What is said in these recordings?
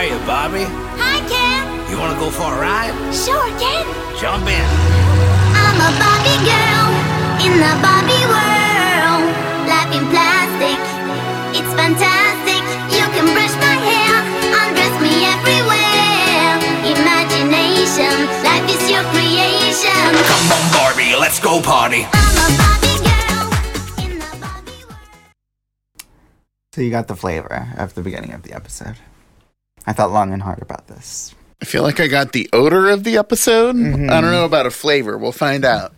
are you, Barbie? Hi, Ken. You want to go for a ride? Sure, Ken. Jump in. I'm a Barbie girl in the Barbie world. Life in plastic, it's fantastic. You can brush my hair, undress me everywhere. Imagination, life is your creation. Come on, Barbie, let's go party. I'm a Barbie girl in the Barbie world. So you got the flavor of the beginning of the episode. I thought long and hard about this. I feel like I got the odor of the episode. Mm-hmm. I don't know about a flavor. We'll find out.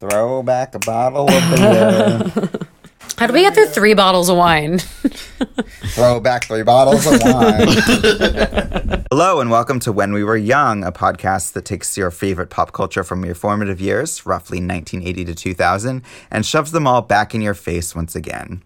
Throw back a bottle of beer. How do we get through three bottles of wine? Throw back three bottles of wine. Hello, and welcome to When We Were Young, a podcast that takes your favorite pop culture from your formative years, roughly 1980 to 2000, and shoves them all back in your face once again.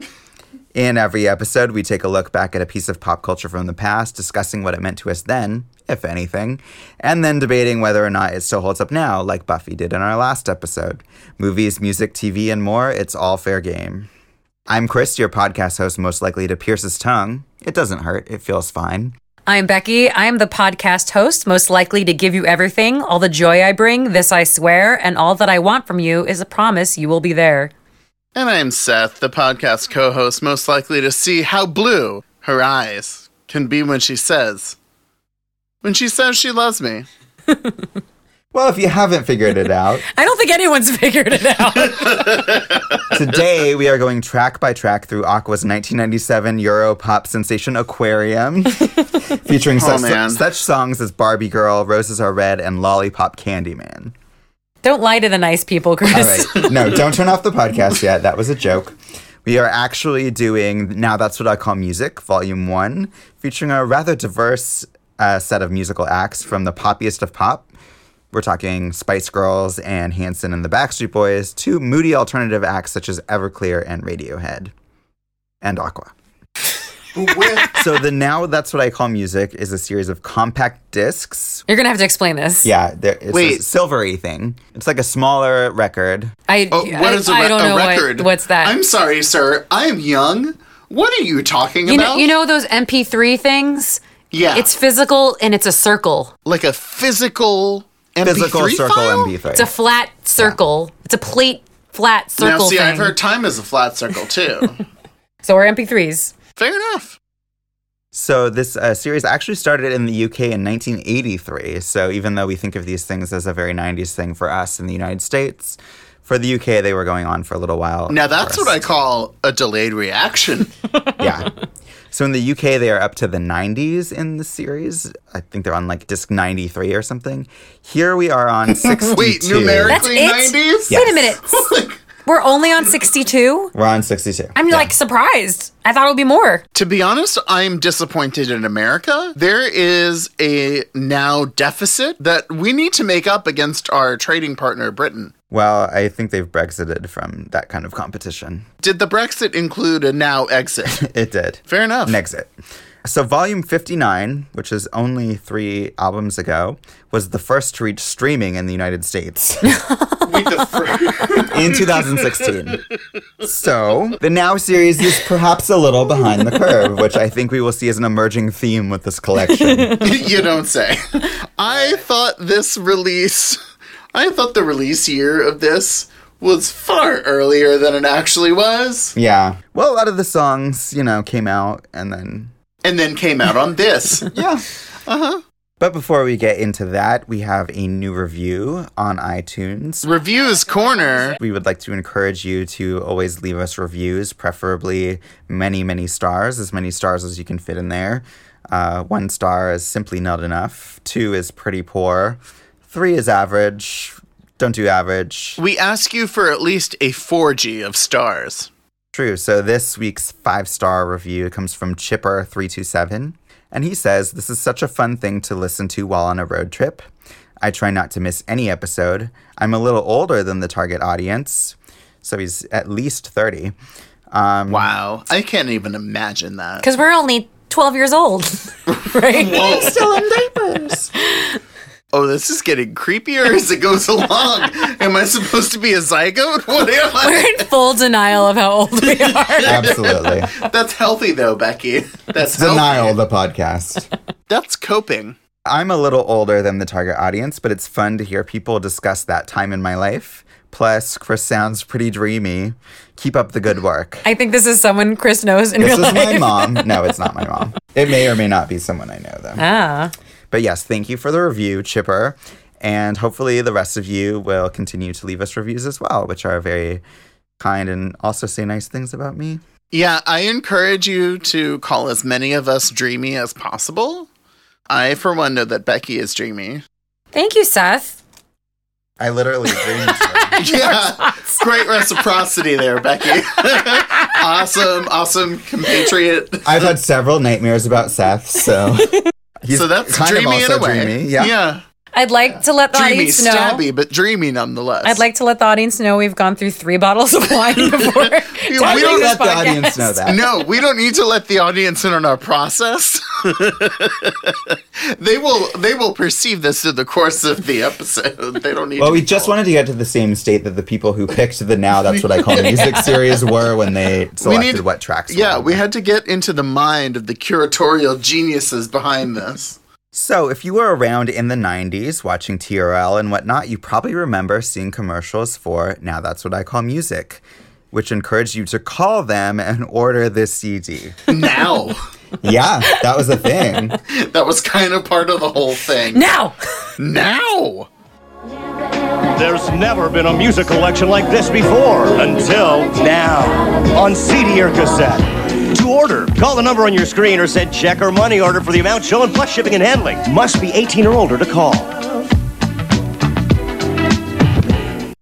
In every episode, we take a look back at a piece of pop culture from the past, discussing what it meant to us then, if anything, and then debating whether or not it still holds up now, like Buffy did in our last episode. Movies, music, TV, and more, it's all fair game. I'm Chris, your podcast host, most likely to pierce his tongue. It doesn't hurt, it feels fine. I'm Becky. I am the podcast host, most likely to give you everything, all the joy I bring, this I swear, and all that I want from you is a promise you will be there. And I'm Seth, the podcast co host, most likely to see how blue her eyes can be when she says, when she says she loves me. Well, if you haven't figured it out, I don't think anyone's figured it out. today we are going track by track through Aqua's 1997 Euro pop sensation Aquarium, featuring Oh, such, such songs as Barbie Girl, Roses Are Red, and Lollipop Candyman. Don't lie to the nice people, Chris. All right. No, don't turn off the podcast yet. That was a joke. We are actually doing Now That's What I Call Music, Volume 1, featuring a rather diverse uh, set of musical acts from the poppiest of pop. We're talking Spice Girls and Hanson and the Backstreet Boys to moody alternative acts such as Everclear and Radiohead and Aqua. So the Now That's What I Call Music is a series of compact discs. You're going to have to explain this. Yeah, there, it's a Wait. silvery thing. It's like a smaller record. I, Oh, what I, is a, I re- don't a know record? What, what's that. I'm sorry, sir. I'm young. What are you talking you, about? know, you know those MP3 things? yeah, It's physical and it's a circle. like a physical MP3 Physical circle file? MP3. It's a flat circle. It's a plate flat circle Now, see, thing. I've heard time is a flat circle too. so we're MP3s. Fair enough. So this uh, series actually started in the UK in 1983. So even though we think of these things as a very 90s thing for us in the United States, for the UK they were going on for a little while. Now that's what I call a delayed reaction. yeah. So in the UK they are up to the 90s in the series. I think they're on like disc 93 or something. Here we are on 62. Wait, numerically That's it? 90s? Yeah. Wait a minute. We're only on 62? We're on 62. I'm Yeah. like surprised. I thought it would be more. To be honest, I'm disappointed in America. There is a now deficit that we need to make up against our trading partner, Britain. Well, I think they've Brexited from that kind of competition. Did the Brexit include a now exit? It did. Fair enough. An exit. So, volume 59, which is only three albums ago, was the first to reach streaming in the United States Wait, the fir- in 2016. So, the Now series is perhaps a little behind the curve, which I think we will see as an emerging theme with this collection. you don't say. I thought this release, I thought the release year of this was far earlier than it actually was, yeah. Well, a lot of the songs, you know, came out and then. And then came out on this. Yeah. Uh huh. But before we get into that, we have a new review on iTunes. Reviews Corner. We would like to encourage you to always leave us reviews, preferably many, many stars, as many stars as you can fit in there. Uh, one star is simply not enough. Two is pretty poor. Three is average. Don't do average. We ask you for at least a 4G of stars. True. So this week's five star review comes from Chipper327. And he says, This is such a fun thing to listen to while on a road trip. I try not to miss any episode. I'm a little older than the target audience, so he's at least 30. Um, Wow. I can't even imagine that. Because we're only 12 years old, right? Still in diapers. oh, this is getting creepier as it goes along. am I supposed to be a zygote? What am I? We're in full denial of how old we are. Absolutely. That's healthy though, Becky. That's Denial, healthy. the podcast. That's coping. I'm a little older than the target audience, but it's fun to hear people discuss that time in my life. Plus, Chris sounds pretty dreamy. Keep up the good work. I think this is someone Chris knows in This real is my mom. No, it's not my mom. It may or may not be someone I know, though. Ah. But yes, thank you for the review, Chipper. And hopefully the rest of you will continue to leave us reviews as well, which are very kind and also say nice things about me. Yeah, I encourage you to call as many of us dreamy as possible. I, for one, know that Becky is dreamy. Thank you, Seth. I literally dreamed. Yeah, great reciprocity there, Becky. awesome, awesome compatriot. I've had several nightmares about Seth, so he's so that's kind of dreamy in also a way. dreamy. Yeah. yeah. I'd like to let the Dreamy, audience know. stabby, but dreamy nonetheless. I'd like to let the audience know we've gone through three bottles of wine before. we don't this let the audience know that. No, we don't need to let the audience in on our process. they will they will perceive this in the course of the episode. They don't need Well, to we just told. wanted to get to the same state that the people who picked the Now That's What I Call Music series were when they selected what tracks. Yeah, on we had to get into the mind of the curatorial geniuses behind this. So, if you were around in the 90s watching TRL and whatnot, you probably remember seeing commercials for Now That's What I Call Music, which encouraged you to call them and order this CD. Now. yeah, that was a thing. that was kind of part of the whole thing. Now, Now. There's never been a music collection like this before until now on CD or cassette. To order, call the number on your screen or send check or money order for the amount shown plus shipping and handling. Must be 18 or older to call.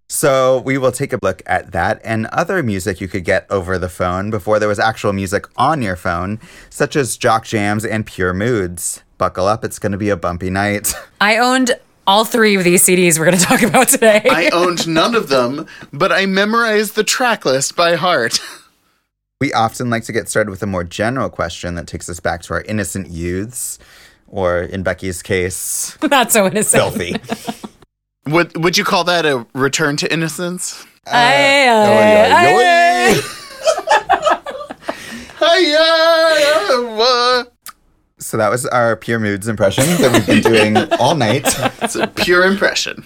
So, we will take a look at that and other music you could get over the phone before there was actual music on your phone, such as Jock Jams and Pure Moods. Buckle up, it's going to be a bumpy night. I owned all three of these CDs we're going to talk about today. I owned none of them, but I memorized the track list by heart. We often like to get started with a more general question that takes us back to our innocent youths, or in Becky's case, Not so innocent. filthy. Would would you call that a return to innocence? Aye, aye, aye. So that was our Pure Moods impression that we've been doing all night. It's a pure impression.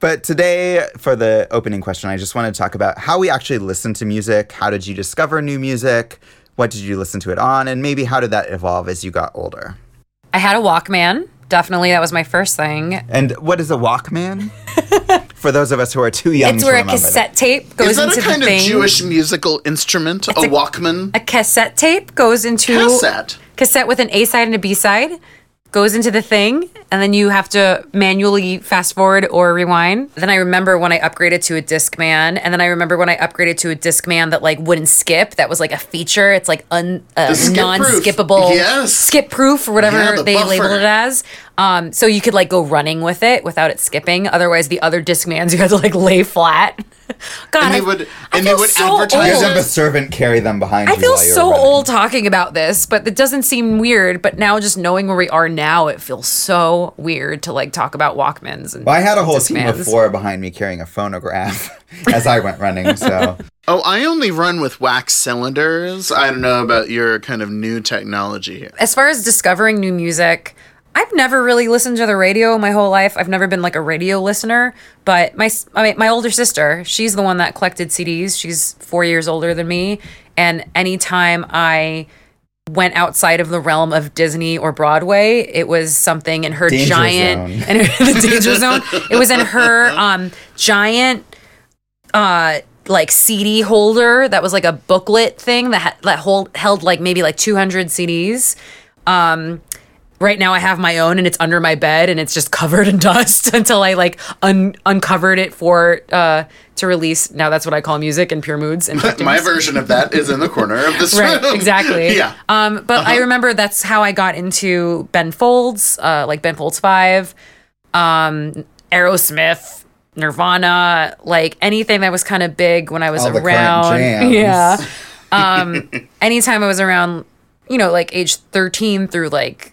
But today, for the opening question, I just want to talk about how we actually listen to music. How did you discover new music? What did you listen to it on? And maybe how did that evolve as you got older? I had a Walkman. Definitely, that was my first thing. And what is a Walkman? for those of us who are too young It's to where a remember that. cassette tape goes into. the Is that a kind of thing. Jewish musical instrument? A, a- Walkman? a cassette tape goes into Cassette. cassette with an A side and a B side goes into the thing and then you have to manually fast forward or rewind. Then I remember when I upgraded to a Discman and then I remember when I upgraded to a Discman that like wouldn't skip. That was like a feature. It's like un, uh, skip-proof. non-skippable Yes. skip proof or whatever Yeah, the they buffer. labeled it as. Um, so you could like go running with it without it skipping. Otherwise the other disc Discmans you had to like lay flat. God, And they I- would- I and they feel would so advertise old. to have a servant carry them behind I you feel while you were so running. old talking about this, but it doesn't seem weird. But now, just knowing where we are now, it feels so weird to like talk about Walkmans. And Well, I had a whole team of four behind me carrying a phonograph as I went running. So Oh, I only run with wax cylinders. I don't know about your kind of new technology here. As far as discovering new music, I've never really listened to the radio my whole life. I've never been like a radio listener. But my s- I mean, my older sister, she's the one that collected CDs. She's four years older than me, and anytime I went outside of the realm of Disney or Broadway, it was something in her Danger giant zone. and the danger zone. It was in her um giant uh like CD holder that was like a booklet thing that ha- that hold held like maybe like 200 CDs. Um right now I have my own and it's under my bed and it's just covered in dust until I like un- uncovered it for uh to release. Now that's what I call music and pure moods and My version of that is in the corner of this right room. exactly. Yeah. um but i remember that's how i got into ben folds uh like ben folds 5 um aerosmith nirvana like anything that was kind of big when i was All the around. yeah. Um anytime i was around you know like age 13 through like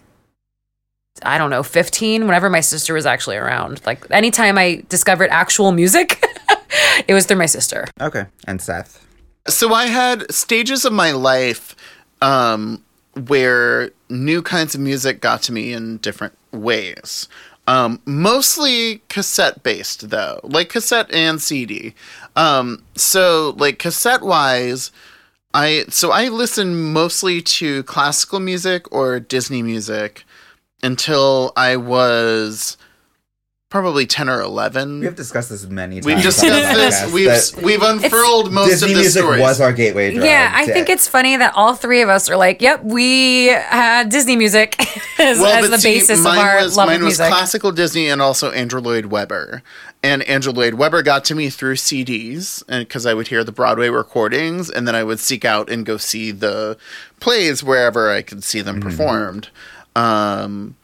I don't know, 15, whenever my sister was actually around. Like anytime I discovered actual music, it was through my sister. Okay. And Seth. So I had stages of my life um, where new kinds of music got to me in different ways. Um, mostly cassette based though, like cassette and CD. Um, so like cassette wise, I so I listened mostly to classical music or Disney music until I was probably 10 or 11. We have discussed this many times. We've discussed this. podcast We've we've unfurled most Disney of the music stories. was our gateway drug. Yeah, I to- think it's funny that all three of us are like, "Yep, we had Disney music as, as the see, basis of our was, love mine of was classical Disney and also Andrew Lloyd Webber. And Andrew Lloyd Webber got to me through CDs, and because I would hear the Broadway recordings, and then I would seek out and go see the plays wherever I could see them mm-hmm. performed. Um,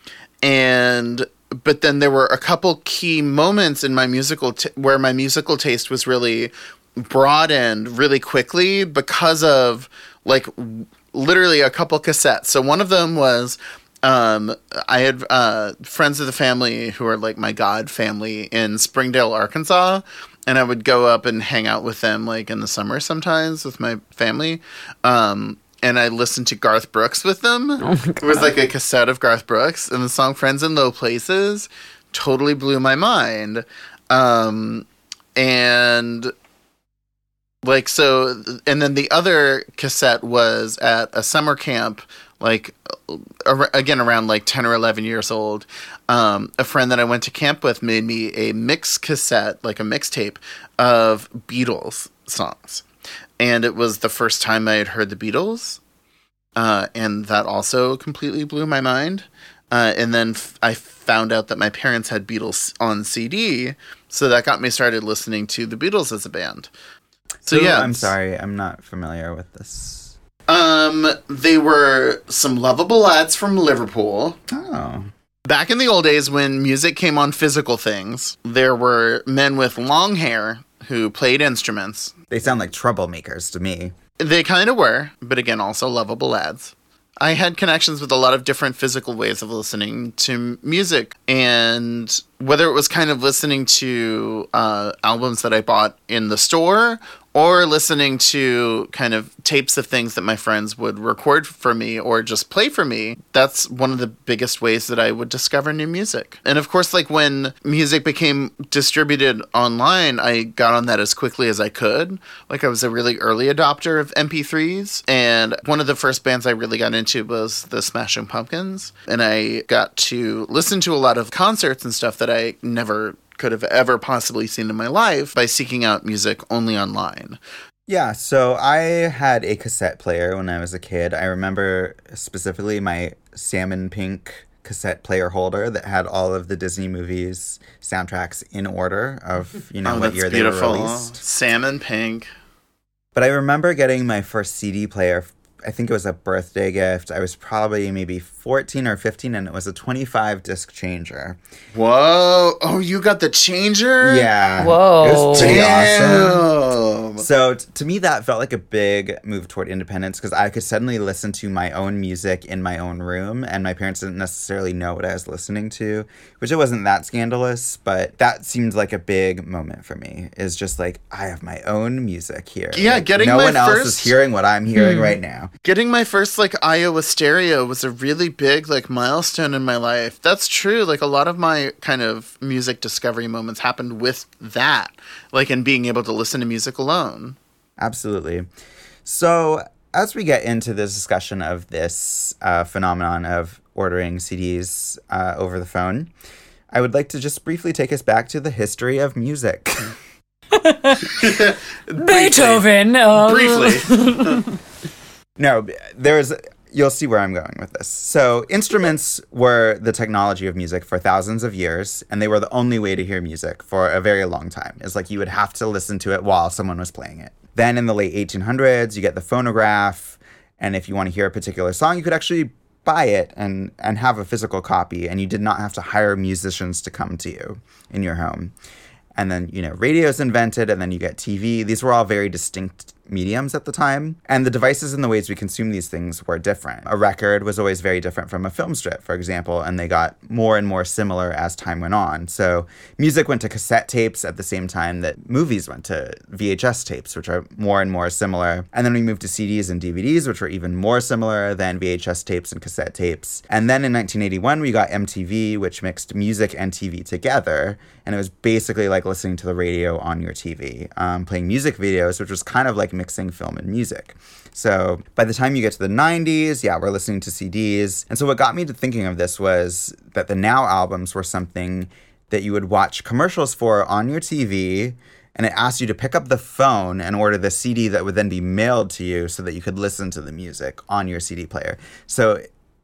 and but then there were a couple key moments in my musical t- where my musical taste was really broadened really quickly because of like w- literally a couple cassettes. So one of them was um, I had uh, friends of the family who are like my god family in Springdale, Arkansas, and I would go up and hang out with them like in the summer sometimes with my family. Um, and I listened to Garth Brooks with them. it was like a cassette of Garth Brooks, and the song "Friends in Low Places" totally blew my mind. Um, and like so and then the other cassette was at a summer camp like ar- again around like 10 or 11 years old um, a friend that i went to camp with made me a mix cassette like a mixtape of beatles songs and it was the first time i had heard the beatles uh, and that also completely blew my mind uh, and then f- I found out that my parents had Beatles on CD, so that got me started listening to the Beatles as a band. So yeah, I'm sorry, I'm not familiar with this. Um, they were some lovable lads from Liverpool. Oh. Back in the old days when music came on physical things, there were men with long hair who played instruments. They sound like troublemakers to me. They kind of were, but again, also lovable lads. I had connections with a lot of different physical ways of listening to music, and whether it was kind of listening to uh, albums that I bought in the store or listening to kind of tapes of things that my friends would record for me or just play for me, that's one of the biggest ways that I would discover new music. And of course, like when music became distributed online, I got on that as quickly as I could. Like I was a really early adopter of MP3s, and one of the first bands I really got into was the Smashing Pumpkins, and I got to listen to a lot of concerts and stuff that I never could have ever possibly seen in my life by seeking out music only online. Yeah, so I had a cassette player when I was a kid. I remember specifically my salmon pink cassette player holder that had all of the Disney movies soundtracks in order of, you know, oh, what year beautiful. they were released. Salmon pink. But I remember getting my first CD player. I think it was a birthday gift. I was probably maybe 14 or 15, and it was a 25 disc changer. Whoa! Oh, you got the changer? Yeah. Whoa. It was pretty awesome. Damn. So t- to me, that felt like a big move toward independence because I could suddenly listen to my own music in my own room, and my parents didn't necessarily know what I was listening to, which it wasn't that scandalous, but that seemed like a big moment for me. Is just like I have my own music here. Yeah, Like, getting no my one else is hearing what I'm Hmm. hearing right now. Getting my first like Aiwa stereo was a really big like milestone in my life. That's true. Like a lot of my kind of music discovery moments happened with that, like in being able to listen to music alone. Absolutely. So, as we get into the discussion of this uh, phenomenon of ordering CDs uh, over the phone, I would like to just briefly take us back to the history of music. Beethoven. uh, Briefly. no, there's. You'll see where I'm going with this. So, instruments were the technology of music for thousands of years, and they were the only way to hear music for a very long time. It's like you would have to listen to it while someone was playing it. Then, in the late 1800s, you get the phonograph, and if you want to hear a particular song, you could actually buy it and and have a physical copy, and you did not have to hire musicians to come to you in your home. And then, you know, radio's invented, and then you get TV. These were all very distinct mediums at the time. And the devices and the ways we consume these things were different. A record was always very different from a film strip, for example, and they got more and more similar as time went on. So music went to cassette tapes at the same time that movies went to VHS tapes, which are more and more similar. And then we moved to CDs and DVDs, which were even more similar than VHS tapes and cassette tapes. And then in 1981, we got MTV, which mixed music and TV together. And it was basically like listening to the radio on your TV, um, playing music videos, which was kind of like mixing film and music. So by the time you get to the 90s, yeah, we're listening to CDs. And so what got me to thinking of this was that the Now albums were something that you would watch commercials for on your TV. And it asked you to pick up the phone and order the CD that would then be mailed to you so that you could listen to the music on your CD player. So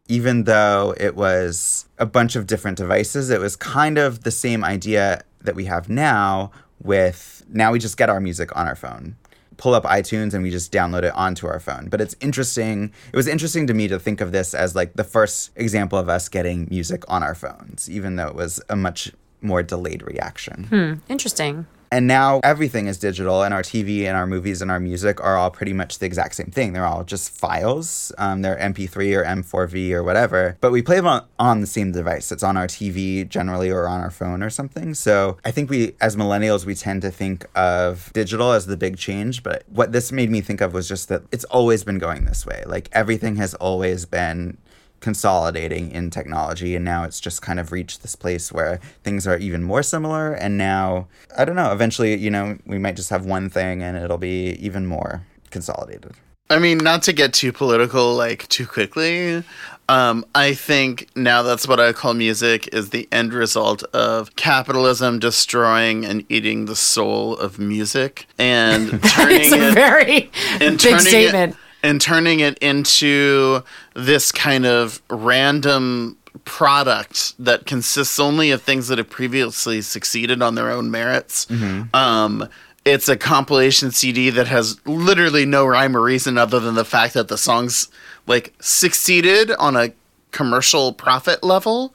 even though it was a bunch of different devices, it was kind of the same idea that we have now with now we just get our music on our phone pull up iTunes and we just download it onto our phone. But it's interesting. It was interesting to me to think of this as like the first example of us getting music on our phones, even though it was a much more delayed reaction. Hmm, interesting. And now everything is digital, and our TV and our movies and our music are all pretty much the exact same thing. They're all just files. Um, they're MP3 or M4V or whatever, but we play them on, on the same device. It's on our TV generally or on our phone or something. So I think we, as millennials, we tend to think of digital as the big change. But what this made me think of was just that it's always been going this way. Like everything has always been consolidating in technology and now it's just kind of reached this place where things are even more similar and now i don't know eventually you know we might just have one thing and it'll be even more consolidated I mean, not to get too political, like too quickly. Um, I think now that's what I call music is the end result of capitalism destroying and eating the soul of music and turning It's a it very big turning statement. it and turning it into this kind of random product that consists only of things that have previously succeeded on their own merits. Um, it's a compilation CD that has literally no rhyme or reason other than the fact that the songs like succeeded on a commercial profit level.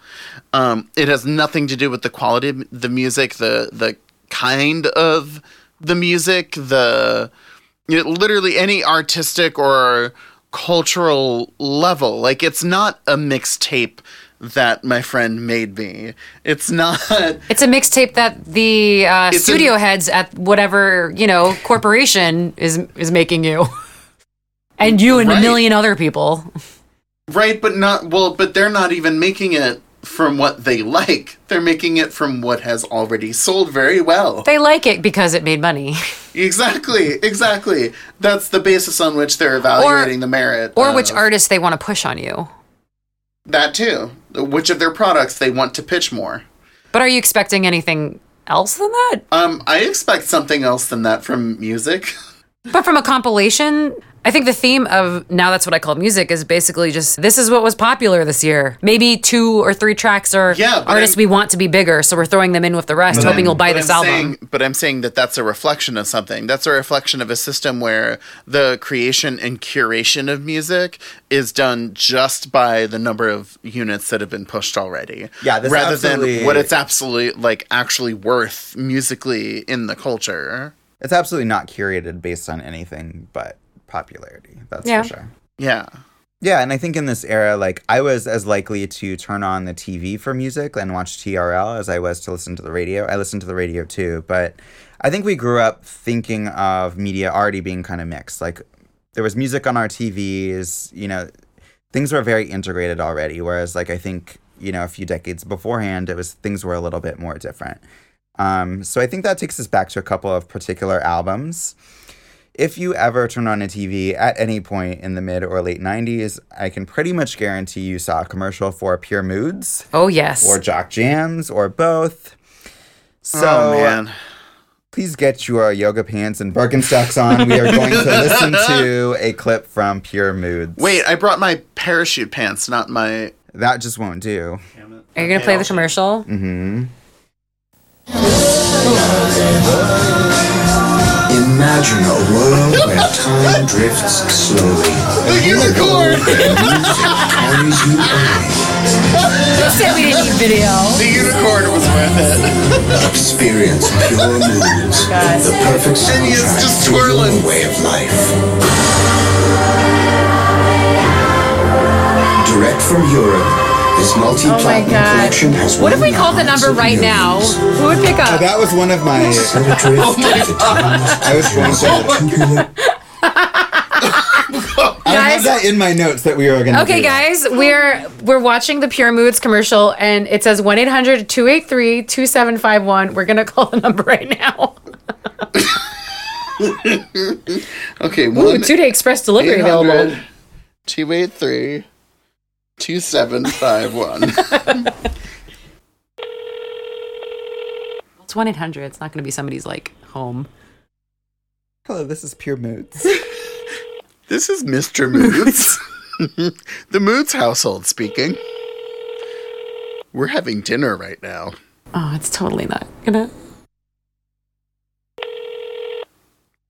Um, it has nothing to do with the quality of the music, the the kind of the music, the literally any artistic or cultural level. Like it's not a mixtape that my friend made me. It's not It's a mixtape that the uh, studio an- heads at whatever you know corporation is is making you, and you and a million other people. right, but not well, but they're not even making it from what they like. They're making it from what has already sold very well. They like it because it made money, Exactly, exactly. That's the basis on which they're evaluating the merit. or of which artists they want to push on you. that too. Which of their products they want to pitch more. But are you expecting anything else than that? Um, I expect something else than that from music. But from a compilation, I think the theme of now that's what I call music is basically just this is what was popular this year. Maybe two or three tracks are Yeah, artists I'm- we want to be bigger, so we're throwing them in with the rest, hoping I'm- you'll buy this I'm album. Saying, but I'm saying that that's a reflection of something. That's a reflection of a system where the creation and curation of music is done just by the number of units that have been pushed already. Yeah, this rather absolutely- than what it's absolutely like actually worth musically in the culture. It's absolutely not curated based on anything but popularity that's Yeah. for sure Yeah. Yeah, and I think in this era, like I was as likely to turn on the TV for music and watch TRL as I was to listen to the radio. I listened to the radio too, but I think we grew up thinking of media already being kind of mixed. Like there was music on our TVs, you know, things were very integrated already. Whereas, like I think you know, a few decades beforehand, it was things were a little bit more different. Um, so I think that takes us back to a couple of particular albums if you ever turned on a TV at any point in the mid or late 90s, I can pretty much guarantee you saw a commercial for Pure Moods oh yes. or Jock Jams or both. So oh man. please get your yoga pants and Birkenstocks on. We are going to listen to a clip from Pure Moods. Wait, I brought my parachute pants, not my. That just won't do. Are you gonna play the commercial? Mm-hmm. Imagine a world where time drifts slowly. The unicorn. Where music carries you away. You said we didn't need video. The unicorn was worth it. Experience pure moods. The perfect And is soundtrack just to your twirling. way of life. Direct from Europe, this Oh my multi-platinum god. collection has What if we called the number right now? Who would pick up? Oh, That was one of my. Oh at the times I was going to. tubular I have that in my notes that we were going to. Okay, guys, we're we're watching the Pure Moods commercial, and it says 1-800-283-2751. We're gonna call the number right now. Okay, Ooh, two-day express delivery available. 283 2751. It's 1-800. It's not gonna be somebody's like home. Hello, this is Pure Moods. This is Mr. Moods. the Moods household speaking. We're having dinner right now. Oh, it's totally not gonna.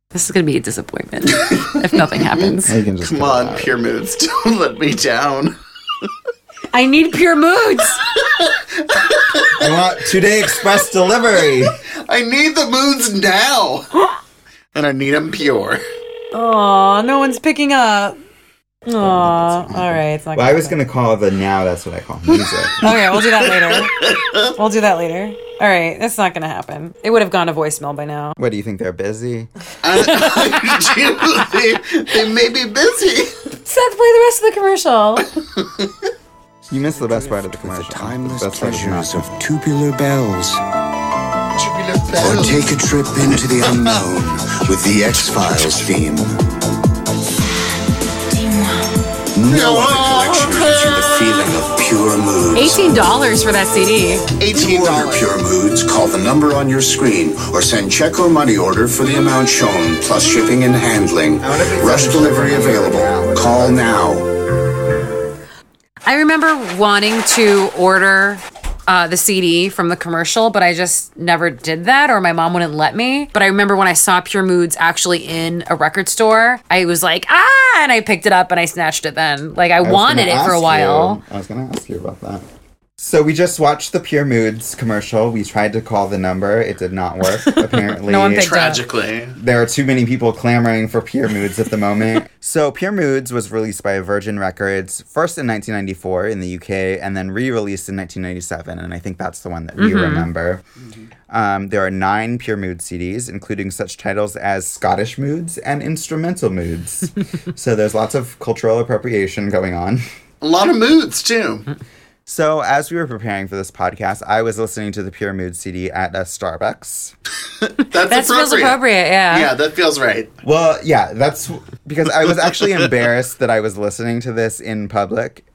This is gonna be a disappointment if nothing happens. You can just Come on. Pure Moods, don't let me down. I need Pure Moods. I want two-day express delivery. I need the Moods now. and I need them pure. Oh, no one's picking up. Oh, all right. It's not. Well, I was going to call the now. That's what I call music. Okay, we'll do that later. we'll do that later. All right, that's not gonna happen. It would have gone to voicemail by now. what do you think? They're busy. I, I. They, they may be busy. Seth, play the rest of the commercial. You missed the best part of the the commercial. timeless That's part of the pleasures of tubular bells. Tubular Or take a trip into the unknown with the X-Files theme. No other collection gives you the feeling of pure moods. Eighteen dollars for that CD. $18. Pure Moods, call the number on your screen or send check or money order for the amount shown, plus shipping and handling. wonder if it's Rush delivery delivery available. Call now. I remember wanting to order uh, the CD from the commercial, but I just never did that, or my mom wouldn't let me. But I remember when I saw Pure Moods actually in a record store, I was like, ah, and I picked it up and I snatched it then. Like I, I wanted it for a while. you- I was going to ask you about that. So we just watched the Pure Moods commercial. We tried to call the number. It did not work. Apparently, No one picked up. Tragically. there are too many people clamoring for Pure Moods at the moment. so Pure Moods was released by Virgin Records first in 1994 in the UK and then re-released in 1997, and I think that's the one that we remember. Um, there are nine Pure Mood CDs, including such titles as Scottish Moods and Instrumental Moods. so there's lots of cultural appropriation going on. A lot of moods, too. So, as we were preparing for this podcast, I was listening to the Pure Mood CD at a Starbucks. That's, That feels appropriate, yeah. Yeah, that feels right. Well, yeah, that's because I was actually embarrassed that I was listening to this in public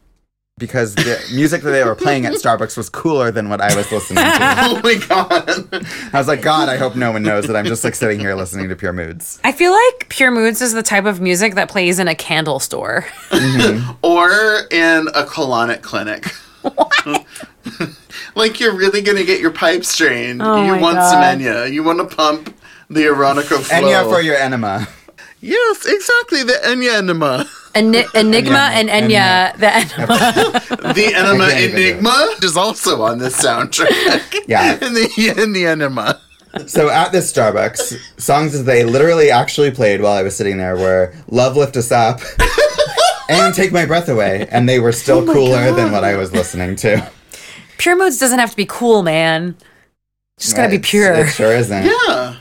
because the music that they were playing at Starbucks was cooler than what I was listening to. Oh my god. I was like, God, I hope no one knows that I'm just like sitting here listening to Pure Moods. I feel like Pure Moods is the type of music that plays in a candle store. Mm-hmm. or in a colonic clinic. like you're really gonna get your pipe strained. Oh you want God. some Enya. You want to pump the erotica flow. And yeah, for your enema. yes, exactly. The Enya enema. Eni- Enigma and Enya. Enya, the Enema. The enema can't even do it. enigma is also on this soundtrack. Yeah. and the and the enema. So at this Starbucks, songs that they literally actually played while I was sitting there were Love Lift Us Up and Take My Breath Away. And they were still oh cooler than what I was listening to. Pure Moods doesn't have to be cool, man. It's just gotta be pure. It sure isn't. Yeah.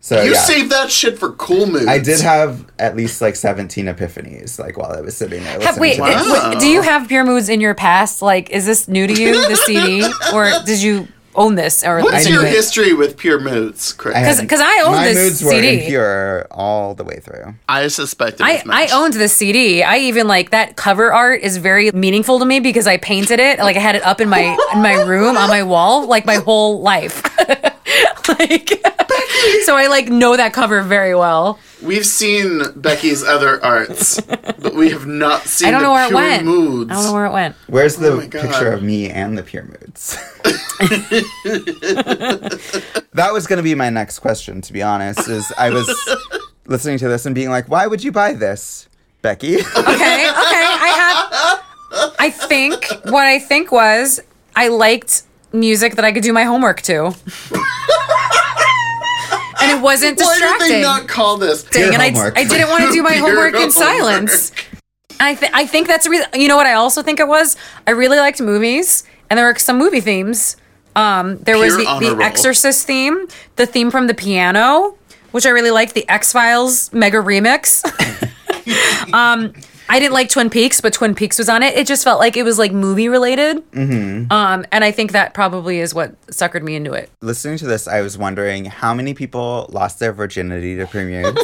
So You yeah. save that shit for cool moods. I did have at least like 17 epiphanies, like while I was sitting there. Have, wait, to this. wait, do you have Pure Moods in your past? Like, is this new to you, the CD? Or did you own this? Or What's listen your it? history with pure moods, Chris? I I, had- 'Cause- 'cause I own my this moods were CD. impure all the way through. suspected I, as much. I owned this CD. I even like that cover art is very meaningful to me because I painted it. Like I had it up in my in my room on my wall like my whole life. like so I like know that cover very well. We've seen Becky's other arts, but we have not seen I don't the know where it went. moods. I don't know where it went. Where's the Oh picture of me and the pure moods? that was going to be my next question, to be honest. Is I was listening to this and being like, why would you buy this, Becky? Okay, okay. I have I think what I think was I liked music that I could do my homework to. And it wasn't distracting. Why distracting. did they not call this? Dang, and I, homework. I didn't want to do my Your homework in homework. silence. I th- I think that's a reason. You know what? I also think it was. I really liked movies, and there were some movie themes. Um, there was the, honor the roll. Exorcist theme, the theme from the piano, which I really liked. The X Files mega remix. um, I didn't like Twin Peaks, but Twin Peaks was on it. It just felt like it was like movie related. Mm-hmm. Um, and I think that probably is what suckered me into it. Listening to this, I was wondering how many people lost their virginity to premieres,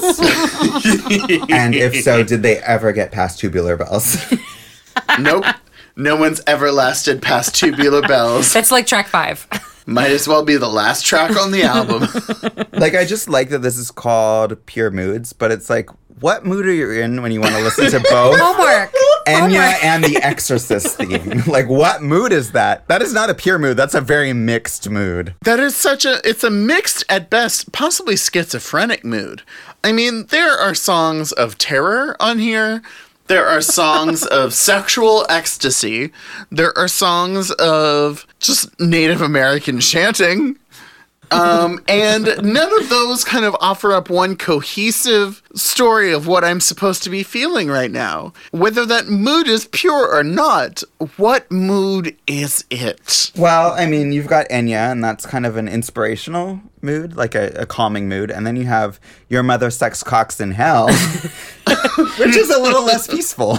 and if so, did they ever get past tubular bells? nope. No one's ever lasted past Tubular Bells. That's like track five. Might as well be the last track on the album. like, I just like that this is called Pure Moods, but it's like, what mood are you in when you want to listen to both Homework. Enya and the Exorcist theme? like, what mood is that? That is not a pure mood. That's a very mixed mood. that is such a it's a mixed at best, possibly schizophrenic mood. I mean, there are songs of terror on here. There are songs of sexual ecstasy. There are songs of just Native American chanting. Um, and none of those kind of offer up one cohesive story of what I'm supposed to be feeling right now. Whether that mood is pure or not, what mood is it? Well, I mean, you've got Enya, and that's kind of an inspirational mood, like a, a calming mood. And then you have Your Mother Sex Cocks in Hell, which is a little less peaceful,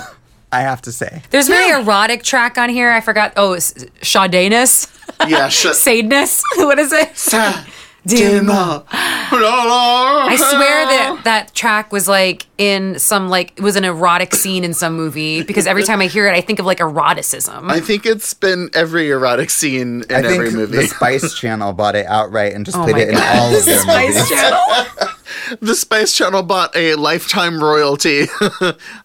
I have to say. There's a very erotic track on here. I forgot. Oh, it's Shadayness, Yeah, shut. Sadeness. what is it? Dima. I swear that that track was like in some like it was an erotic scene in some movie because every time I hear it, I think of like eroticism. I think it's been every erotic scene in I think every movie. the Spice Channel bought it outright and just Oh put my it in God. all of their Spice movies. Channel. the Spice Channel bought a lifetime royalty,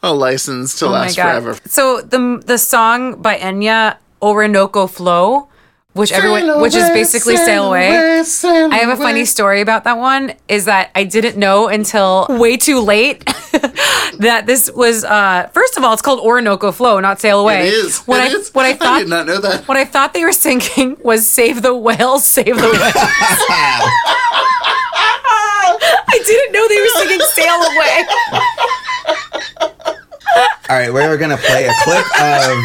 a license to Oh last forever. So the the song by Enya, Orinoco Flow, which everyone, which is basically "Sail Away." I have a funny story about that one. Is that I didn't know until way too late that this was. uh First of all, it's called Orinoco Flow, not "Sail Away." It is. What It I is. what I I thought did not know that. What I thought they were singing was "Save the whales, save the whales." I didn't know they were singing "Sail Away." All right, we're going to play a clip of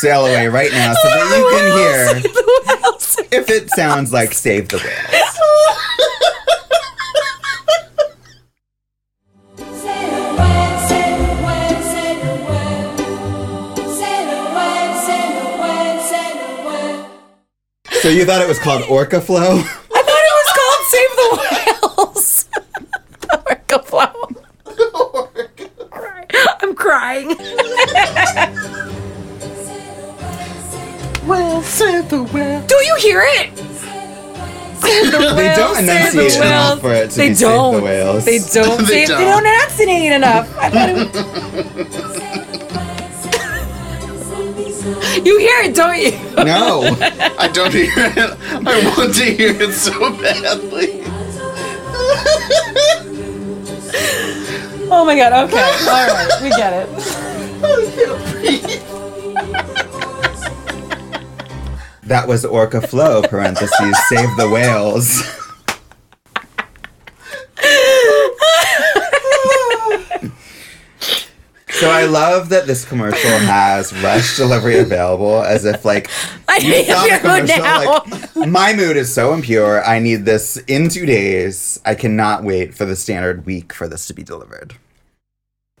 Sail Away right now so that you can hear if it sounds like Save the Whales. So you thought it was called Orca Flow? I thought it was called Save the Whales. Orca Flow. I'm crying. Well, said the well. Do you hear it? Save the They don't whales, save the enunciate enough whales. for it to they be Save the don't. Whales. They don't. They They, they don't. They don't enunciate enough. I thought it you hear it, don't you? No. I don't hear it. I want to hear it so badly. Oh my god. Okay. All right. We get it. That was Orca Flow, parentheses, Save the Whales. So I love that this commercial has rush delivery available as if like I you need saw the your mood commercial, now. like my mood is so impure. I need this in two days. I cannot wait for the standard week for this to be delivered.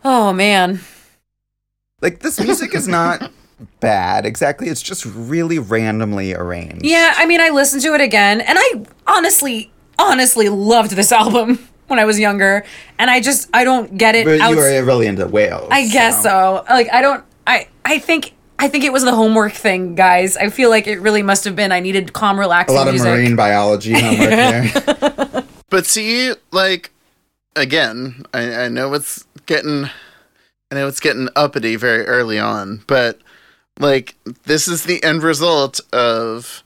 oh man. Like this music is not bad exactly. It's just really randomly arranged. Yeah, I mean, I listened to it again, and I honestly, honestly loved this album when I was younger, and I just I don't get it. But outs- you were really into whales. I guess so. Like I don't. I I think. I think it was the homework thing, guys. I feel like it really must have been. I needed calm, A relaxing lot of music. marine biology homework there. But see, like, again, I, I know it's getting, I know it's getting uppity very early on, but like, this is the end result of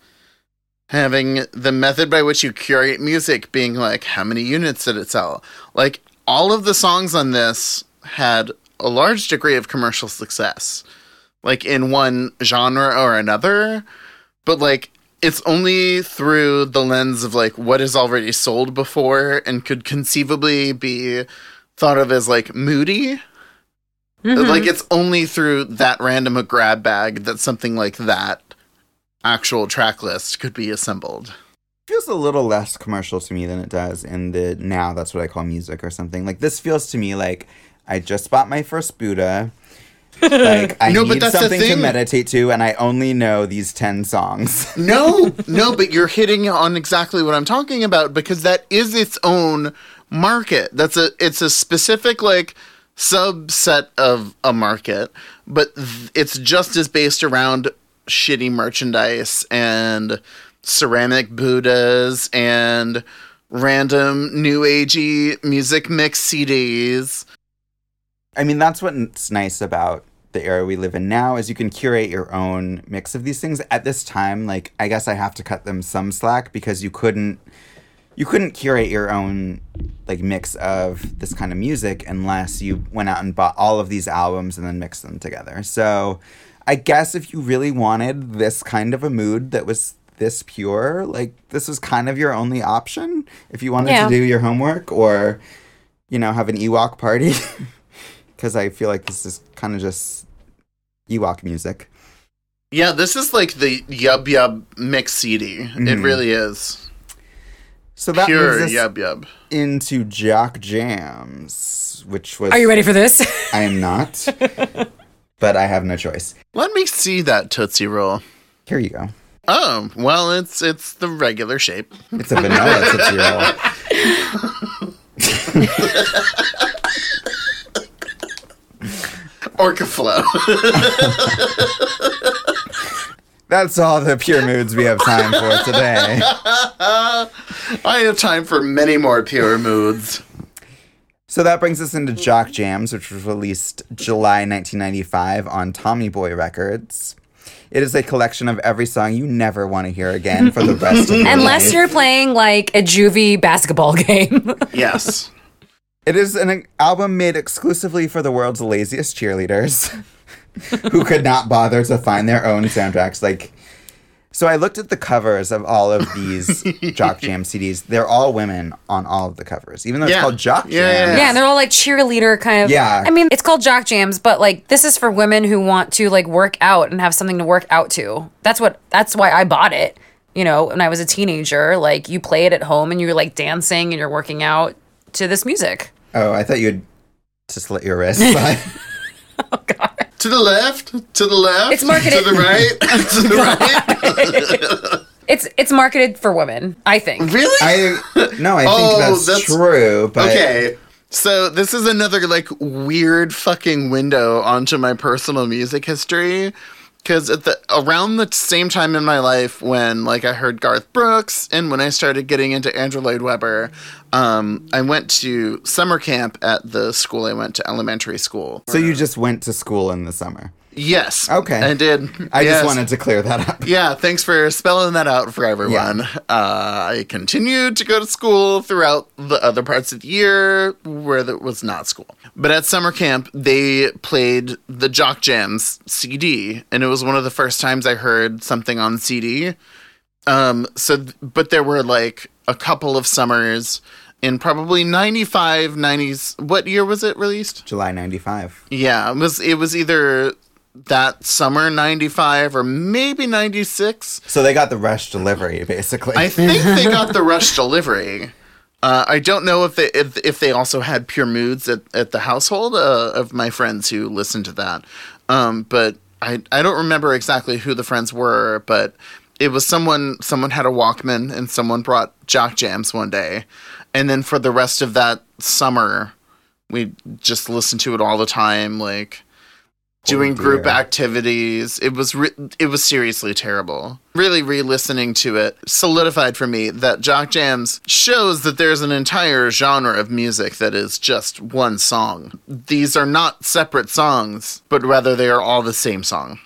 having the method by which you curate music being like, how many units did it sell? Like, all of the songs on this had a large degree of commercial success, like in one genre or another, but like, it's only through the lens of like what is already sold before and could conceivably be thought of as like moody. Mm-hmm. Like it's only through that random a grab bag that something like that actual track list could be assembled. feels a little less commercial to me than it does in the now that's what I call music or something. Like this feels to me like I just bought my first Buddha. Like I No, but need that's the something to meditate to and I only know these 10 songs. No, no, but you're hitting on exactly what I'm talking about because that is its own market. That's a it's a specific like subset of a market, but th- it's just as based around shitty merchandise and ceramic Buddhas and random new agey music mix CDs. I mean, that's what's nice about the era we live in now is you can curate your own mix of these things. At this time, like I guess I have to cut them some slack because you couldn't you couldn't curate your own like mix of this kind of music unless you went out and bought all of these albums and then mixed them together. So, I guess if you really wanted this kind of a mood that was this pure, like this was kind of your only option if you wanted Yeah. to do your homework or you know, have an Ewok party. Because I feel like this is kind of just Ewok music. Yeah, this is like the Yub Yub mix CD. It Mhm. really is. So that Pure moves us Yub Yub. into Jock Jams, which was. Are you ready for this? I am not. but I have no choice. Let me see that Tootsie Roll. Here you go. Oh, well, it's it's the regular shape. It's a vanilla Tootsie Roll. Orca Flow. That's all the pure moods we have time for today. I have time for many more pure moods. So that brings us into Jock Jams, which was released July 1995 on Tommy Boy Records. It is a collection of every song you never want to hear again for the rest of your life. Unless life. you're playing like a juvie basketball game. Yes. It is an album made exclusively for the world's laziest cheerleaders who could not bother to find their own soundtracks. Like, so I looked at the covers of all of these Jock Jam CDs. They're all women on all of the covers, even though it's called Jock Yeah, yeah, Jam. yeah, and they're all like cheerleader kind of. Yeah. I mean, it's called jock jams, but like this is for women who want to like work out and have something to work out to. That's what. That's why I bought it. You know, when I was a teenager, like you play it at home and you're like dancing and you're working out to this music. Oh, I thought you'd to slit your wrist. but- oh, To the left, to the left, It's marketed- to the right, to the right. It's it's marketed for women. I think. Really? I no, I think Oh, that's, that's- true. But okay. So this is another like weird fucking window onto my personal music history. Cause at the around the same time in my life when like I heard Garth Brooks and when I started getting into Andrew Lloyd Webber, um, I went to summer camp at the school I went to elementary school. so you just went to school in the summer. Yes. Okay. I did. I Yes. just wanted to clear that up. Yeah, thanks for spelling that out for everyone. Uh, I continued to go to school throughout the other parts of the year where there was not school. But at summer camp, they played the Jock Jams CD, and it was one of the first times I heard something on CD. Um, so, but there were like a couple of summers in probably 95, 90s. What year was it released? July '95. Yeah, it was it was either that summer 95 or maybe 96. So they got the rush delivery, basically. I think they got the rush delivery. Uh, I don't know if they if, if they also had pure moods at, at the household uh, of my friends who listened to that. Um, but I I don't remember exactly who the friends were, but it was someone someone had a Walkman and someone brought Jock Jams one day, and then for the rest of that summer, we just listened to it all the time, like doing group activities. It was re- it was seriously terrible. Really re-listening to it solidified for me that Jock Jams shows that there's an entire genre of music that is just one song. These are not separate songs, but rather they are all the same song.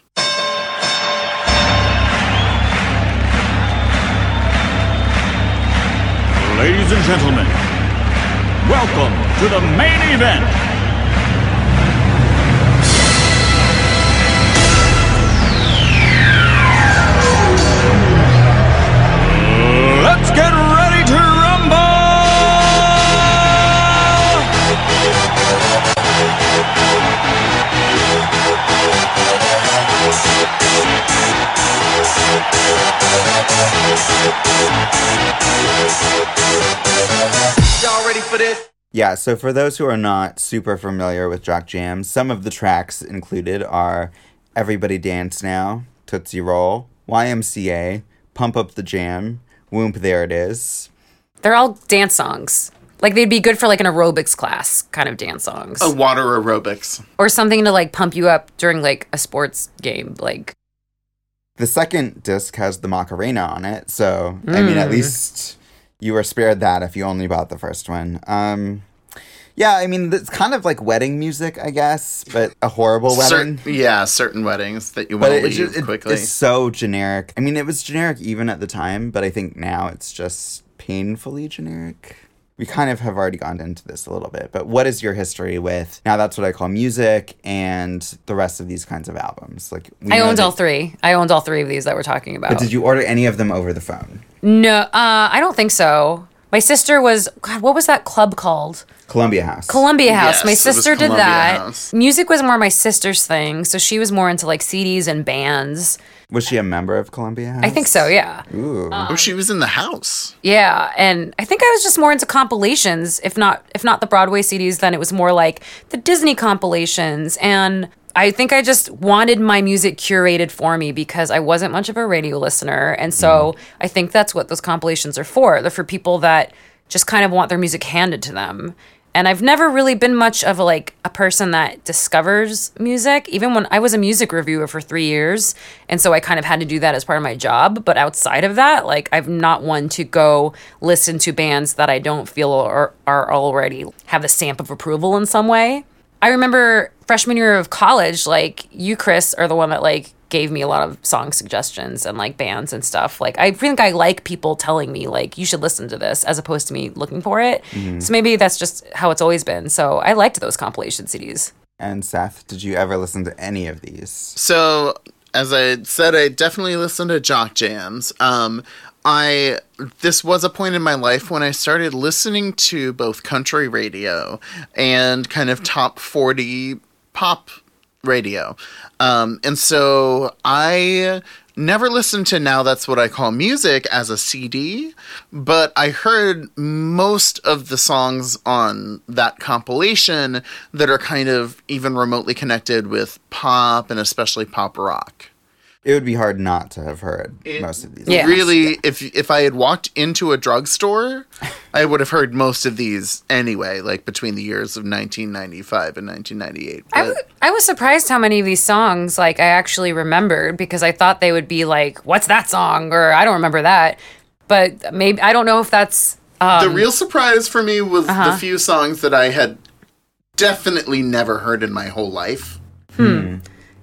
Ladies and gentlemen, welcome to the main event. Y'all ready for this? Yeah, so for those who are not super familiar with Jock Jam, some of the tracks included are Everybody Dance Now, Tootsie Roll, YMCA, Pump Up the Jam, Whoomp There It Is. They're all dance songs. Like they'd be good for like an aerobics class kind of dance songs. A water aerobics. Or something to like pump you up during like a sports game. Like The second disc has the Macarena on it, so I mean, at least you were spared that if you only bought the first one. Um, yeah, I mean, it's kind of like wedding music, I guess, but a horrible wedding. Cer- yeah, certain weddings that you want to leave it- quickly. it's so generic. I mean, it was generic even at the time, but I think now it's just painfully generic. We kind of have already gone into this a little bit, but what is your history with now? That's what I call music and the rest of these kinds of albums. Like I owned that- all three. I owned all three of these that we're talking about. But did you order any of them over the phone? No, uh, I don't think so. My sister was God. What was that club called? Columbia House. Columbia House. Yes, my it was sister did Columbia that. House. Music was more my sister's thing, so she was more into like CDs and bands. was she a member of Columbia House? I think so. Yeah. Ooh. oh, she was in the house. Yeah, and I think I was just more into compilations. If not, if not the Broadway CDs, then it was more like the Disney compilations. And I think I just wanted my music curated for me because I wasn't much of a radio listener, and so mm. I think that's what those compilations are for. They're for people that just kind of want their music handed to them. And I've never really been much of a like a person that discovers music. Even when I was a music reviewer for three years, and so I kind of had to do that as part of my job. But outside of that, like I'm not one to go listen to bands that I don't feel are, are already have the stamp of approval in some way. I remember freshman year of college, like you, Chris, are the one that like gave me a lot of song suggestions and like bands and stuff. Like I think I like people telling me like you should listen to this as opposed to me looking for it. So maybe that's just how it's always been. So I liked those compilation CDs. And Seth, did you ever listen to any of these? So, as I said, I definitely listened to jock jams. Um, I this was a point in my life when I started listening to both country radio and kind of top forty pop radio, um, and so I never listened to now that's what I call music as a CD, but I heard most of the songs on that compilation that are kind of even remotely connected with pop and especially pop rock. It would be hard not to have heard most of these. Yeah. Really, if if I had walked into a drugstore, I would have heard most of these anyway, like between the years of 1995 and 1998. I, But- w- I was surprised how many of these songs like I actually remembered because I thought they would be like, "What's that song?" or "I don't remember that." But maybe I don't know if that's the um, real surprise for me was the uh-huh. few songs that I had definitely never heard in my whole life. Hmm. Hmm.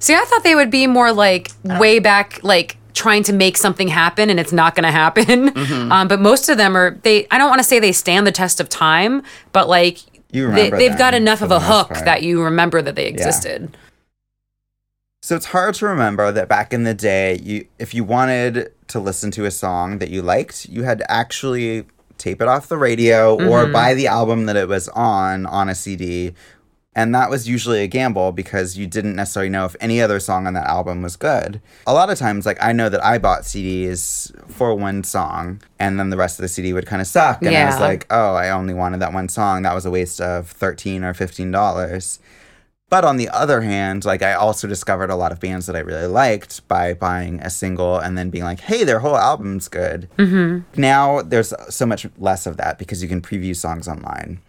See, I thought they would be more like uh. way back, like trying to make something happen, and it's not going to happen. Mm-hmm. Um, but most of them are they. I don't want to say they stand the test of time, but like You they, remember they've got enough of a hook part. that you remember that they existed. So it's hard to remember that back in the day, you if you wanted to listen to a song that you liked, you had to actually tape it off the radio or mm-hmm. buy the album that it was on on a CD. And that was usually a gamble because you didn't necessarily know if any other song on that album was good. A lot of times, like I know that I bought CDs for one song and then the rest of the CD would kind of suck. And I was like, oh, I only wanted that one song. That was a waste of 13 or $15. But on the other hand, like I also discovered a lot of bands that I really liked by buying a single and then being like, hey, their whole album's good. Mm-hmm. Now there's so much less of that because you can preview songs online.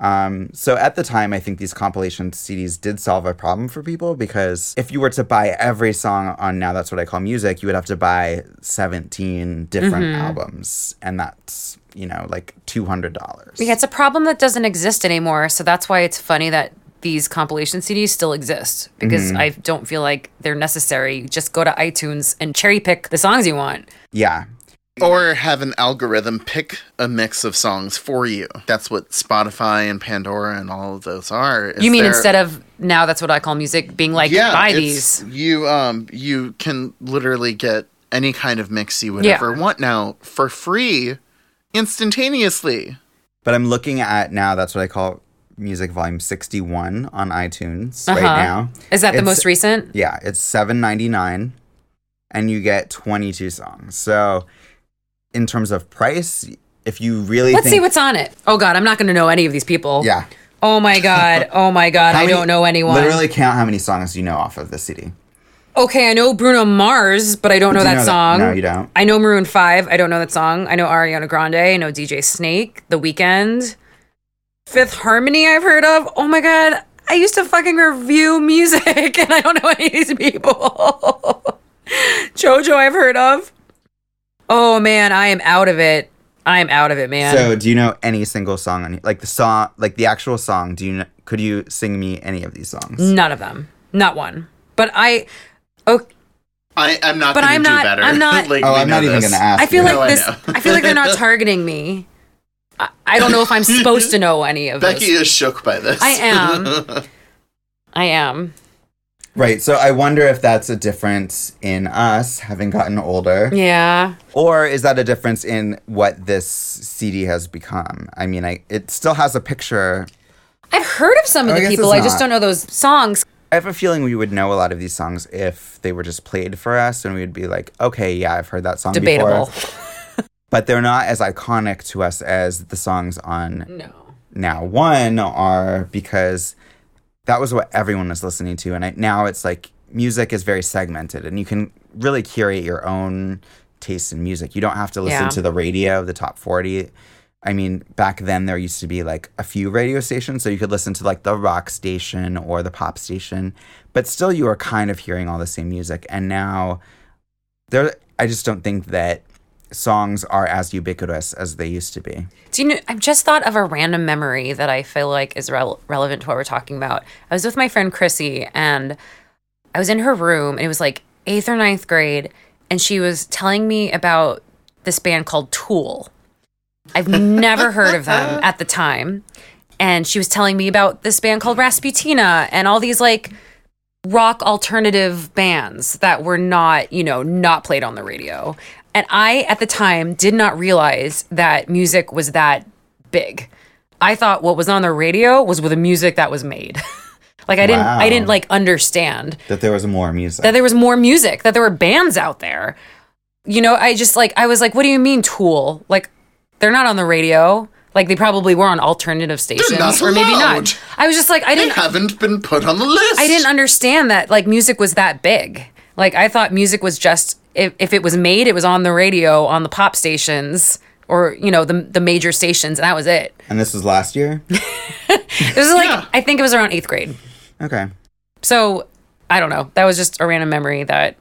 Um, so at the time, I think these compilation CDs did solve a problem for people because if you were to buy every song on Now That's What I Call Music, you would have to buy 17 different albums. And that's, you know, like $200. Yeah, it's a problem that doesn't exist anymore. So that's why it's funny that these compilation CDs still exist because I don't feel like they're necessary. Just go to iTunes and cherry pick the songs you want. Yeah. Or have an algorithm pick a mix of songs for you. That's what Spotify and Pandora and all of those are. is You mean they're- instead of now that's what I call music being like buy these. You um you can literally get any kind of mix you would ever want now for free instantaneously. But I'm looking at now, that's what I call music volume 61 on iTunes right Uh-huh. now. Is that the most recent? Yeah, it's 7.99 and you get 22 songs. So in terms of price, if you really Let's think, see what's on it. Oh God, I'm not going to know any of these people. yeah. Oh my God. Oh my God. How I many- don't know anyone. Literally count how many songs you know off of the CD. Okay, I know Bruno Mars, but I don't know Do you that know that? song. No, you don't. I know Maroon Five. I don't know that song. I know Ariana Grande. I know DJ Snake. The Weeknd. Fifth Harmony. I've heard of. Oh my God. I used to fucking review music, and I don't know any of these people. Jojo. I've heard of. Oh man, I am out of it. I am out of it, man. So, do you know any single song on like the song, like the actual song? Do you know, could you sing me any of these songs? None of them. Not one. But I. Oh, I, I'm not But I'm do not- better. I'm not- like, Oh, I'm know not even gonna ask. I feel you. like No, this. know. I, feel like they're not targeting me. I, I don't know if I'm supposed to know any of Becky this. Becky is shook by this. I am. I am. Right. So I wonder if that's a difference in us having gotten older, Yeah. or is that a difference in what this CD has become? I mean, I it still has a picture. I've heard of some of Oh, the guess people. I just don't know those songs. I have a feeling we would know a lot of these songs if they were just played for us, and we would be like, "Okay, yeah, I've heard that song Debatable. before." But they're not as iconic to us as the songs on No. now one are because that was what everyone was listening to and I, now it's like music is very segmented and you can really curate your own taste in music you don't have to listen Yeah. to the radio the top 40 i mean back then there used to be like a few radio stations so you could listen to like the rock station or the pop station but still you were kind of hearing all the same music and now there i just don't think that songs are as ubiquitous as they used to be Do you know? I've just thought of a random memory that I feel like is rel- relevant to what we're talking about. I was with my friend Chrissy, and I was in her room, and it was like eighth or ninth grade, and she was telling me about this band called Tool. I've never heard of them at the time, and she was telling me about this band called Rasputina and all these like rock alternative bands that were not, you know, not played on the radio. And I, at the time, did not realize that music was that big. I thought what was on the radio was with the music that was made. like I didn't, I didn't like understand that there was more music that there was more music, that there were bands out there. You know, I just like, I was like, what do you mean, Tool? Like, they're not on the radio. Like, they probably were on alternative stations, not or maybe not. I was just like, I didn't, haven't been put on the list. I didn't understand that like music was that big. Like I thought music was just if, if it was made, it was on the radio, on the pop stations, or you know the the major stations, and that was it. And this was last year? It was like Yeah. I think it was around eighth grade. Okay. So I don't know. That was just a random memory that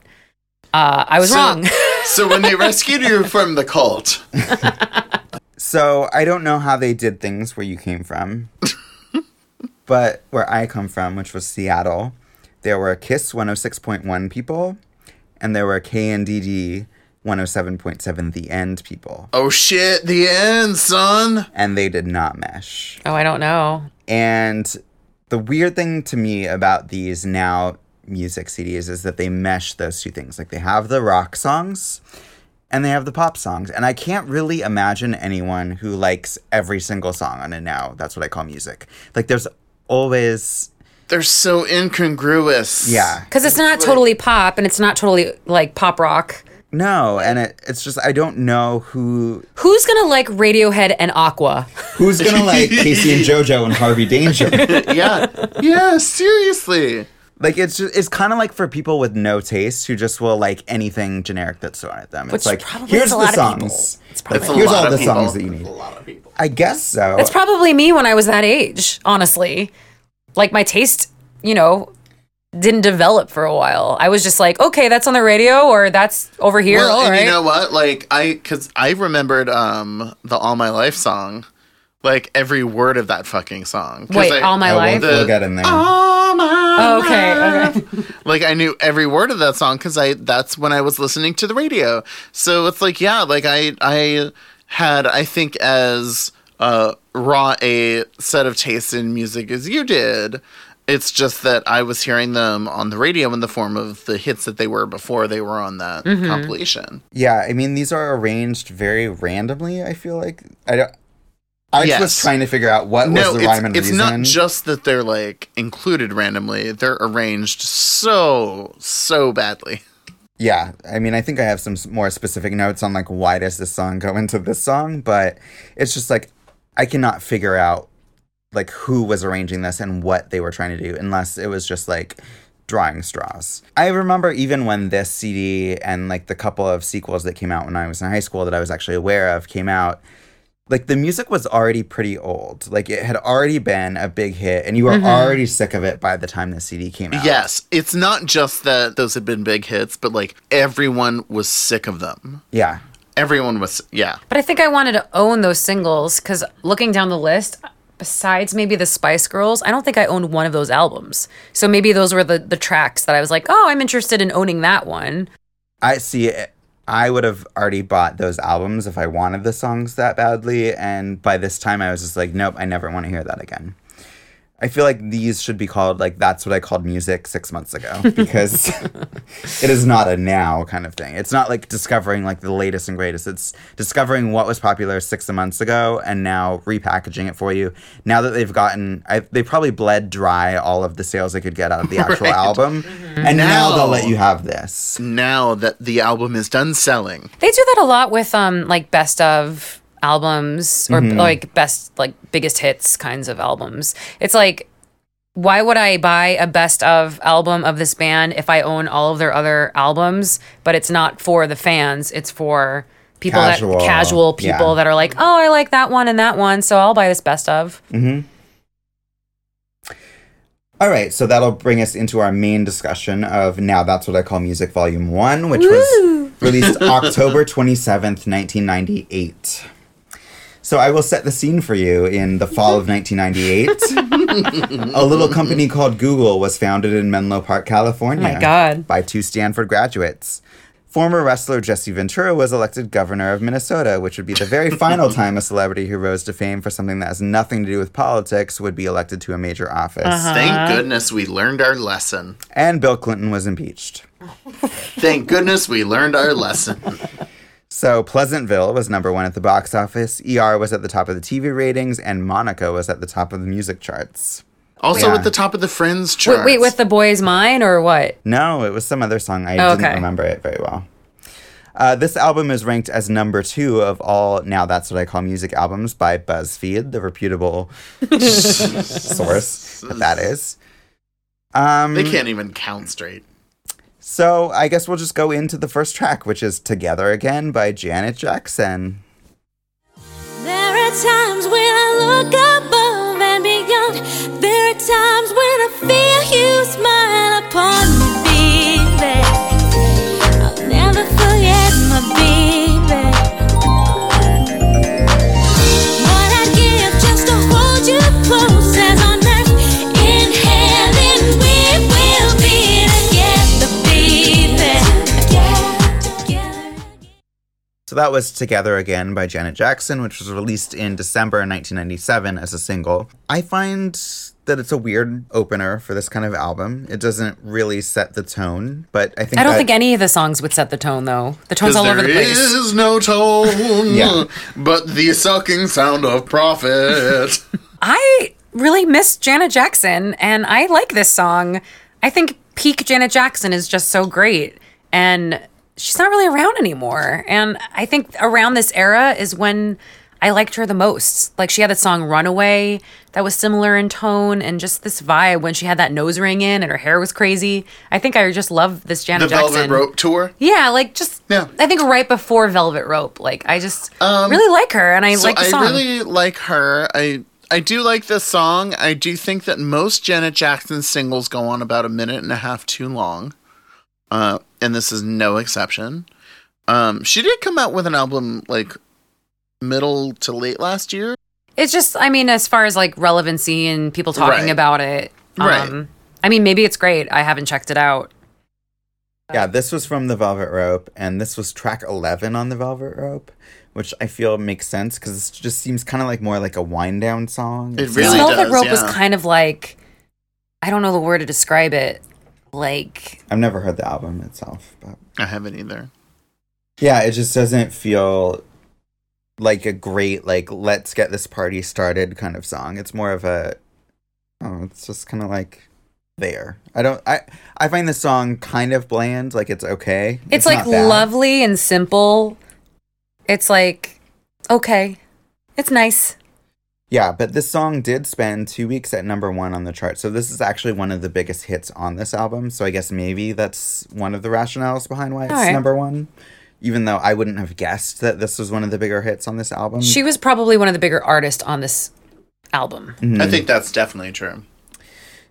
uh, I was So- wrong. So when they rescued you from the cult, So I don't know how they did things where you came from. but where I come from, which was Seattle, there were KISS 106.1 people and there were KNDD 107.7 The End people. oh shit, the end, son. And they did not mesh. oh, I don't know. And the weird thing to me about these now music CDs is that they mesh those two things. Like they have the rock songs and they have the pop songs. And I can't really imagine anyone who likes every single song on it now. That's what I call music. Like there's always They're so incongruous. yeah. Because it's not totally pop, and it's not totally like pop rock. No, and it, it's just I don't know who Who's gonna like Radiohead and Aqua? who's gonna like K-Ci and JoJo and Harvey Danger. yeah, yeah. Seriously. Like it's just, it's kind of like for people with no taste who just will like anything generic that's thrown at them. Which it's like probably here's is a the lot of people. songs. It's probably Like, a here's lot all of the people. songs that you need. A lot of people. I guess so. It's probably me when I was that age, honestly. Like my taste, you know, didn't develop for a while. I was just like, okay, that's on the radio or that's over here. well, all and right. you know what? Like I, because I remembered um the All My Life song, like every word of that fucking song. Wait, I- All My I Life? won't forget in there. All my Oh, okay, okay. like I knew every word of that song because I that's when I was listening to the radio. So it's like yeah, like I I had I think as uh, raw a set of taste in music as you did. It's just that I was hearing them on the radio in the form of the hits that they were before they were on that Mm-hmm. compilation. Yeah, I mean these are arranged very randomly. I feel like I don't. I Yes. was trying to figure out what No, was the it's, rhyme and it's reason. not just that they're like included randomly; they're arranged so so badly. yeah, I mean, I think I have some more specific notes on like why does this song go into this song, but it's just like I cannot figure out like who was arranging this and what they were trying to do unless it was just like drawing straws. I remember even when this CD and like the couple of sequels that came out when I was in high school that I was actually aware of came out like the music was already pretty old. Like it had already been a big hit and you were mm-hmm. already sick of it by the time the CD came out. Yes, it's not just that those had been big hits, but like everyone was sick of them. Yeah. Everyone was, yeah. But I think I wanted to own those singles because looking down the list, besides maybe the Spice Girls, I don't think I owned one of those albums. So maybe those were the, the tracks that I was like, oh, I'm interested in owning that one. I see. I would have already bought those albums if I wanted the songs that badly, and by this time I was just like, nope, I never want to hear that again. I feel like these should be called like that's what I called music six months ago because it is not a now kind of thing. It's not like discovering like the latest and greatest. It's discovering what was popular six months ago and now repackaging it for you. Now that they've gotten, I, they probably bled dry all of the sales they could get out of the actual Right. album, and now Now- they'll let you have this. Now that the album is done selling, They do that a lot with um like best of albums or Mm-hmm. like best like biggest hits kinds of albums. It's like why would I buy a best of album of this band if I own all of their other albums, but it's not for the fans, it's for people Casual, that casual people yeah. that are like, "Oh, I like that one and that one, so I'll buy this best of." All right, so that'll bring us into our main discussion of Now That's What I Call Music Volume 1, which was released October 27th, 1998. So I will set the scene for you in the fall of 1998. a little company called Google was founded in Menlo Park, California. Oh my God. By two Stanford graduates. Former wrestler Jesse Ventura was elected governor of Minnesota, which would be the very final time a celebrity who rose to fame for something that has nothing to do with politics would be elected to a major office. Uh-huh. thank goodness we learned our lesson. And Bill Clinton was impeached. Thank goodness we learned our lesson. So Pleasantville was number one at the box office, ER was at the top of the TV ratings, and Monica was at the top of the music charts. Also Yeah. at the top of the Friends Wait, charts. wait, with the boys mine or what? No, it was some other song. I Oh, didn't remember it very well. Uh, this album is ranked as number two of all Now That's What I Call Music albums by BuzzFeed, the reputable source that, that is. Um, they can't even count straight. So I guess we'll just go into the first track, which is Together Again by Janet Jackson. There are times when I look above and beyond. There are times when I feel you smile So that was Together Again by Janet Jackson, which was released in December 1997 as a single. I find that it's a weird opener for this kind of album. It doesn't really set the tone, but I think I don't that- think any of the songs would set the tone though. The tone's all over the place. There is no tone, Yeah. but the sucking sound of profit. I really miss Janet Jackson and I like this song. I think peak Janet Jackson is just so great and she's not really around anymore. And I think around this era is when I liked her the most. Like she had the song Runaway that was similar in tone and just this vibe when she had that nose ring in and her hair was crazy. I think I just love this the Janet Jackson. Velvet Rope tour. Yeah, like just Yeah. I think right before Velvet Rope. Like I just really like her and I So like the song. I really like her. I I do like this song. I do think that most Janet Jackson singles go on about a minute and a half too long. Uh, and this is no exception. Um, she did come out with an album like middle to late last year. It's just, I mean, as far as like relevancy and people talking Right. about it. Right. Um, I mean, maybe it's great. I haven't checked it out. Yeah, this was from the Velvet Rope, and this was track 11 on the Velvet Rope, which I feel makes sense because it just seems kind of like more like a wind down song. It really not- Velvet does, Rope was kind of like, I don't know the word to describe it. Like, I've never heard the album itself, but I haven't either. yeah, it just doesn't feel like a great like let's get this party started kind of song. It's more of a oh, it's just kind of like there. I don't. I I find the song kind of bland. Like it's okay. It's, like lovely and simple. It's like okay. It's nice. Yeah, but this song did spend two weeks at number one on the chart. So this is actually one of the biggest hits on this album. So I guess maybe that's one of the rationales behind why it's All right. number one. Even though I wouldn't have guessed that this was one of the bigger hits on this album. She was probably one of the bigger artists on this album. Mm-hmm. I think that's definitely true.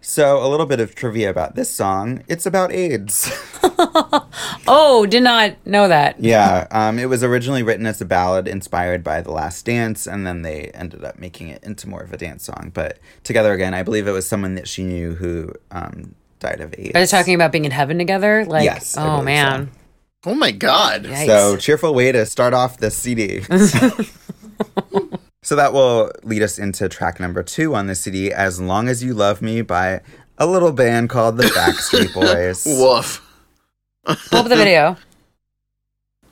So a little bit of trivia about this song. It's about AIDS. Oh, did not know that. yeah, um, it was originally written as a ballad inspired by The Last Dance, and then they ended up making it into more of a dance song. But together again, I believe it was someone that she knew who um, died of AIDS. Are they talking about being in heaven together? Like, Yes, oh believe man. Oh my god. Yikes. So cheerful way to start off this CD. so that will lead us into track number two on the CD, "As Long as You Love Me" by a little band called the Backstreet Boys. Woof. Pull up the video.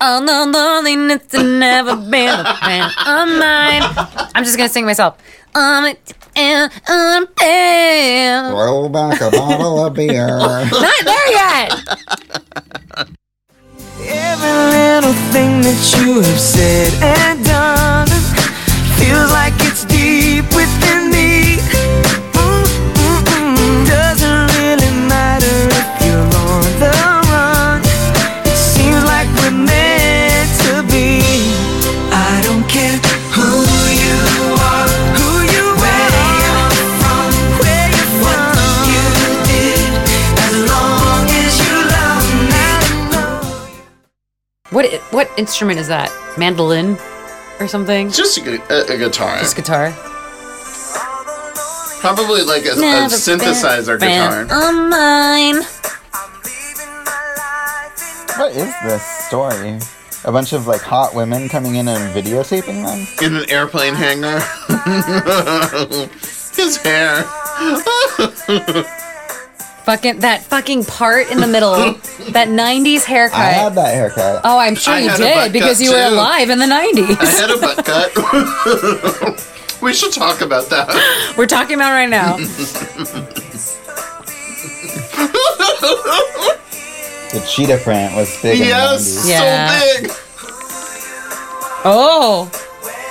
Oh no, loneliness has never been a fan of mine. I'm just gonna sing myself. Um, and um, and- Roll back a bottle of beer. not there yet. Every little thing that you have said and done feels like it's deep within me. Doesn't really matter if you're on the run. Seems like we're meant to be. I don't care who you are, where you're from, what you did, as long as you love me. What what instrument is that? Mandolin or something? Just a, a, a guitar. Just guitar. Probably like a, a synthesizer been guitar. fan of mine. what is this story? A bunch of like hot women coming in and videotaping them? In an airplane hangar. His hair. Fucking that fucking part in the middle. that 90s haircut. I had that haircut. Oh, I'm sure I you had a butt did because cut, you were too. alive in the '90s. I 90s. had a butt cut. we should talk about that. We're talking about right now. The cheetah print was big in yes, the 90s. Yeah. so big. Oh,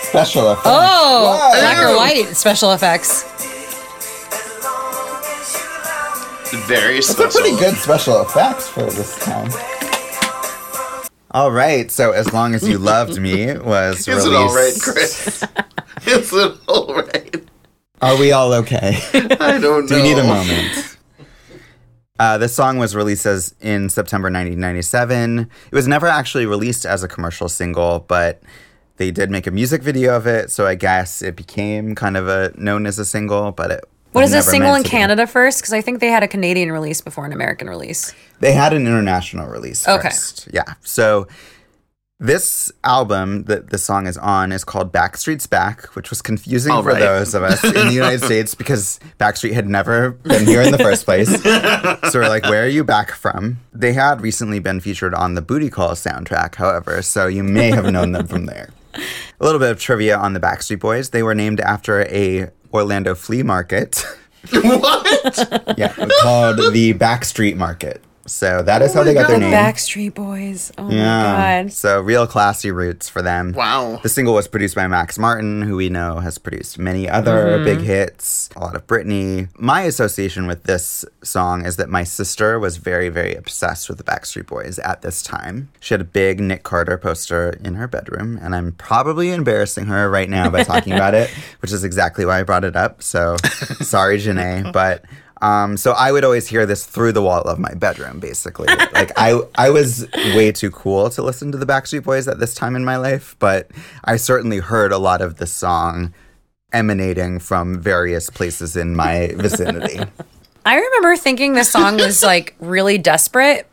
Special effects. oh, What? black or Ew. white special effects. Very It's a special. pretty good special effects for this time. All right, so as long as you loved me was Is released. it all right, Chris? Is it all right? Are we all okay? I don't know. Do you need a moment? Uh, this song was released as in September 1997. It was never actually released as a commercial single, but they did make a music video of it, so I guess it became kind of a known as a single. But it What was is a single in meant to be. Canada first? Because I think they had a Canadian release before an American release. They had an international release Okay. first. Yeah. So this album that the song is on is called Backstreet's Back, which was confusing All for right. those of us in the United States because Backstreet had never been here in the first place. so we're like, where are you back from? They had recently been featured on the Booty Call soundtrack, however, so you may have known them from there. A little bit of trivia on the Backstreet Boys. They were named after a Orlando flea market. what? yeah, called the Backstreet Market. So that is how oh they got their God. name. Backstreet Boys. Oh Yeah. my god. So real classy roots for them. Wow. The single was produced by Max Martin, who we know has produced many other mm-hmm. big hits, a lot of Britney. My association with this song is that my sister was very, very obsessed with the Backstreet Boys at this time. She had a big Nick Carter poster in her bedroom, and I'm probably embarrassing her right now by talking about it, which is exactly why I brought it up. So sorry, Janae, but. Um, so I would always hear this through the wall of my bedroom, basically. like I, I was way too cool to listen to the Backstreet Boys at this time in my life, but I certainly heard a lot of the song emanating from various places in my vicinity. I remember thinking this song was like really desperate.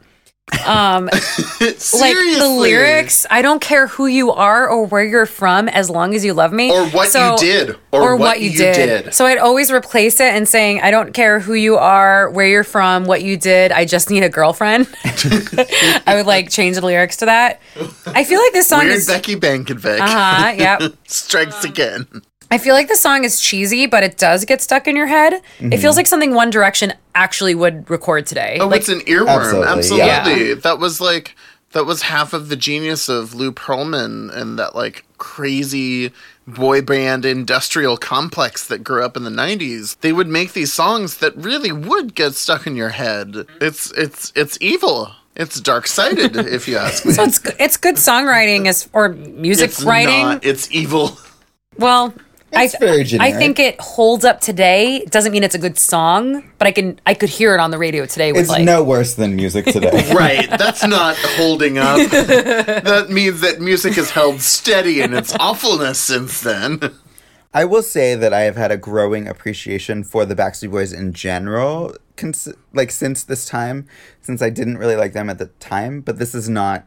Um, like the lyrics, I don't care who you are or where you're from, as long as you love me, Or what you did, or what you did. So I'd always replace it and saying, I don't care who you are, where you're from, what you did. I just need a girlfriend. I would like change the lyrics to that. I feel like this song Weird is. Becky Bankovic Uh huh. Yep. strikes again. I feel like the song is cheesy, but it does get stuck in your head. It feels mm-hmm. like something One Direction actually would record today. Oh, like, it's an earworm. Absolutely, Absolutely. yeah. That was like that was half of the genius of Lou Pearlman and that like crazy boy band industrial complex that grew up in the 90s. They would make these songs that really would get stuck in your head. It's it's it's evil. It's dark-sided if you ask me. so it's it's good songwriting as or music It's writing. not. It's evil. Well, It's I very I think it holds up today. It doesn't mean it's a good song, but I can I could hear it on the radio today with It's like no worse than music today. Right. That's not holding up. that means that music has held steady in its awfulness since then. I will say that I have had a growing appreciation for the Backstreet Boys in general, cons- like since this time, since I didn't really like them at the time, but this is not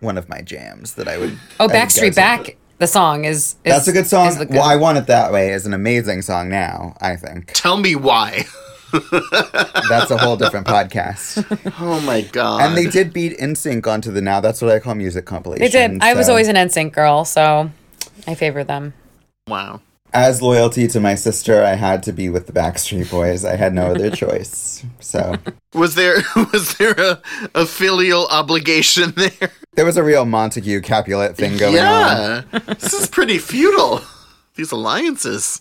one of my jams that I would. Oh, I Backstreet to. Back. The song is, is That's a good song. is the good- Well, I Want It That Way is an amazing song now, I think. Tell me why. That's a whole different podcast. Oh my god. And they did beat NSYNC onto the Now That's What I Call Music compilation. They did. I was always an NSYNC girl, so I favor them. Wow. As loyalty to my sister, I had to be with the Backstreet Boys. I had no other choice. So Was there was there a, a filial obligation there? there was a real Montague Capulet thing going on. yeah. this is pretty feudal. These alliances.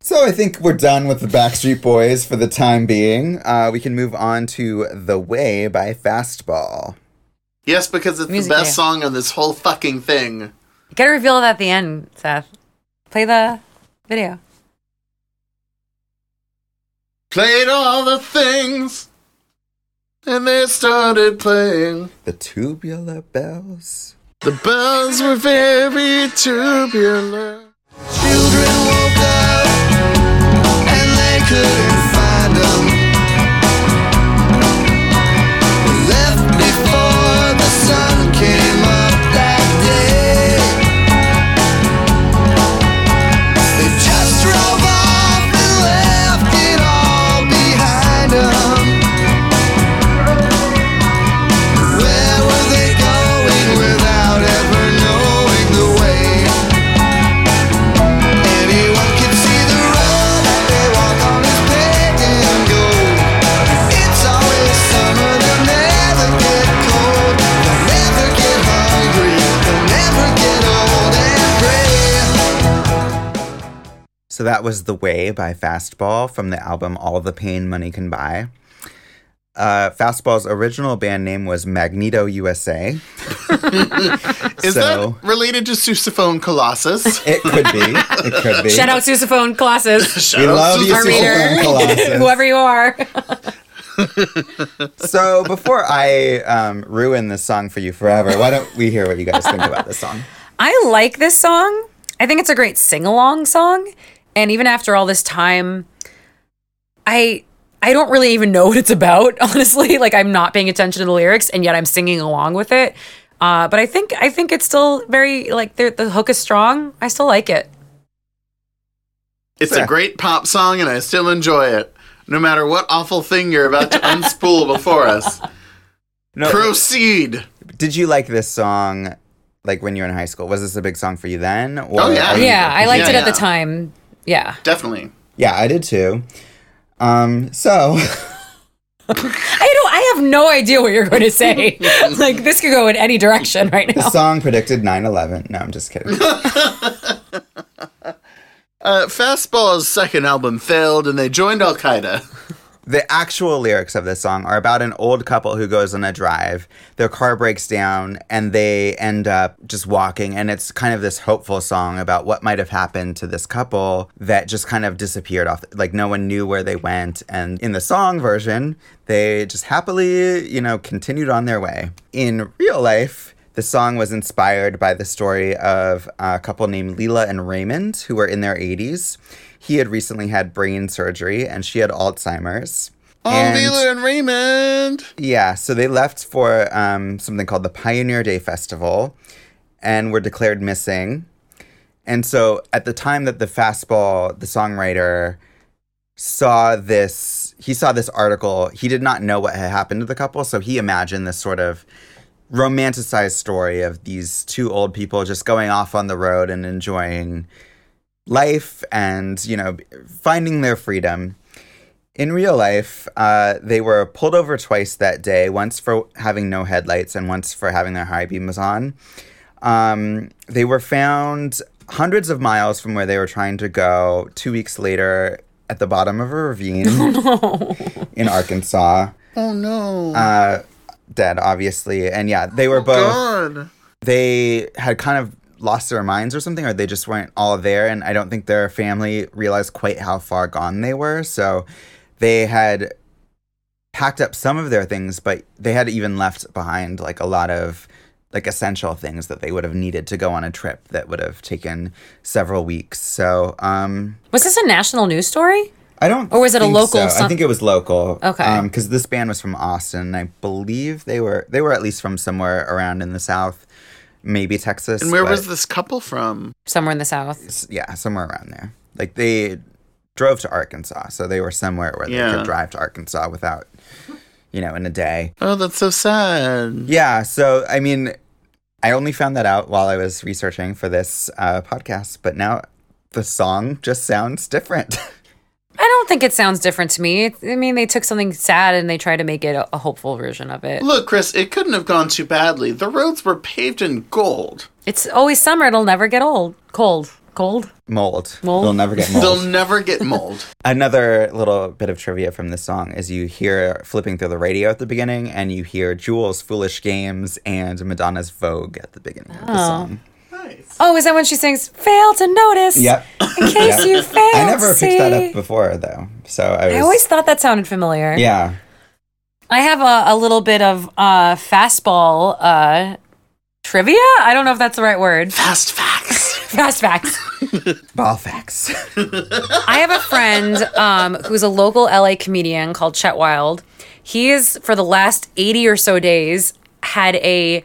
So I think we're done with the Backstreet Boys for the time being. Uh, we can move on to The Way by Fastball. Yes, because it's Music the best video. song on this whole fucking thing. You gotta reveal it at the end, Seth. Play the video. Played all the things, and they started playing. The Tubular Bells. The bells were very tubular. Children woke up and they couldn't that was The Way by Fastball from the album All the Pain Money Can Buy. Uh, Fastball's original band name was Magneto USA. Is So- that related to Sousaphone Colossus? It could be. It could be. Shout out Sousaphone Colossus. We love you, Sousaphone Colossus. Whoever you are. So before I um, ruin this song for you forever, why don't we hear what you guys think about this song? I like this song. I think it's a great sing-along song. And even after all this time, I I don't really even know what it's about, honestly. Like I'm not paying attention to the lyrics and yet I'm singing along with it. Uh, but I think I think it's still very like the the hook is strong. I still like it. It's a great pop song, and I still enjoy it, no matter what awful thing you're about to unspool before us. No, Proceed. did you like this song like when you were in high school? Was this a big song for you then? Or Oh, yeah. you- Yeah, I liked Yeah, it at the time. Yeah. Definitely. Yeah, I did too. Um, so I don't I have no idea what you're going to say. like this could go in any direction right now. the song predicted 9-11. No, I'm just kidding. Uh, Fastball's second album failed, and they joined Al Qaeda. The actual lyrics of this song are about an old couple who goes on a drive. Their car breaks down and they end up just walking. And it's kind of this hopeful song about what might have happened to this couple that just kind of disappeared off. Like no one knew where they went. And in the song version, they just happily, you know, continued on their way. In real life, the song was inspired by the story of a couple named Lela and Raymond, who were in their 80s. He had recently had brain surgery and she had Alzheimer's. Oh, And- Lela and Raymond. yeah, so they left for um, something called the Pioneer Day Festival and were declared missing. And so at the time that the Fastball, the songwriter, saw this, he saw this article, he did not know what had happened to the couple. So he imagined this sort of romanticized story of these two old people just going off on the road and enjoying life and, you know, finding their freedom. In real life, uh, they were pulled over twice that day, once for having no headlights and once for having their high beams on. Um, they were found hundreds of miles from where they were trying to go two weeks later at the bottom of a ravine in Arkansas. Oh no. Uh, dead, obviously. And yeah, they were both God. they had kind of lost their minds or something, or they just weren't all there. And I don't think their family realized quite how far gone they were. So they had packed up some of their things, but they had even left behind like a lot of like essential things that they would have needed to go on a trip that would have taken several weeks. So um Was this a national news story? I don't. Or was it a local so. I think it was local. Okay. Because this band was from Austin. I believe they were they were at least from somewhere around in the South, maybe Texas. And where was this couple from? Somewhere in the South. Yeah, somewhere around there. Like they drove to Arkansas, so they were somewhere where they could drive to Arkansas without, you know, in a day. Oh, that's so sad. Yeah. So I mean, I only found that out while I was researching for this uh, podcast, but now the song just sounds different. I don't think it sounds different to me. I mean, they took something sad and they tried to make it a, a hopeful version of it. Look, Chris, it couldn't have gone too badly. The roads were paved in gold. It's always summer. It'll never get old. Cold. Cold. mold. Mold? They'll never get mold. They'll never get mold. Another little bit of trivia from this song is you hear flipping through the radio at the beginning, and you hear Jewel's Foolish Games and Madonna's Vogue at the beginning of the oh. song. Nice. Oh, is that when she sings "Fail to Notice"? Yep. In case Yep. you fail. I never to picked that up before, though. So I was. I always thought that sounded familiar. Yeah. I have a, a little bit of uh, fastball uh, trivia. I don't know if that's the right word. Fast facts. Fast facts. Ball facts. I have a friend um, who's a local LA comedian called Chet Wild. He is, for the last 80 or so days, had a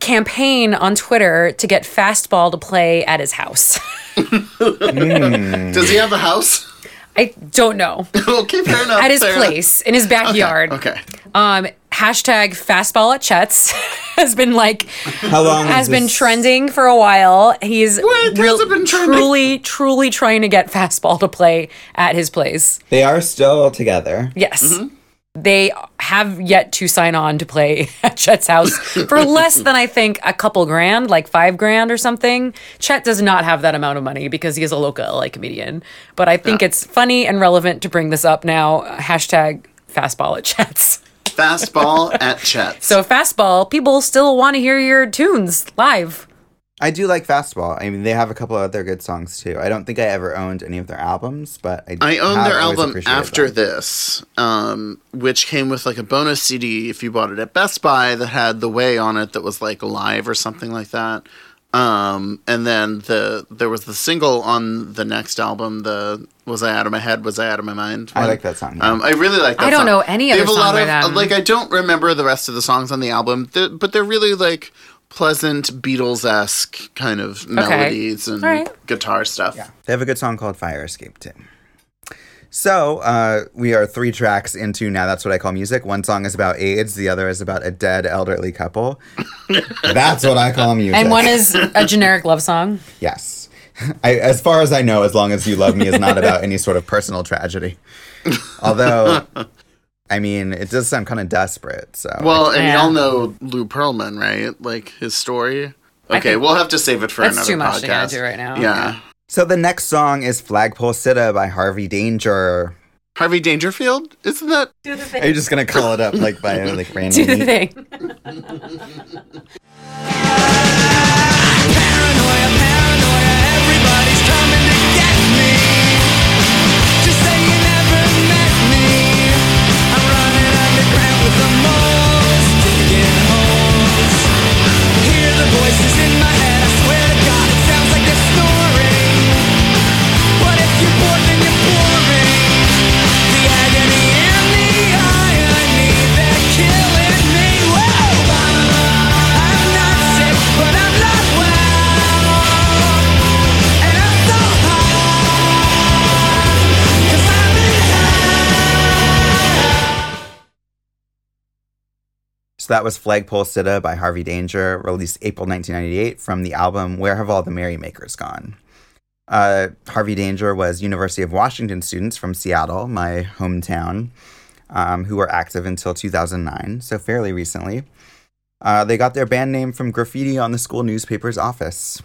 campaign on Twitter to get fastball to play at his house. Does he have a house? I don't know. okay, fair enough. At his fair enough. place, in his backyard. Okay. Um, hashtag fastball at Chet's has been like How long has been this- trending for a while. He's What? Has it been trending? truly, truly trying to get fastball to play at his place. They are still together. Yes. Mm-hmm. They have yet to sign on to play at Chet's house for less than I think a couple grand, like five grand or something. Chet does not have that amount of money because he is a local LA comedian. But I think it's funny and relevant to bring this up now. Hashtag fastball at Chet's. Fastball at Chet's. So fastball, people still want to hear your tunes live. I do like Fastball. I mean, they have a couple other good songs too. I don't think I ever owned any of their albums, but I, I owned their album after them. this, um, which came with like a bonus CD if you bought it at Best Buy that had The Way on it that was like live or something like that. Um, and then the there was the single on the next album. The was I out of my head? Was I out of my mind? I like that song, yeah. Um, I really like. that song. I don't song. know any They other have a song lot of them. like I don't remember the rest of the songs on the album, They're- but they're really like pleasant Beatles esque kind of melodies and All right. guitar stuff. Yeah. They have a good song called Fire Escape too. So uh, we are three tracks into now. That's what I call music. One song is about AIDS. The other is about a dead elderly couple. that's what I call music. And one is a generic love song. yes. I, as far as I know, as long as you love me is not about any sort of personal tragedy. Although, I mean, it does sound kind of desperate. So Well, and Yeah. y'all know Lou Pearlman, right? Like his story. Okay, we'll have to save it for that's another too much podcast. to get into right now. Yeah. so the next song is Flagpole Sitta by Harvey Danger. Harvey Dangerfield, isn't that? the thing Are you just gonna call it up like by like random? Do the beat? thing. So that was Flagpole Sitta by Harvey Danger, released April 1998 from the album Where Have All the Merrymakers Gone? Uh, Harvey Danger was University of Washington students from Seattle, my hometown, um, who were active until 2009, so fairly recently. Uh, they got their band name from graffiti on the school newspaper's office.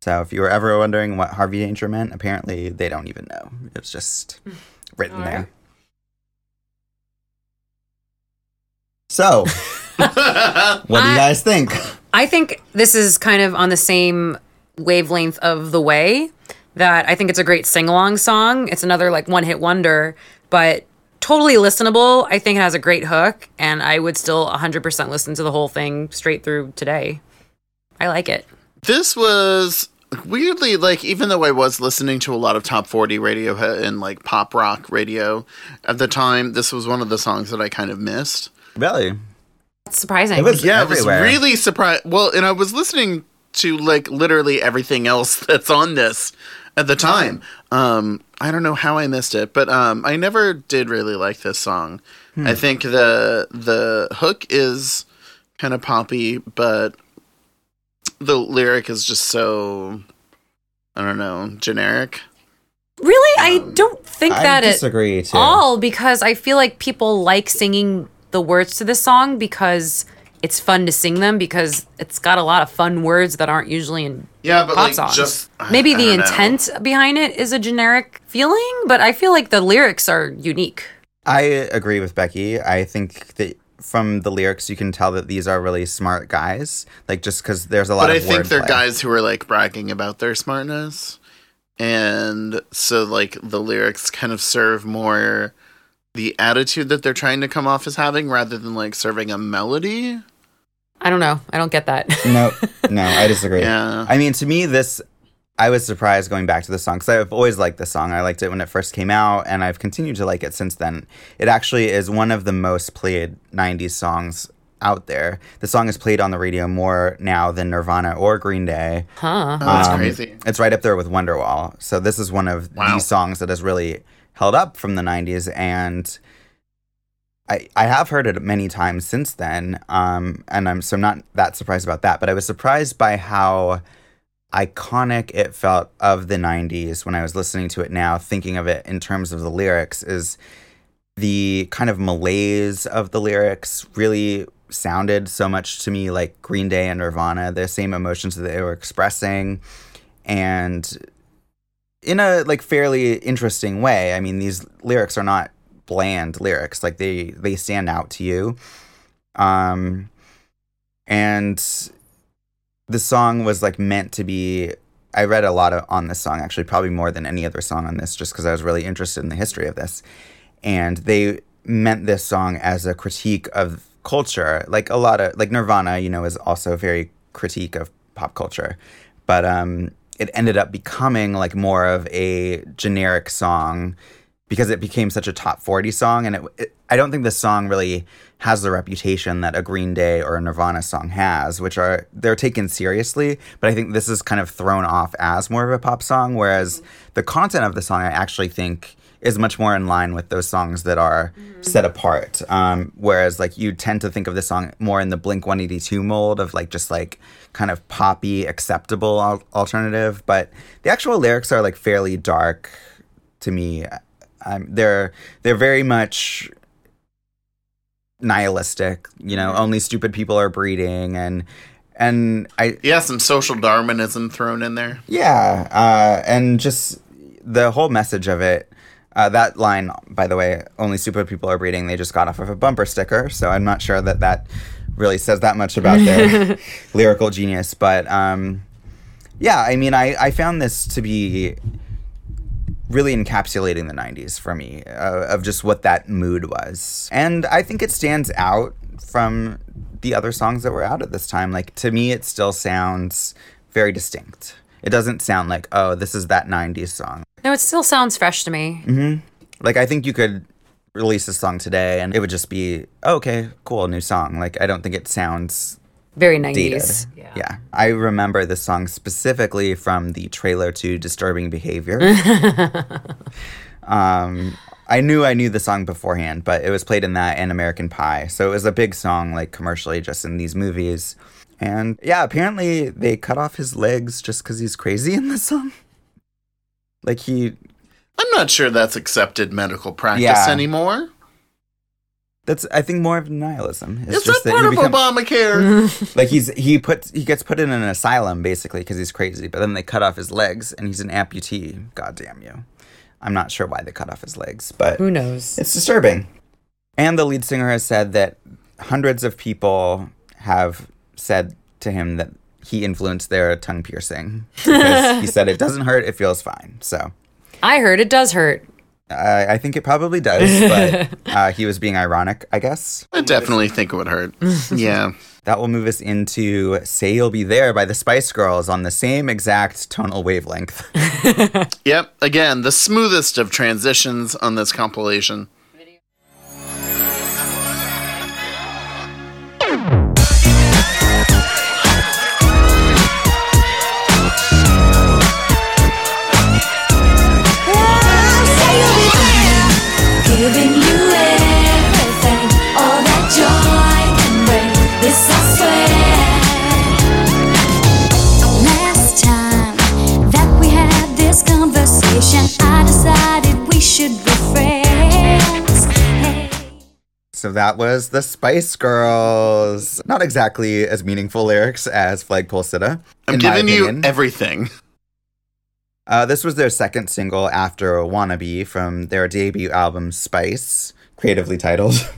So if you were ever wondering what Harvey Danger meant, apparently they don't even know. It's just written there. So, what do you guys think? I think this is kind of on the same wavelength of The Way that I think it's a great sing along song. It's another like one hit wonder, but totally listenable. I think it has a great hook, and I would still 100% listen to the whole thing straight through today. I like it. This was weirdly like even though I was listening to a lot of top 40 radio and like pop rock radio at the time, this was one of the songs that I kind of missed. Really? That's surprising. It was Yeah, everywhere. I was really surprised. Well, and I was listening to like literally everything else that's on this at the time. Um, I don't know how I missed it, but um, I never did really like this song. I think the the hook is kind of poppy, but the lyric is just so I don't know generic. Really? I don't think I that at too. all because I feel like people like singing the words to this song because it's fun to sing them because it's got a lot of fun words that aren't usually in Yeah, but pop like songs. just Maybe I the don't know. intent behind it is a generic feeling, but I feel like the lyrics are unique. I agree with Becky. I think that from the lyrics, you can tell that these are really smart guys. Like just because there's a lot But I of think they're wordplay. guys who are like bragging about their smartness. And so like the lyrics kind of serve more the attitude that they're trying to come off as having rather than like serving a melody. I don't know. I don't get that. No, no, I disagree. Yeah. I mean, to me, this I was surprised going back to the song because I've always liked the song. I liked it when it first came out, and I've continued to like it since then. It actually is one of the most played '90s songs out there. The song is played on the radio more now than Nirvana or Green Day. huh. Oh, that's Um, crazy. It's right up there with Wonderwall. So this is one of Wow. these songs that has really held up from the '90s, and I I have heard it many times since then. Um, and I'm so I'm not that surprised about that. But I was surprised by how iconic it felt of the '90s when I was listening to it now, thinking of it in terms of the lyrics. Is the kind of malaise of the lyrics really sounded so much to me like Green Day and Nirvana, the same emotions that they were expressing, and in a like fairly interesting way. I mean, these lyrics are not bland lyrics; like they they stand out to you. Um, and the song was like meant to be. I read a lot of, on this song, actually, probably more than any other song on this, just because I was really interested in the history of this and they meant this song as a critique of culture like a lot of like nirvana you know is also very critique of pop culture but um it ended up becoming like more of a generic song because it became such a top 40 song and it, it i don't think this song really has the reputation that a green day or a nirvana song has which are they're taken seriously but i think this is kind of thrown off as more of a pop song whereas mm-hmm. the content of the song i actually think is much more in line with those songs that are set apart. Um, whereas like you tend to think of this song more in the Blink 182 mold of like just like kind of poppy, acceptable al- alternative. But the actual lyrics are like fairly dark to me. Um, they're they're very much nihilistic. You know, only stupid people are breeding and. And I, Yeah, some social Darwinism thrown in there. yeah, uh, and just the whole message of it. Uh, that line, by the way, only stupid people are breeding. They just got off of a bumper sticker, so I'm not sure that that really says that much about their lyrical genius. But um, yeah, I mean, I, I found this to be really encapsulating the 90s for me uh, of just what that mood was. And I think it stands out from the other songs that were out at this time. Like, to me, it still sounds very distinct. It doesn't sound like, oh, this is that 90s song. No, it still sounds fresh to me. Like, I think you could release a song today and it would just be, oh, okay, cool, new song. Like, I don't think it sounds Very dated. 90s. Yeah. I remember this song specifically from the trailer to Disturbing Behavior. um, I knew I knew the song beforehand, but it was played in that and American Pie. So it was a big song, like commercially, just in these movies. And yeah, apparently they cut off his legs just because he's crazy in this song. Like he I'm not sure that's accepted medical practice Yeah. anymore. that's I think more of nihilism. It's Is that that part you of become- Obamacare? like he's he puts he gets put in an asylum basically because he's crazy, but then they cut off his legs and he's an amputee. God damn you! I'm not sure why they cut off his legs, but Who knows? it's disturbing. And the lead singer has said that hundreds of people have said to him that he influenced their tongue piercing because he said it doesn't hurt, it feels fine. So I heard it does hurt. I I think it probably does, but uh, he was being ironic, I guess. I definitely think it would hurt. yeah. That will move us into Say You'll Be There by the Spice Girls on the same exact tonal wavelength. Yep. Again, the smoothest of transitions on this compilation. Giving that was the Spice Girls. Not exactly as meaningful lyrics as Flagpole Sitta. I'm giving you everything. Uh, this was their second single after Wannabe from their debut album Spice, creatively titled.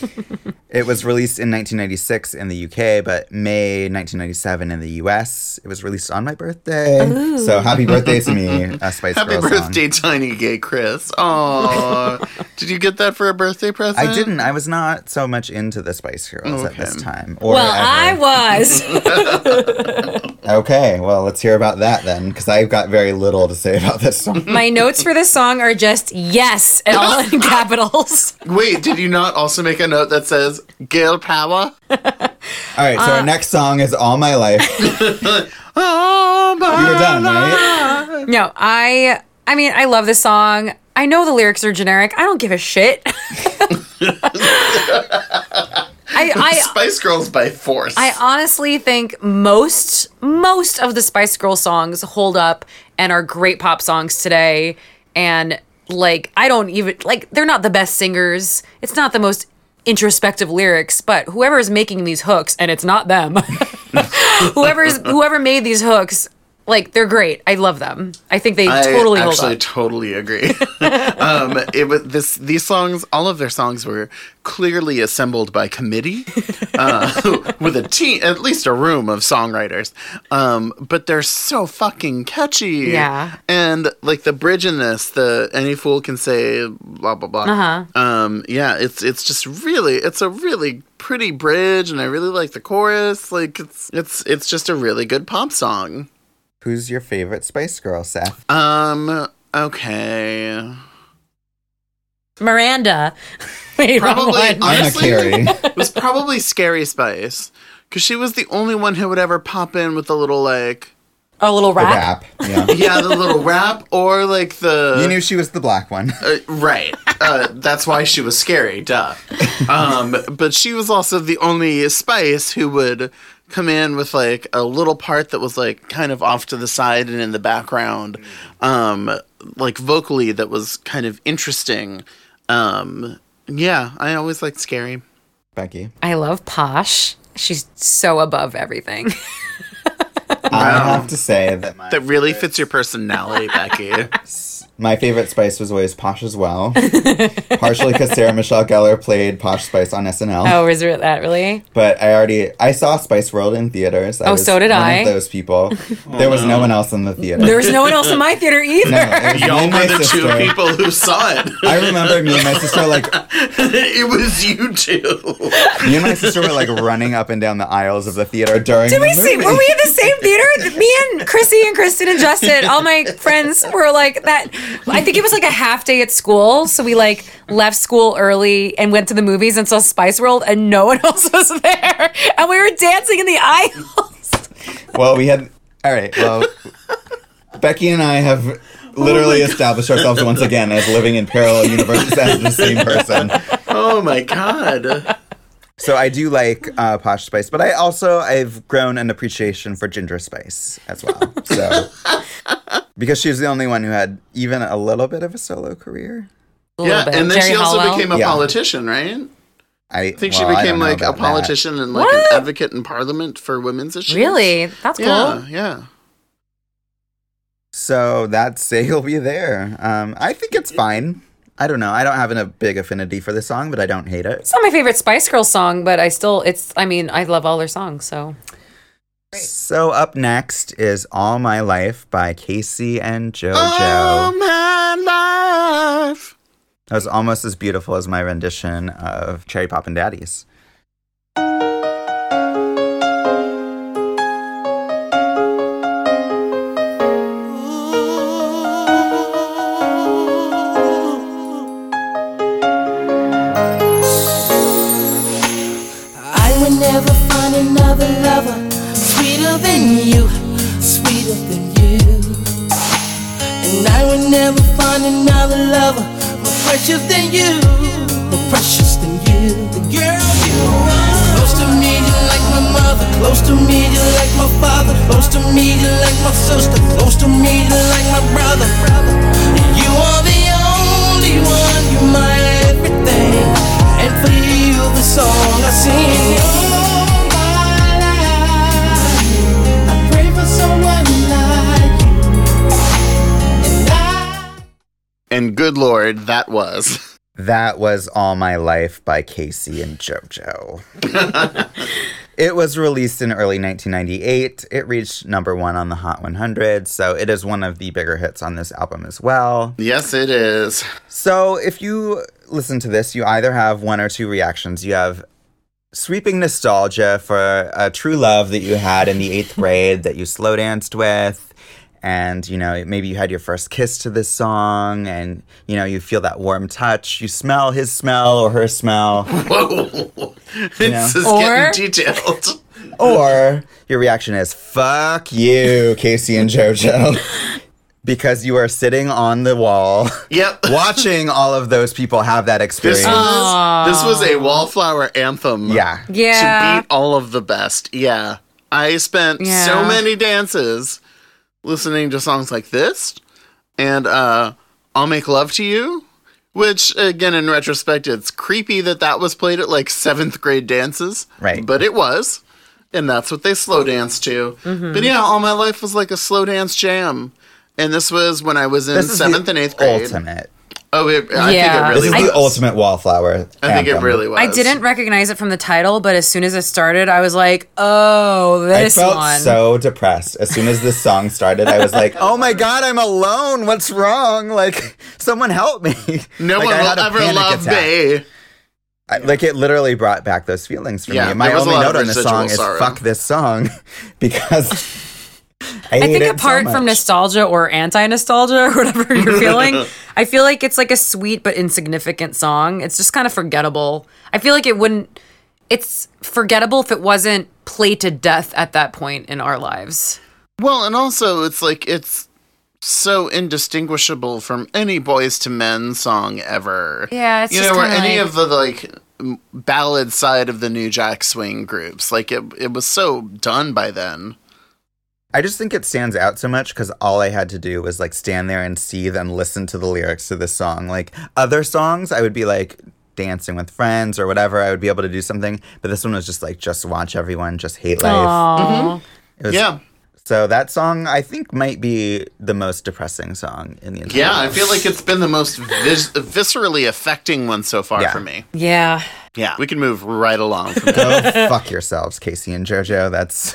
it was released in 1996 in the UK, but May 1997 in the US. It was released on my birthday. So happy birthday to me, a Spice Happy Girls song. Happy birthday, tiny gay Chris. Aww. Did you get that for a birthday present? I didn't. I was not so much into the Spice Girls at this time. Or Well, I was. Okay, well, let's hear about that then, because I've got very little to say about this song. My notes for this song are just yes, and all in capitals. Wait, did you not also make a note that says Girl Power? All right, so our uh, next song is All My Life. Oh, my You were done, right? No, I. I mean, I love this song. I know the lyrics are generic. I don't give a shit. I, I Spice Girls by force. I honestly think most most of the Spice Girl songs hold up and are great pop songs today. And like I don't even like they're not the best singers. It's not the most introspective lyrics, but whoever is making these hooks, and it's not them. whoever's whoever made these hooks, like they're great. I love them. I think they I totally hold actually up. totally agree. um, it was this these songs, all of their songs were clearly assembled by committee uh, with a team, at least a room of songwriters. Um, but they're so fucking catchy. Yeah. and like the bridge in this, the any fool can say blah blah blah. Uh-huh. Um, yeah, it's it's just really it's a really pretty bridge, and I really like the chorus. Like it's it's it's just a really good pop song. Who's your favorite Spice Girl, Seth? Um. Okay. Miranda. Wait, Probably. one. Anna Honestly, Carey. it was probably Scary Spice because she was the only one who would ever pop in with a little like A little The rap. rap. Yeah. yeah the little rap or like the You knew she was the black one. uh, right. Uh, that's why she was scary, duh. Um, but she was also the only Spice who would come in with like a little part that was like kind of off to the side and in the background, um, like vocally that was kind of interesting. Um, yeah, I always liked Scary. Becky. I love Posh. She's so above everything. I have to say that my, That really fits your personality, Becky. my favorite Spice was always Posh as well. Partially because Sarah Michelle Gellar played Posh Spice on SNL. oh, is it that really? But I already I saw Spice World in theaters. I Oh, was so did one I. Of those people. Oh, there was no one else in the theater. There was no one else in my theater either. no, it was me Y'all were my the two people who saw it. I remember me and my sister like it was you two. me and my sister were like running up and down the aisles of the theater during Did the we see? Were we in the same theater? Me and Chrissy and Kristen and Justin, all my friends were like that. I think it was like a half day at school, so we like left school early and went to the movies and saw Spice World, and no one else was there, and we were dancing in the aisles. Well, we had. All right. Well, Becky and I have literally oh established ourselves once again as living in parallel universes as the same person. Oh my god. So I do like uh, Posh Spice, but I also I've grown an appreciation for Ginger Spice as well. So because she was the only one who had even a little bit of a solo career. A Yeah, bit. and then Geri she also Hollow. became a Yeah. politician, right? I, I think well, she became like a about that. politician and like What? an advocate in parliament for women's issues. Really? That's cool. Yeah, yeah. So that say you'll be there. Um, I think it's fine. I don't know. I don't have a big affinity for the song, but I don't hate it. It's not my favorite Spice Girls song, but I still, it's, I mean, I love all their songs, so. So up next is All My Life by K-Ci and JoJo. Oh my life. That was almost as beautiful as my rendition of Cherry Poppin' Daddies. That was. That was All My Life by K-Ci and JoJo. it was released in early 1998. It reached number one on the Hot 100, so it is one of the bigger hits on this album as well. Yes, it is. So if you listen to this, you either have one or two reactions. You have sweeping nostalgia for a true love that you had in the eighth grade that you slow danced with. And, you know, maybe you had your first kiss to this song and, you know, you feel that warm touch. You smell his smell or her smell. Whoa. This is Or- getting detailed. or your reaction is, fuck you, K-Ci and JoJo. because you are sitting on the wall Yep. watching all of those people have that This experience. was, this was a wallflower anthem. Yeah. Yeah. To beat all of the best. Yeah. I spent so many dances listening to songs like this and uh I'll Make Love to You, which again in retrospect it's creepy that that was played at like 7th grade dances. Right. But it was. And that's what they slow dance to. Mm-hmm. But yeah, all my life was like a slow dance jam. And this was when I was in 7th and 8th grade. ultimate. Oh, it, I Yeah. think it This really is was. the ultimate wallflower. I think it anthem. really was. I didn't recognize it from the title, but as soon as it started, I was like, "Oh, I this felt one." so depressed as soon as this song started. I was like, "Oh my god, I'm alone. What's wrong? Like, someone help me!" No Like, one I will a ever panic love attack. me. I, like it literally brought back those feelings for Yeah, me. My there was a only lot of note on this residual song is "fuck this song" because I, I think it so apart from nostalgia or anti-nostalgia or whatever you're feeling, I feel like it's like a sweet but insignificant song. It's just kind of forgettable. I feel like it wouldn't. It's forgettable if it wasn't played to death at that point in our lives. Well, and also it's like it's so indistinguishable from any Boyz II Men song ever. Yeah, it's you just know, or any like- of the like ballad side of the New Jack Swing groups. Like it, it was so done by then. I just think it stands out so much because all I had to do was like stand there and see them listen to the lyrics to this song. Like other songs, I would be like dancing with friends or whatever. I would be able to do something, but this one was just like just watch everyone, just hate life. Aw. Mm-hmm. Mm-hmm. It was- Yeah, So that song, I think, might be the most depressing song in the entire. yeah. I feel like it's been the most vis- viscerally affecting one so far Yeah. for me. Yeah. Yeah, we can move right along from. Go oh, fuck yourselves, K-Ci and JoJo. That's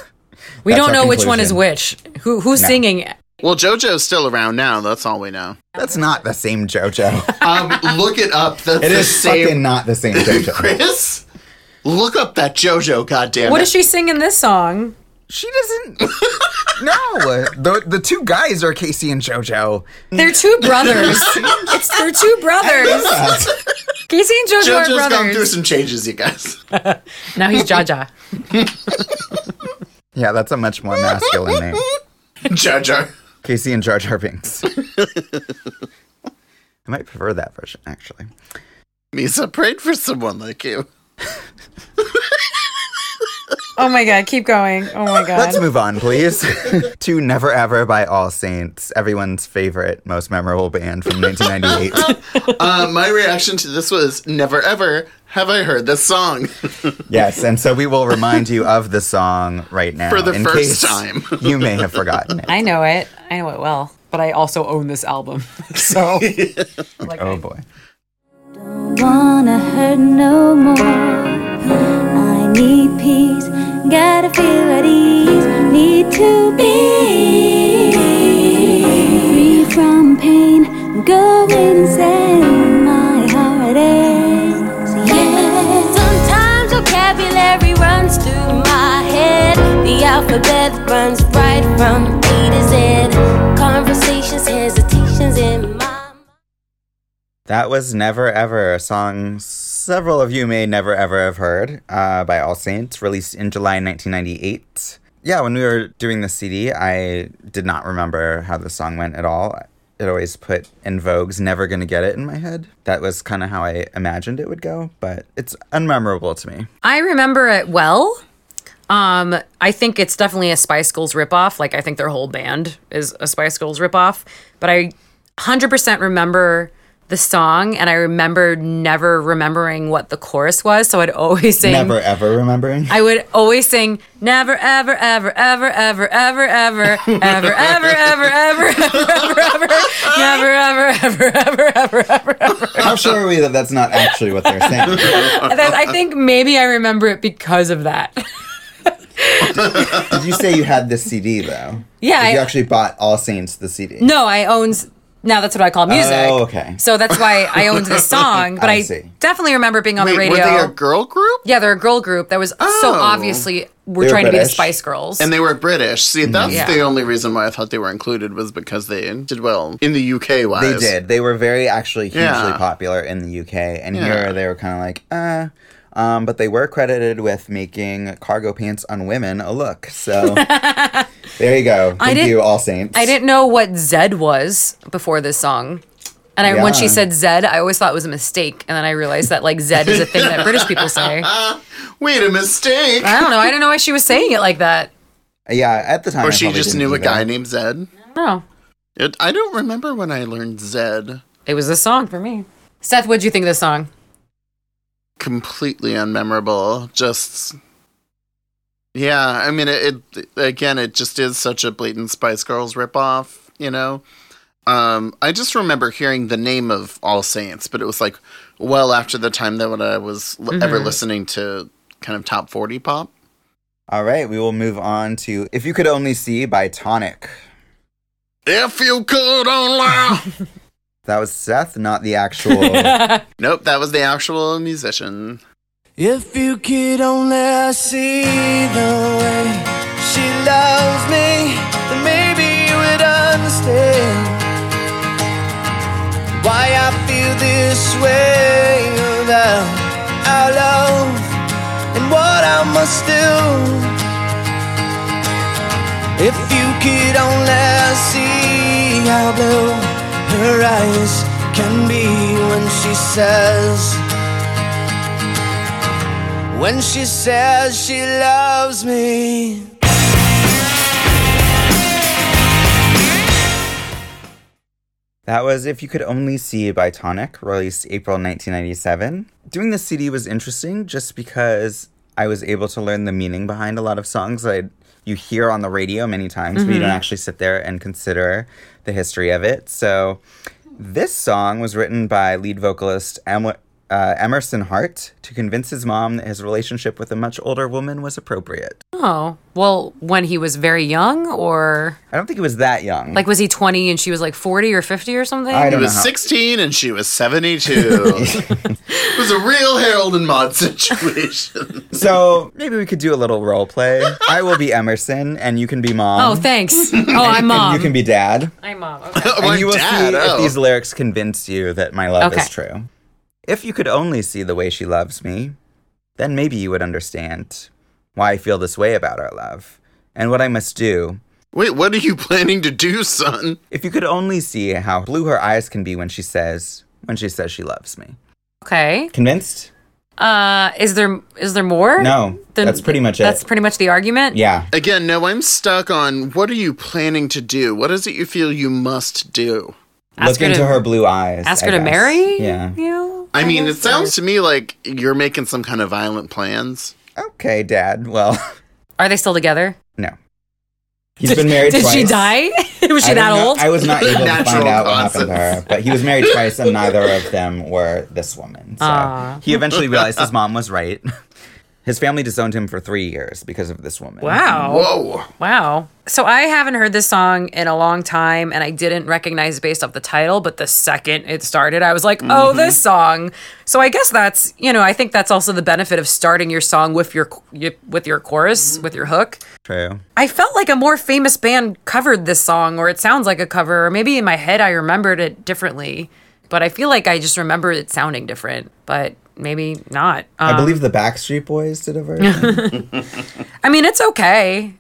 We That's don't our know which one is which. Who who's No. singing? well, JoJo's still around now. That's all we know. that's not the same JoJo. Um, look it up. That's It the is same. fucking not the same JoJo. Chris, look up that JoJo. Goddamn What it. does she sing in this song? She doesn't. no, the the two guys are K-Ci and JoJo. They're two brothers. it's they're two brothers. K-Ci and JoJo JoJo's are gone through some changes, you guys. Now he's Jaja. Yeah, that's a much more masculine name. JoJo. K-Ci and Jar Jar Binks. I might prefer that version, actually. Misa prayed for someone like you. Oh my god, keep going. Oh my god. Let's move on, please, to Never Ever by All Saints, everyone's favorite, most memorable band from 1998. uh, my reaction to this was never ever have I heard this song yes, and so we will remind you of the song right now. for the in first case time. you may have forgotten it. I know it. I know it well. But I also own this album. So like Oh I- boy. wanna hurt no more. I need peace, gotta feel at ease. Need to be That was Never Ever, a song several of you may never ever have heard uh, by All Saints, released in July 1998. Yeah, when we were doing the CD, I did not remember how the song went at all. It always put En Vogue's Never Gonna Get It in my head. That was kind of how I imagined it would go, but it's unmemorable to me. I remember it well. Um, I think it's definitely a Spice Girls ripoff. Like I think their whole band is a Spice Girls ripoff. But I 100% remember the song, and I remember never remembering what the chorus was. So I'd always sing. Never ever remembering. I would always sing never ever ever ever ever ever ever ever ever ever ever ever ever ever never ever ever ever ever ever ever. How sure are we that that's not actually what they're saying? I think maybe I remember it because of that. Did you say you had this CD though? Yeah, Like, you I- actually bought All Saints the CD. No, I owned. Now that's what I call music. Oh, okay. So that's why I owned this song. But I I, see. definitely remember being on Wait, the radio. were they a girl group? yeah, they're a girl group that was so Oh. obviously we're They were trying to be the Spice Girls. And they were British. See, that's Yeah. the only reason why I thought they were included was because they did well in the UK wise. They did. They were very actually hugely Yeah. popular in the UK, and Yeah. here they were kind of like, uh. Um, but they were credited with making cargo pants on women a look. So there you go. Thank didn't- you, All Saints. I didn't know what Zed was before this song. And I, when she said Zed, I always thought it was a mistake. And then I realized that like Zed is a thing that British people say. I Wait a mistake. I don't know. I don't know why she was saying it like that. Yeah, at the time. Or I she just didn't knew a guy named Zed. No, It, I don't remember when I learned Zed. it was a song for me. Seth, what'd you think of this song? Completely unmemorable. Just. Yeah, I mean, it, it again, it just is such a blatant Spice Girls ripoff, you know? Um, I just remember hearing the name of All Saints, but it was like well after the time that when I was l- ever listening to kind of top 40 pop. All right, we will move on to "If You Could Only See" by Tonic. If you could only. That was Seth, not the actual. nope, that was the actual musician. If you could only see the way she loves me, then maybe you would understand why I feel this way about our love and what I must do. If you could only see how blue her eyes can be when she says. When she says she loves me. That was If You Could Only See by Tonic, released April 1997. Doing this CD was interesting just because I was able to learn the meaning behind a lot of songs that I, you hear on the radio many times, but you don't mm-hmm. actually sit there and consider the history of it. So this song was written by lead vocalist em- uh, Emerson Hart to convince his mom that his relationship with a much older woman was appropriate. Oh, well, when he was very young, or I don't think he was that young. like was he 20 and she was like 40 or 50 or something? I He don't know. was how- 16 and she was 72. it was a real Harold and Maude situation. So maybe we could do a little role play. I will be Emerson, and you can be mom. Oh, thanks. Oh, I'm mom. And you can be dad. I'm mom. Okay. And you will dad, see oh. if these lyrics convince you that my love Okay. is true. If you could only see the way she loves me, then maybe you would understand why I feel this way about our love and what I must do. Wait, what are you planning to do, son? If you could only see how blue her eyes can be when she says when she says she loves me. okay. Convinced? Uh, is there is there more? No, Then that's pretty much it. That's pretty much the argument. yeah. Again, no, I'm stuck on what are you planning to do? What is it you feel you must do? Ask Look her into to- her blue eyes. Ask I her to guess. marry Yeah. you. I mean, it guess so. sounds to me like you're making some kind of violent plans. Okay, Dad. Well, Are they still together? no. He's been married Did twice. she die? Was she I don't that know- old? I was not able to find Natural out what happened to her, but he was married twice, and neither of them were this woman. So Aw. he eventually realized his mom was right. His family disowned him for three years because of this woman. wow. Whoa. Wow. So I haven't heard this song in a long time and I didn't recognize it based off the title, but the second it started, I was like, Mm-hmm. "Oh, this song." So I guess that's, you know, I think that's also the benefit of starting your song with your with your chorus, with your hook. True. I felt like a more famous band covered this song or it sounds like a cover or maybe in my head I remembered it differently, but I feel like I just remember it sounding different, but maybe not. I Um, believe the Backstreet Boys did a version. I mean, it's okay.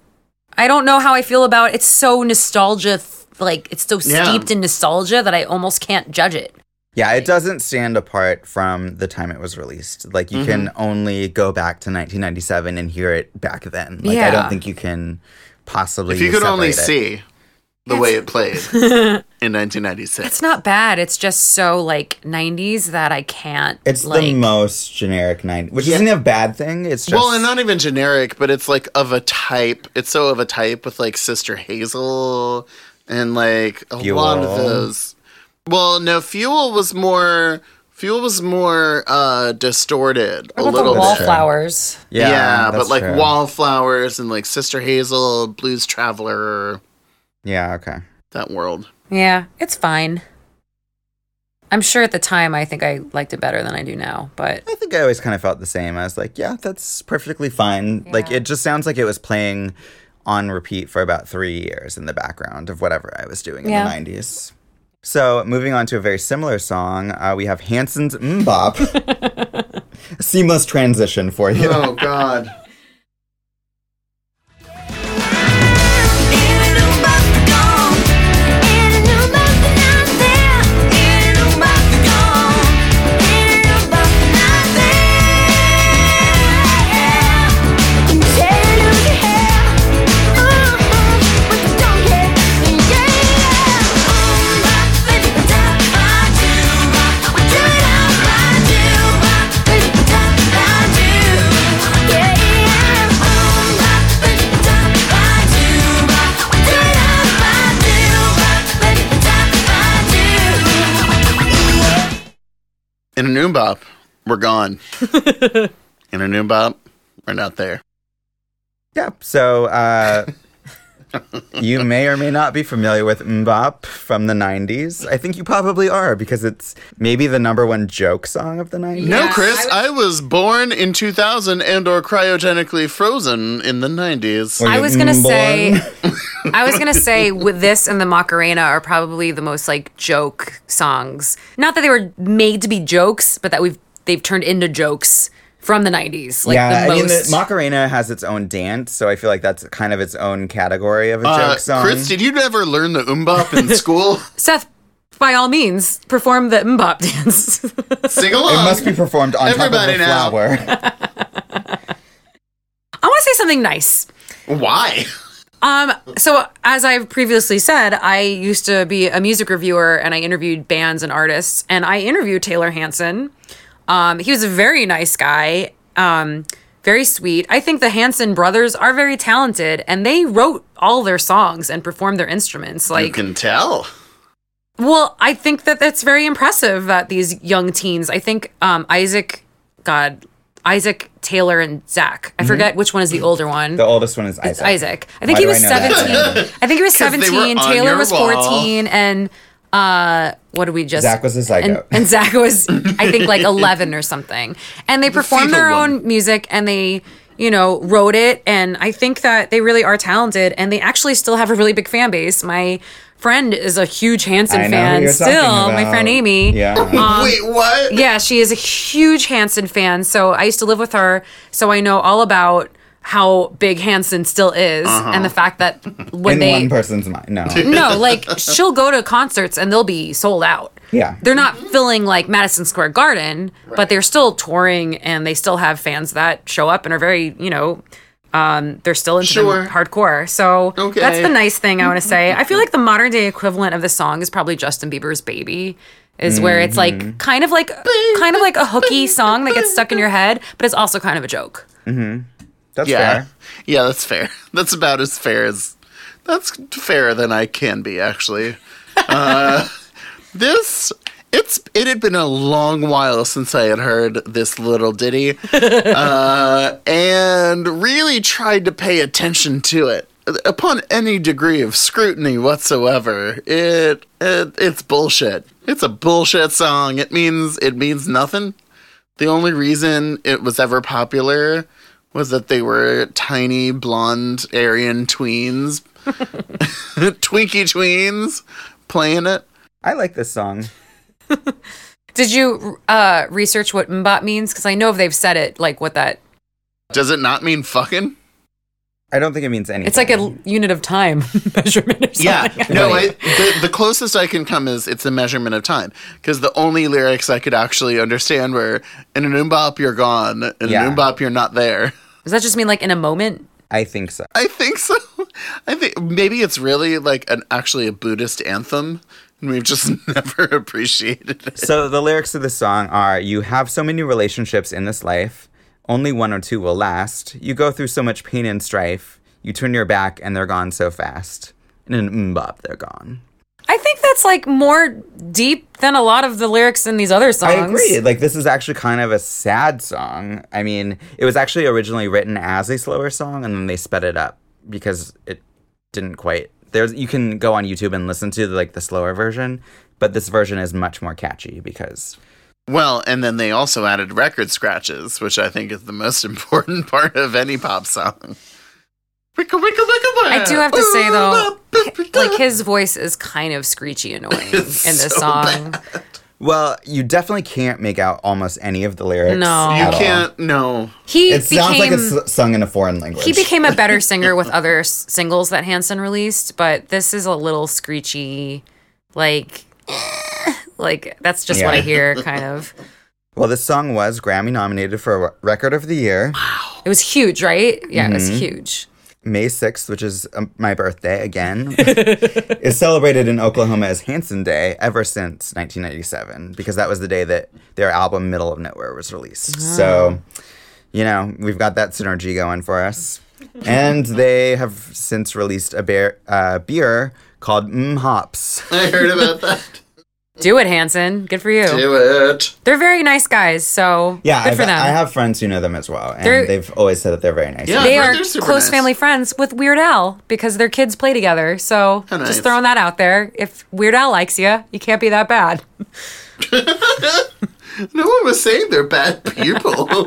I don't know how I feel about it. it's so nostalgia th- like it's so Yeah. steeped in nostalgia that I almost can't judge it. yeah, it doesn't stand apart from the time it was released. Like you can only go back to 1997 and hear it back then. Like I don't think you can possibly. If you could only it. see the way it played in 1996. It's not bad. It's just so like 90s that I can't It's like the most generic 90s, which isn't a bad thing. It's just well, and not even generic, but it's like of a type. It's so of a type with like Sister Hazel and like a lot of those. Well, no, Fuel was more. Fuel was more uh distorted a What about little the bit. wallflowers. Yeah, but that's like true. Wallflowers and like Sister Hazel, Blues Traveler, Yeah, okay. that world. Yeah, it's fine. I'm sure at the time I think I liked it better than I do now, but I think I always kind of felt the same. I was like, yeah, that's perfectly fine. Like, it just sounds like it was playing on repeat for about three years in the background of whatever I was doing Yeah. in the 90s. So, moving on to a very similar song, uh, we have Hanson's MMMBop. Seamless transition for you. Oh God. In a noombop, we're gone. In a noombop, we're not there. Yep. So, uh, you may or may not be familiar with MMMBop from the 90s. I think you probably are because it's maybe the number one joke song of the 90s. No, Chris, I I was born in 2000 and or cryogenically frozen in the 90s. I was gonna say. I was gonna say, with this and the Macarena are probably the most like joke songs. Not that they were made to be jokes, but that we've they've turned into jokes from the '90s. Like yeah, the I mean, the. Macarena has its own dance, so I feel like that's kind of its own category of a Uh, joke song. Chris, did you never learn the MMMBop in school? Seth, by all means, perform the MMMBop dance. Sing along. it must be performed on Everybody top of now. a flower. I want to say something nice. Why? Um, so as I've previously said, I used to be a music reviewer and I interviewed bands and artists, and I interviewed Taylor Hanson. Um, he was a very nice guy, um, very sweet. I think the Hanson brothers are very talented, and they wrote all their songs and performed their instruments. Like you can tell. well, I think that that's very impressive that these young teens. I think um, Isaac, God, Isaac Taylor and Zach. I forget which one is the older one. Mm-hmm. The oldest one is Isaac. It's Isaac. I think Why he was I 17. I think he was 17. Taylor your was wall. 14 and uh what did we just Zach was a zygote. and, and Zach was I think like 11 or something. And they performed fetal their one. own music and they you know, wrote it and I think that they really are talented and they actually still have a really big fan base. My friend is a huge Hanson I know who fan you're talking still. My friend Amy. Yeah. Um, Wait, what? yeah, she is a huge Hanson fan. So I used to live with her, so I know all about how big Hanson still is, and the fact that when In they one person's mind. No. no, like she'll go to concerts and they'll be sold out. Yeah. They're not filling like Madison Square Garden, but they're still touring and they still have fans that show up and are very, you know, um, they're still into Sure. hardcore. So Okay. that's the nice thing I want to say. I feel like the modern day equivalent of the song is probably Justin Bieber's Baby. Is where it's Mm-hmm. like kind of like kind of like a hooky song that gets stuck in your head, but it's also kind of a joke. That's yeah, fair. yeah, that's fair. That's about as fair as that's fairer than I can be actually. Uh, this it's it had been a long while since I had heard this little ditty, uh, and really tried to pay attention to it. Upon any degree of scrutiny whatsoever, it, it it's bullshit. It's a bullshit song. It means it means nothing. The only reason it was ever popular was that they were tiny blonde Aryan tweens, Twinkie tweens, playing it. I like this song. Did you uh, research what MMMBop means? Because I know if they've said it, like what that. Does it not mean fucking? I don't think it means anything. It's like a unit of time measurement or something. Yeah, no. I, the, the closest I can come is it's a measurement of time because the only lyrics I could actually understand were "in an umbop you're gone, in Yeah. an umbop you're not there." Does that just mean like in a moment? I think so. I think so. I think maybe it's really like an actually a Buddhist anthem, and we've just never appreciated it. So the lyrics of the song are You have so many relationships in this life, only one or two will last. You go through so much pain and strife, you turn your back and they're gone so fast. In an MMMBop, they're gone. I think that's like more deep than a lot of the lyrics in these other songs. I agree. Like this is actually kind of a sad song. I mean, it was actually originally written as a slower song and then they sped it up because it didn't quite there's you can go on YouTube and listen to like the slower version, but this version is much more catchy because Well, and then they also added record scratches, which I think is the most important part of any pop song. Wicka, wicka, wicka, I do have to say though, like his voice is kind of screechy annoying in this so song. Well, you definitely can't make out almost any of the lyrics. No. you at all. can't. No, He It sounds like it's sung in a foreign language. he became a better singer with other s- singles that Hanson released, but this is a little screechy, like, like that's just what I hear, kind of. well, this song was Grammy nominated for Record of the Year, Wow. It was huge, right? Yeah, it was Mm-hmm. huge. May 6th, which is um, my birthday again, is celebrated in Oklahoma as Hanson Day ever since 1997 because that was the day that their album Middle of Nowhere was released. So, you know, we've got that synergy going for us. and they have since released a beer, uh, beer called Mm Hops. I heard about that. Do it, Hanson. Good for you. Do it. They're very nice guys, so Yeah, good I've, for them. I have friends who know them as well, and They're- they've always said that they're very nice. Yeah. they are they're super close nice. family friends with Weird Al because their kids play together. So How nice. just throwing that out there. If Weird Al likes you, you can't be that bad. No one was saying they're bad people.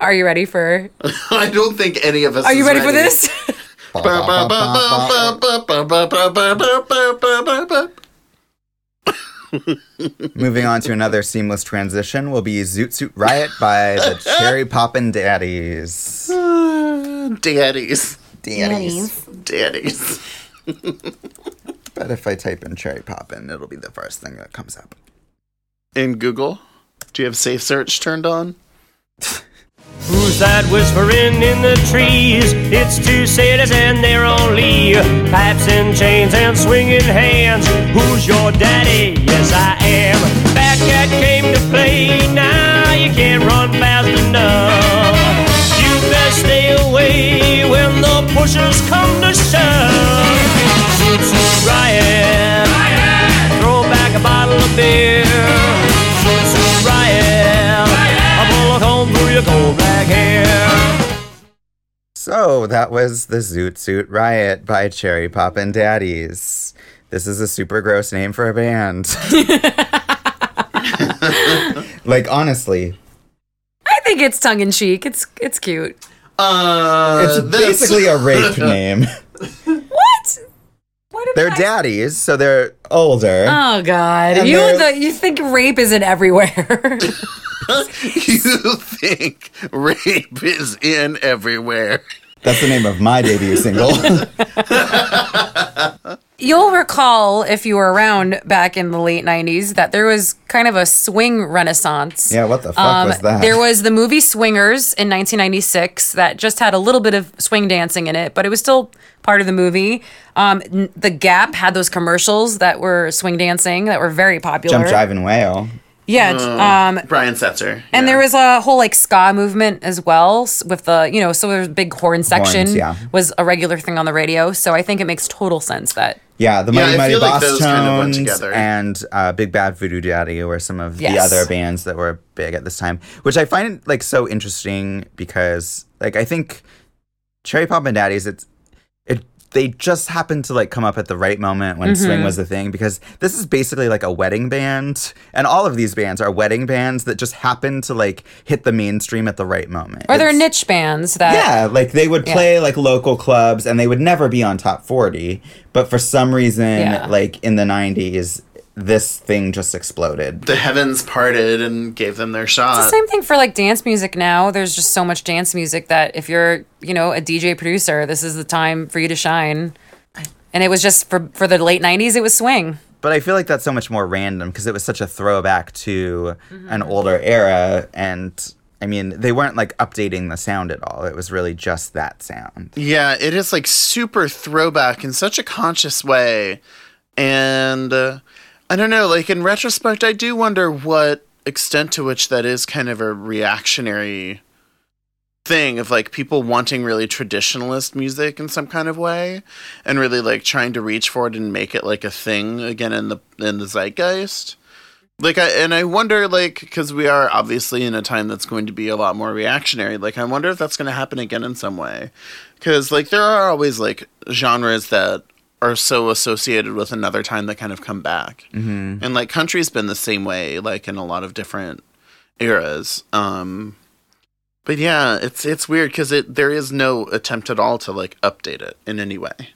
Are you ready for? I don't think any of us. Are you is ready, for this? Moving on to another seamless transition will be Zoot Suit Riot by the Cherry Poppin' Daddies. Daddies. Daddies. Daddies. But if I type in Cherry Poppin', it'll be the first thing that comes up. In Google, do you have safe search turned on? Who's that whispering in the trees? It's two cities and they're only pipes and chains and swinging hands. Who's your daddy? Yes, I am. Fat cat came to play. Now you can't run fast enough. You best stay away when the pushers come to shove. Zoot Suit Riot. Throw back a bottle of beer. Zoot Suit Riot. I pull a comb through your cold black hair. So that was the Zoot Suit Riot by Cherry Poppin' Daddies. This is a super gross name for a band. like honestly, I think it's tongue in cheek. It's it's cute. Uh, it's this- basically a rape name. What? What They're I- daddies, so they're older. Oh God! And You the, you think rape isn't everywhere? you think rape is in everywhere. That's the name of my debut single. You'll recall, if you were around back in the late 90s, that there was kind of a swing renaissance. yeah, what the fuck was that? Um, There was the movie Swingers in 1996 that just had a little bit of swing dancing in it, but it was still part of the movie. Um, the Gap had those commercials that were swing dancing that were very popular. Jump, Jive, and Wail. Yeah. um, Brian Setzer. and there was a whole like ska movement as well with the, you know, so there's a big horn section Horns, yeah. was a regular thing on the radio. So I think it makes total sense that Yeah, the Mighty I Mighty feel like Boss those kind of went Tones together. and uh, Big Bad Voodoo Daddy were some of the other bands that were big at this time, which I find like so interesting because like I think Cherry Poppin' Daddies it's it they just happened to like come up at the right moment when Mm-hmm. swing was the thing because this is basically like a wedding band and all of these bands are wedding bands that just happen to like hit the mainstream at the right moment. or they're It's- niche bands that yeah, like they would Yeah. play like local clubs and they would never be on top 40. But for some reason, Yeah. like in the 90s, this thing just exploded. the heavens parted and gave them their shot. It's the same thing for like dance music now. There's just so much dance music that if you're, you know, a DJ producer, this is the time for you to shine. And it was just for for the late 90s it was swing. But I feel like that's so much more random because it was such a throwback to Mm-hmm. an older era. And I mean, they weren't like updating the sound at all. It was really just that sound. Yeah, it is like super throwback in such a conscious way. And uh, I don't know, like in retrospect, I do wonder what extent to which that is kind of a reactionary thing of like people wanting really traditionalist music in some kind of way and really like trying to reach for it and make it like a thing again in the in the zeitgeist like I and I wonder like because we are obviously in a time that's going to be a lot more reactionary. Like I wonder if that's going to happen again in some way, because like there are always like genres that are so associated with another time that kind of come back, mm-hmm. and like country's been the same way, like in a lot of different eras. Um, but yeah, it's it's weird because it there is no attempt at all to like update it in any way.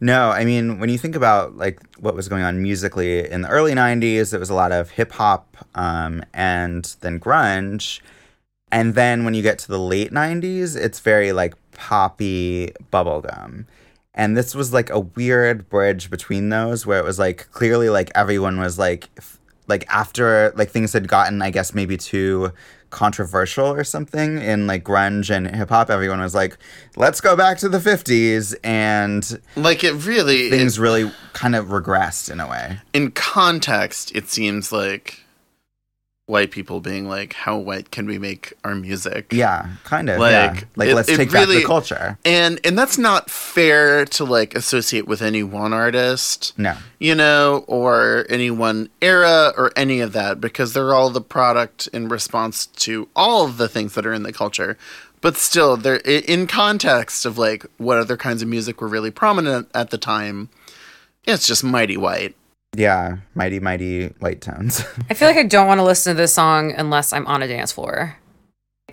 No, I mean, when you think about like what was going on musically in the early 90s, it was a lot of hip hop um, and then grunge. And then when you get to the late 90s, it's very like poppy bubblegum. And this was like a weird bridge between those where it was like clearly like everyone was like f- like after like things had gotten I guess maybe too controversial or something in like grunge and hip hop everyone was like let's go back to the 50s and Like it really things it- really kind of regressed in a way. in context, it seems like white people being like, "How white can we make our music?" Yeah, kind of. Like, yeah. Like it- let's it take back really- the culture. and and that's not fair to like associate with any one artist, No. you know, or any one era or any of that, because they're all the product in response to all of the things that are in the culture. But still, they're in context of like what other kinds of music were really prominent at the time. It's just mighty white. Yeah, mighty mighty white tones. I feel like I don't want to listen to this song unless I'm on a dance floor.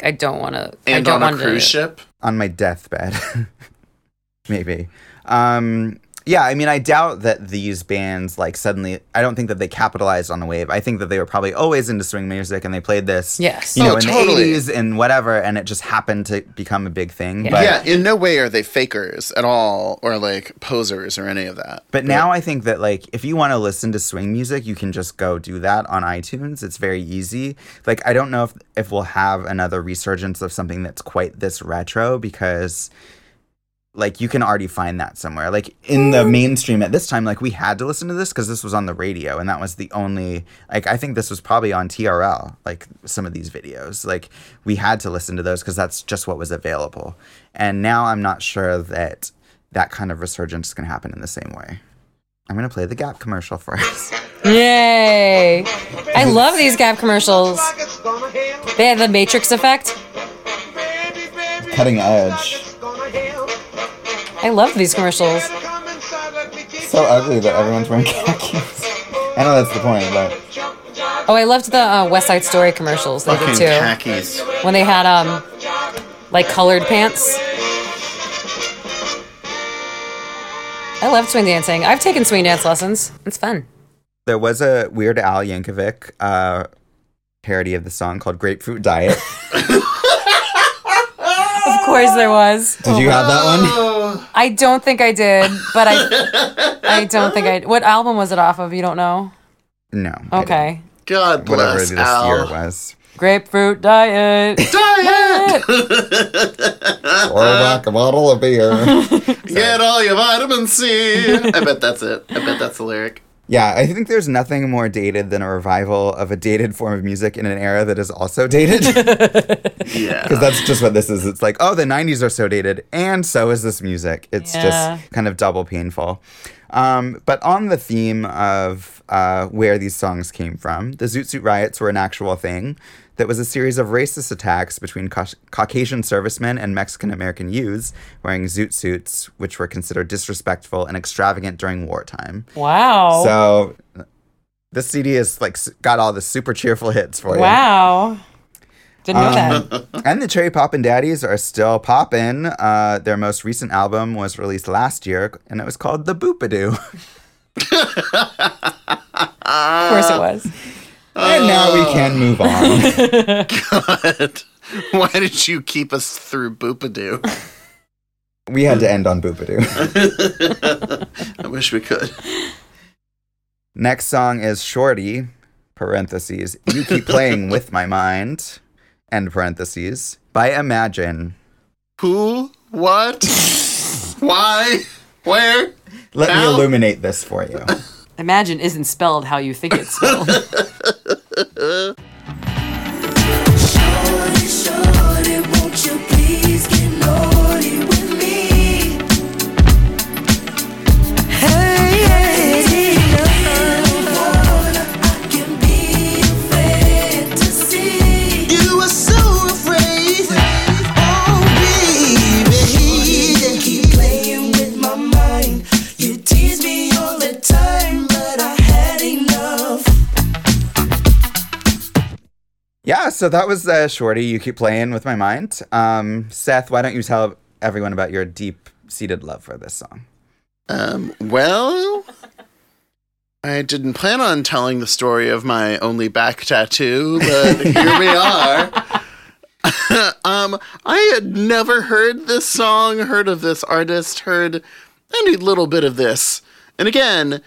I don't want to. I And don't on a want to- cruise ship. on my deathbed. Maybe. Um yeah, I mean I doubt that these bands like suddenly I don't think that they capitalized on the wave. I think that they were probably always into swing music and they played this Yes. you oh, know Oh, in totally. the 80s and whatever and it just happened to become a big thing. Yeah. But yeah, in no way are they fakers at all or like posers or any of that. But now I think that like if you want to listen to swing music, you can just go do that on iTunes. It's very easy. Like I don't know if if we'll have another resurgence of something that's quite this retro because like you can already find that somewhere. Like in the hmm. mainstream at this time like we had to listen to this cuz this was on the radio and that was the only like I think this was probably on TRL like some of these videos. Like we had to listen to those cuz that's just what was available. And now I'm not sure that that kind of resurgence is going to happen in the same way. I'm going to play the Gap commercial for us. Yay! I love these Gap commercials. They have the Matrix effect. Cutting edge. I love these commercials. So ugly that everyone's wearing khakis. I know that's the point, but Oh, I loved the uh, West Side Story commercials they did too. khakis. When they had um, like colored pants. I love swing dancing. I've taken swing dance lessons. It's fun. there was a Weird Al Yankovic uh, parody of the song called Grapefruit Diet. Of course there was. Did you have that Oh. one? I don't think I did, but I I don't think I What album was it off of? You don't know? No. Okay. God Whatever bless this Al. year was. Grapefruit diet. Diet! Or back a bottle of beer. Get all your vitamin C. I bet that's it. I bet that's the lyric. Yeah, I think there's nothing more dated than a revival of a dated form of music in an era that is also dated. Yeah. Because that's just what this is. It's like, oh, the 90s are so dated, and so is this music. It's Yeah. just kind of double painful. Um, but on the theme of uh, where these songs came from, the Zoot Suit riots were an actual thing that was a series of racist attacks between Cau- Caucasian servicemen and Mexican American youths wearing zoot suits, which were considered disrespectful and extravagant during wartime. Wow. So this CD is like got all the super cheerful hits for you. wow. Didn't know that. Um, and the Cherry Poppin' Daddies are still poppin'. Uh, their most recent album was released last year, and it was called The Boopadoo. Of course it was. And now we can move on. God. Why did you keep us through Boopadoo? we had to end on Boopadoo. I wish we could. Next song is Shorty, parentheses, You Keep Playing With My Mind, end parentheses, by Imajin. Who? What? Why? Where? Let me illuminate this for you. Imajin isn't spelled how you think it's spelled. Shorty, shorty, Yeah, so that was uh, Shorty. You keep playing with my mind. Um, Seth, why don't you tell everyone about your deep seated love for this song? Um, well, I didn't plan on telling the story of my only back tattoo, but here we are. um, I had never heard this song, heard of this artist, heard any little bit of this. And again,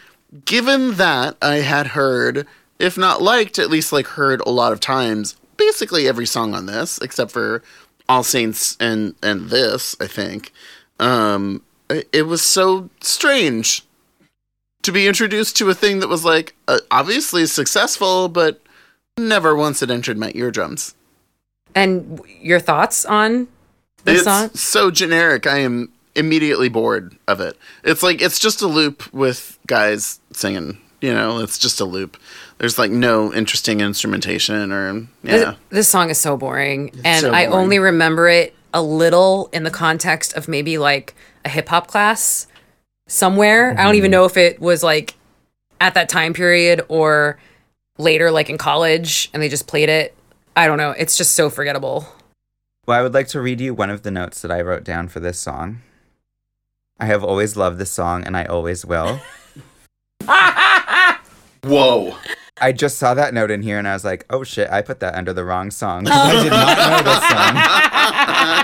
given that I had heard, if not liked, at least like heard a lot of times, basically every song on this, except for All Saints and and this, I think. Um, it it was so strange to be introduced to a thing that was like uh, obviously successful, but never once had entered my eardrums. and your thoughts on this it's song? so generic. I am immediately bored of it. It's like it's just a loop with guys singing. You know, it's just a loop. There's like no interesting instrumentation or This, yeah. this song is so boring, and so I only remember it a little in the context of maybe like a hip hop class somewhere. I don't even mm-hmm. know if it was like at that time period or later, like in college, and they just played it. I don't know. It's just so forgettable. Well, I would like to read you one of the notes that I wrote down for this song. I have always loved this song, and I always will. Whoa. I just saw that note in here, and I was like, "Oh shit! I put that under the wrong song. 'cause I did not know this song.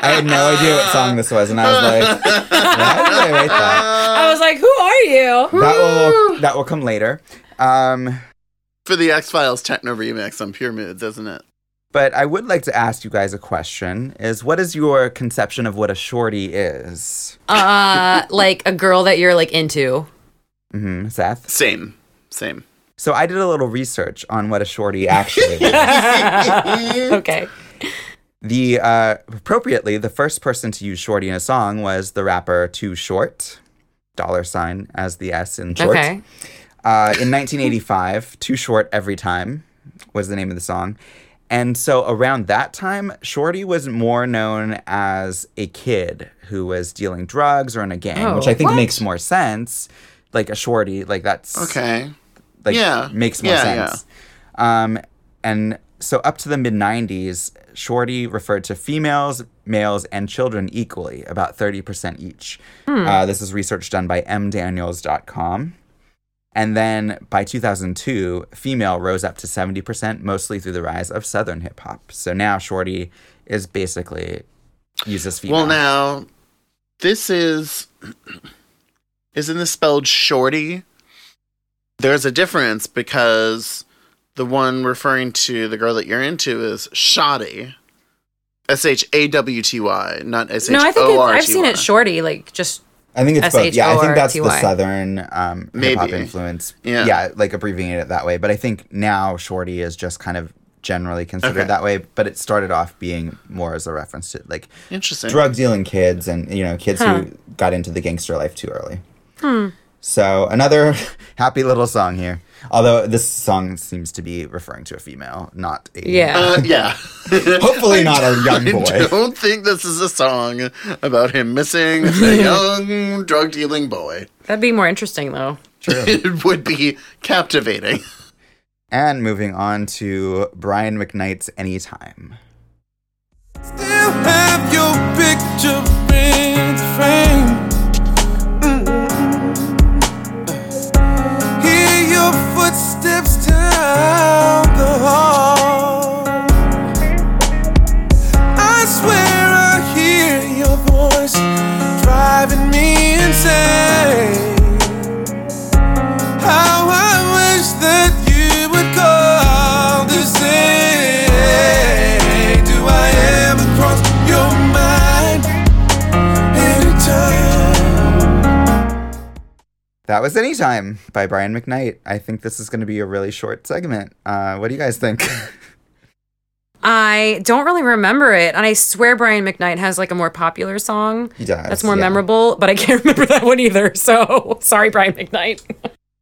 I had no idea what song this was, and I was like, "Why did I write that?" I was like, "Who are you?" That will that will come later. Um, For the X Files techno remix on Pure Moods, isn't it? but I would like to ask you guys a question: Is what is your conception of what a shorty is? Uh, like a girl that you're like into. hmm Seth. Same. Same. So I did a little research on what a shorty actually is. okay. The uh, appropriately, the first person to use shorty in a song was the rapper Too Short, dollar sign as the S in short. Okay. Uh, in 1985, Too Short Every Time was the name of the song. And so around that time, Shorty was more known as a kid who was dealing drugs or in a gang, Oh, which I think what? makes more sense. Like a shorty, like that's Okay. Like Yeah. makes more Yeah, sense. Um, and so up to the mid 90s, Shorty referred to females, males, and children equally, about 30% each. Hmm. Uh, this is research done by mdaniels.com. And then by 2002, female rose up to 70%, mostly through the rise of Southern hip hop. So now Shorty is basically uses female. Well, now this is isn't this spelled shorty? There's a difference because the one referring to the girl that you're into is shawty. S H A W T Y, not S H No, I think O it, R T Y. I've seen it shorty, like just I think it's both. Yeah, I think that's the Southern um, hip hop Maybe. influence. Yeah. yeah, like abbreviating it that way. But I think now Shorty is just kind of generally considered Okay. that way. But it started off being more as a reference to like Interesting. drug dealing kids and you know kids Huh. who got into the gangster life too early. Hmm. So another happy little song here. Although this song seems to be referring to a female, not a Yeah. Uh, yeah. Hopefully not a young I boy. don't think this is a song about him missing a young drug dealing boy. That'd be more interesting though. It would be captivating. And moving on to Brian McKnight's Anytime. Still have your picture That was Anytime by Brian McKnight. I think this is going to be a really short segment. Uh, what do you guys think? I don't really remember it, and I swear Brian McKnight has like a more popular song He does. that's more yeah. memorable, but I can't remember that one either. So sorry, Brian McKnight.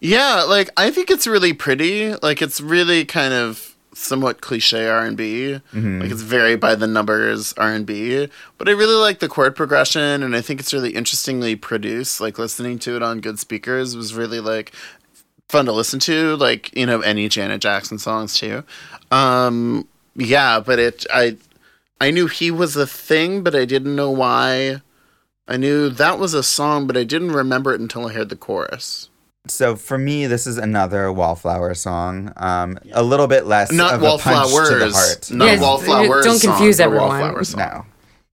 Yeah, like I think it's really pretty. Like it's really kind of somewhat cliche R and B. Mm-hmm. Like it's very by the numbers R and B. But I really like the chord progression, and I think it's really interestingly produced. Like listening to it on good speakers was really like fun to listen to. Like you know any Janet Jackson songs too. Um, yeah, but it I I knew he was a thing, but I didn't know why. I knew that was a song, but I didn't remember it until I heard the chorus. So for me, this is another Wallflower song. Um, A little bit less Not of a punch to the Wallflowers. heart. Not Yes, Wallflowers. don't confuse but everyone. Wallflower song. No,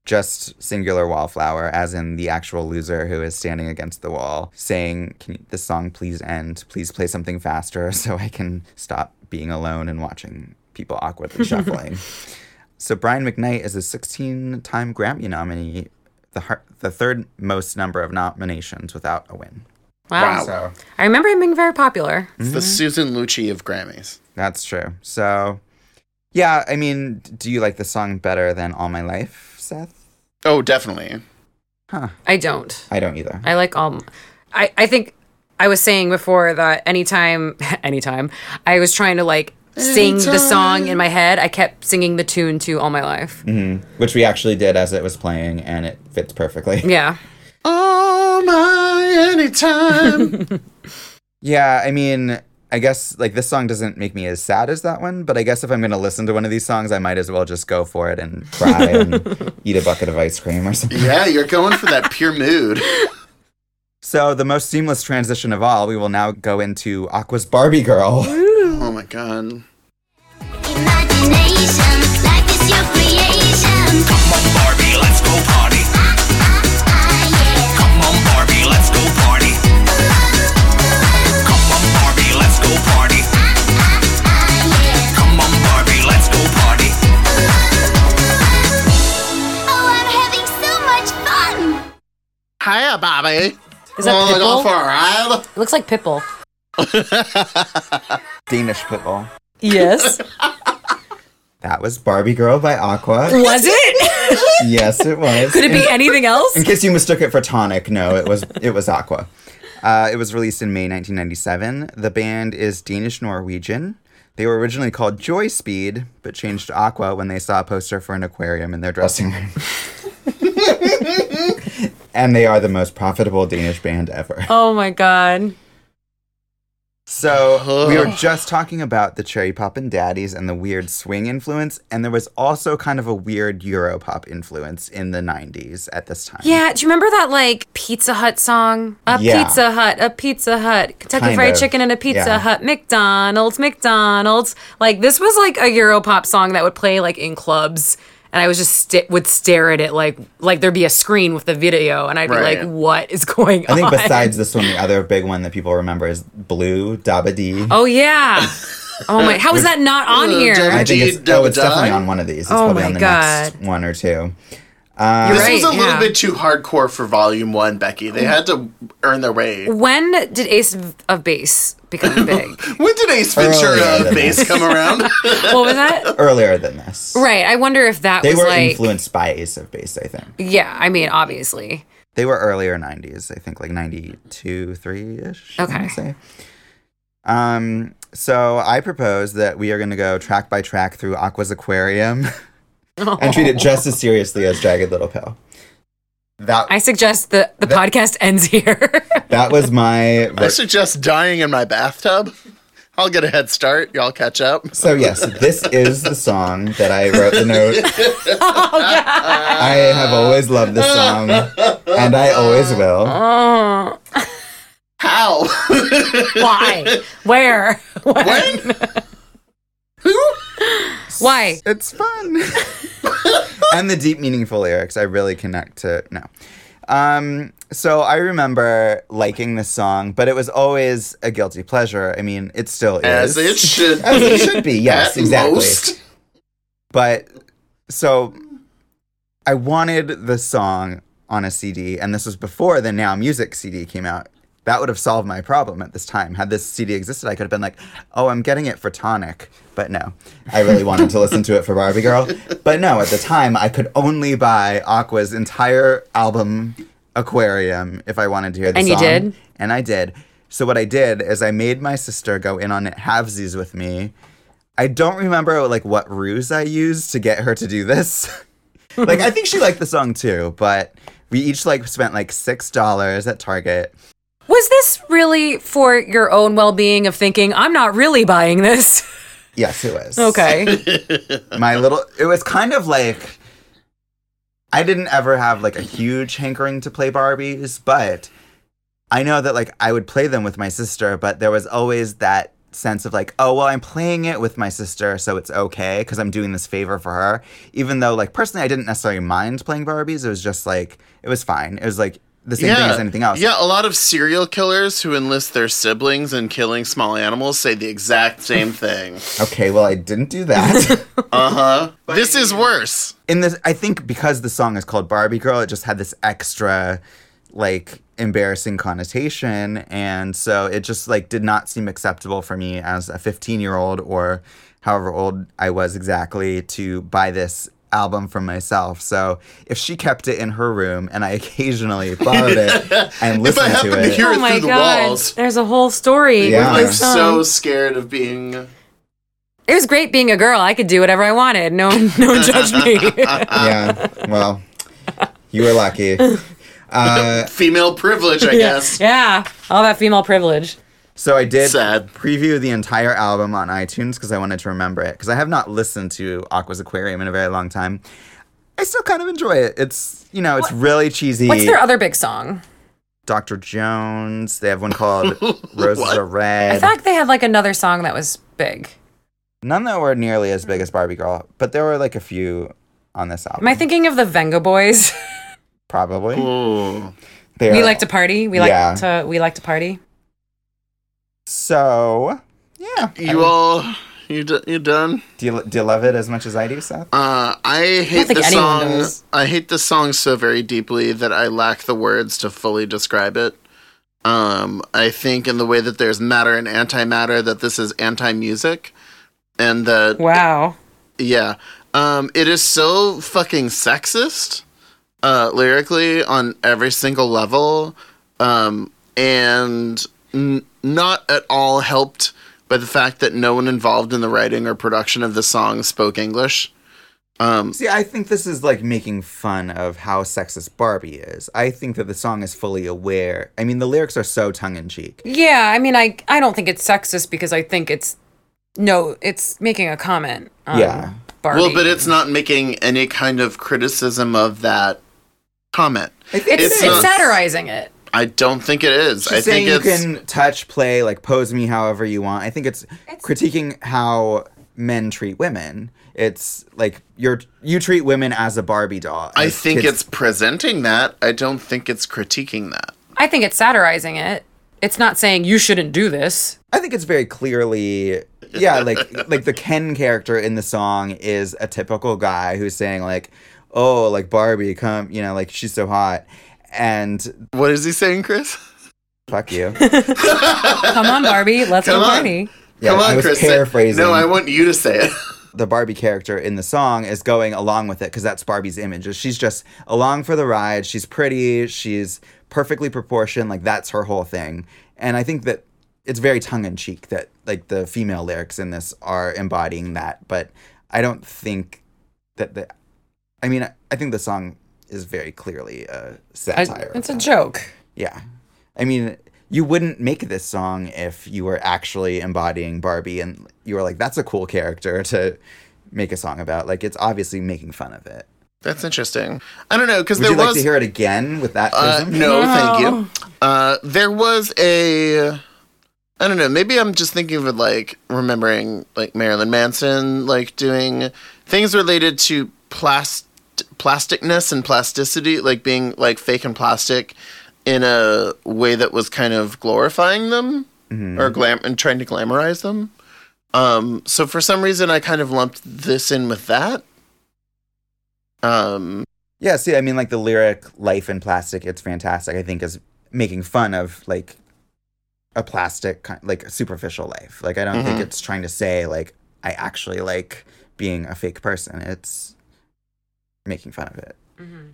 just singular Wallflower, as in the actual loser who is standing against the wall, saying, "Can you, this song please end? Please play something faster so I can stop being alone and watching people awkwardly shuffling." So Brian McKnight is a 16-time Grammy nominee, the har- the third most number of nominations without a win. Wow. So I remember him being very popular. It's the Susan Lucci of Grammys. that's true. So yeah, I mean, do you like the song better than All My Life, Seth? Oh, definitely. Huh. I don't. I don't either. I like all. I I think I was saying before that anytime, anytime I was trying to like sing the song in my head, I kept singing the tune to all my life. hmm Which we actually did as it was playing, and it fits perfectly. Yeah. Oh my anytime. Yeah, I mean, I guess like this song doesn't make me as sad as that one, but I guess if I'm gonna listen to one of these songs, I might as well just go for it and cry and eat a bucket of ice cream or something. yeah, you're going for that pure mood. So the most seamless transition of all, we will now go into Aqua's Barbie Girl. Oh my god. Imagination, life is your creation. Come on, Barbie, let's go party. Hiya, Barbie. Is that Wanna go Pitbull? for a ride? It looks like Pitbull. Danish Pitbull. Yes. That was Barbie Girl by Aqua. was it? yes, it was. Could it be anything else? In case you mistook it for Tonic, no, it was it was Aqua. Uh, it was released in May 1997. The band is Danish Norwegian. They were originally called Joy Speed, but changed to Aqua when they saw a poster for an aquarium in their dressing room. And they are the most profitable Danish band ever. Oh my god. So. So we were just talking about the Cherry Poppin' Daddies and the weird swing influence, and there was also kind of a weird Europop influence in the '90s at this time. Yeah, do you remember that like Pizza Hut song? A Yeah. Pizza Hut, a Pizza Hut, Kentucky Kind Fried of, Chicken and a Pizza yeah. Hut, McDonald's, McDonald's. Like this was like a Europop song that would play like in clubs, and I was just st- would stare at it like like there'd be a screen with the video, and I'd be like, "What is going on?" I think besides this one, the other big one that people remember is Blue Dabba Dee. oh yeah, oh my, how is that not on here? I think it's, oh, it's definitely on one of these. It's Oh probably my on the God. next one or two. You're This right, was a little yeah. bit too hardcore for Volume One, Becky. They had to earn their way. When did Ace of- of Base become big? When did Ace Ventura Earlier than bass this. come around? what was that? Earlier than this. Right, I wonder if that They was were like, influenced by Ace of Base, I think. yeah, I mean, obviously. They were earlier 90s, I think like 92, 3 ish. Okay. Say. Um, so I propose that we are going to go track by track through Aqua's Aquarium and treat it just as seriously as Jagged Little Pill. That I suggest the the podcast ends here. that was my I suggest dying in my bathtub. I'll get a head start. Y'all catch up. So yes, this is the song that I wrote the note. Oh, I have always loved this song, and I always will. oh, How? why? Where? when? Why? It's fun. and the deep, meaningful lyrics, I really connect to. No. Um, so I remember liking this song, but it was always a guilty pleasure. I mean, it still As is. it should As it should be, yes, At exactly. most. But so I wanted the song on a CD, and this was before the Now Music CD came out. That would have solved my problem at this time. Had this CD existed, I could have been like, oh, I'm getting it for Tonic. But no, I really wanted to listen to it for Barbie Girl. But no, at the time, I could only buy Aqua's entire album, Aquarium, if I wanted to hear the And song. you did? And I did. So what I did is I made my sister go in on halvesies with me. I don't remember like what ruse I used to get her to do this. like I think she liked the song too, but we each like spent like six dollars at Target. Was this really for your own well being of thinking, I'm not really buying this? Yes, it was. Okay. My little it was kind of like I didn't ever have like a huge hankering to play Barbies, but I know that like I would play them with my sister, but there was always that sense of like, oh well, I'm playing it with my sister, so it's okay because I'm doing this favor for her. Even though like personally, I didn't necessarily mind playing Barbies. It was just like it was fine. It was like the same thing as anything else. Yeah, a lot of serial killers who enlist their siblings in killing small animals say the exact same thing. Okay, well I didn't do that. Uh huh. This is worse. in this i think because the song is called barbie girl it just had this extra like embarrassing connotation and so it just like did not seem acceptable for me as a 15 year old or however old i was exactly to buy this album for myself so if she kept it in her room and i occasionally borrowed it and If I listened happen to to it hear oh my through the god. walls, There's a whole story. Yeah. with I'm so scared of being. It was great being a girl. I could do whatever I wanted. No one, no one judged me. yeah well you were lucky uh, Female privilege, I guess. yeah, all that female privilege. So I did Sad. preview the entire album on iTunes because I wanted to remember it because I have not listened to Aqua's Aquarium in a very long time. I still kind of enjoy it. It's you know it's really cheesy. What's their other big song? Dr. Jones. They have one called Roses What? Are Red. I thought they had like another song that was big. None that were nearly as big as Barbie Girl, but there were like a few on this album. Am I thinking of the Venga Boys? Probably. Ooh. They we like to party. We like Yeah. to we like to party. So yeah. You all, you d- you done? Do you do you love it as much as I do, Seth? Uh, I hate think the anyone song. does. I hate the song so very deeply that I lack the words to fully describe it. Um, I think in the way that there's matter and antimatter, that this is anti-music, and that Wow. yeah, um, it is so fucking sexist, uh, lyrically on every single level, um, and n- not at all helped by the fact that no one involved in the writing or production of the song spoke English. Um, See, I think this is like making fun of how sexist Barbie is. I think that the song is fully aware. I mean, the lyrics are so tongue in cheek. Yeah, I mean, I I don't think it's sexist because I think it's no, it's making a comment. On Yeah. Barbie. well, but it's not making any kind of criticism of that comment. it's, it's it's, not- satirizing it. I don't think it is. She's I saying think you it's can touch, play, like pose me however you want. I think it's, critiquing how men treat women. It's like you're you treat women as a Barbie doll. I think kids- it's presenting that. I don't think it's critiquing that. I think it's satirizing it. It's not saying you shouldn't do this. I think it's very clearly yeah, like like the Ken character in the song is a typical guy who's saying like, "Oh, like Barbie, come, you know, like she's so hot." And What is he saying, Chris? fuck you. Come on, Barbie, let's Come go on. party. Yeah, Come on, I was Chris. paraphrasing. No, I want you to say it. the Barbie character in the song is going along with it because that's Barbie's image. She's just along for the ride. She's pretty. She's perfectly proportioned. Like that's her whole thing. And I think that it's very tongue in cheek that like the female lyrics in this are embodying that. But I don't think that the. I mean, I think the song is very clearly a satire. of it's a that. joke. Yeah. I mean, you wouldn't make this song if you were actually embodying Barbie and you were like, that's a cool character to make a song about. Like, it's obviously making fun of it. That's interesting. I don't know because there Would there you like was to hear it again with that Uh, prism? no, thank you. Uh, there was a. I don't know. Maybe I'm just thinking of it like remembering like Marilyn Manson, like doing things related to plast plasticness and plasticity, like being like fake and plastic in a way that was kind of glorifying them or glam and trying to glamorize them. Um, so for some reason, I kind of lumped this in with that. Um, Yeah, see, I mean, like the lyric "Life in Plastic," it's fantastic. I think is making fun of like a plastic, like a superficial life. Like, I don't think Mhm. it's trying to say like I actually like being a fake person. It's making fun of it. Mm-hmm.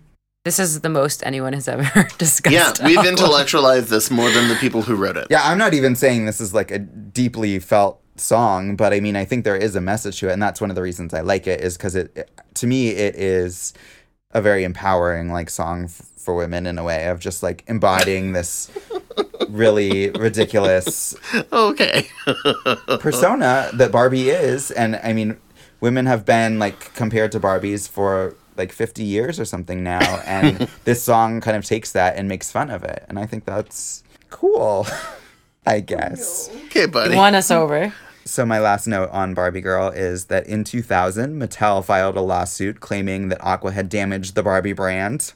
This is the most anyone has ever discussed. yeah, we've album. intellectualized this more than the people who wrote it. Yeah, I'm not even saying this is like a deeply felt song, but I mean, I think there is a message to it, and that's one of the reasons I like it. Is because it, it- to me, it is a very empowering like song f- for women in a way of just like embodying this really ridiculous Okay. persona that Barbie is, and I mean, women have been like compared to Barbies for like 50 years or something now, and this song kind of takes that and makes fun of it, and I think that's cool. I guess. Okay, buddy. You won us over. So my last note on Barbie Girl is that in 2000, Mattel filed a lawsuit claiming that Aqua had damaged the Barbie brand.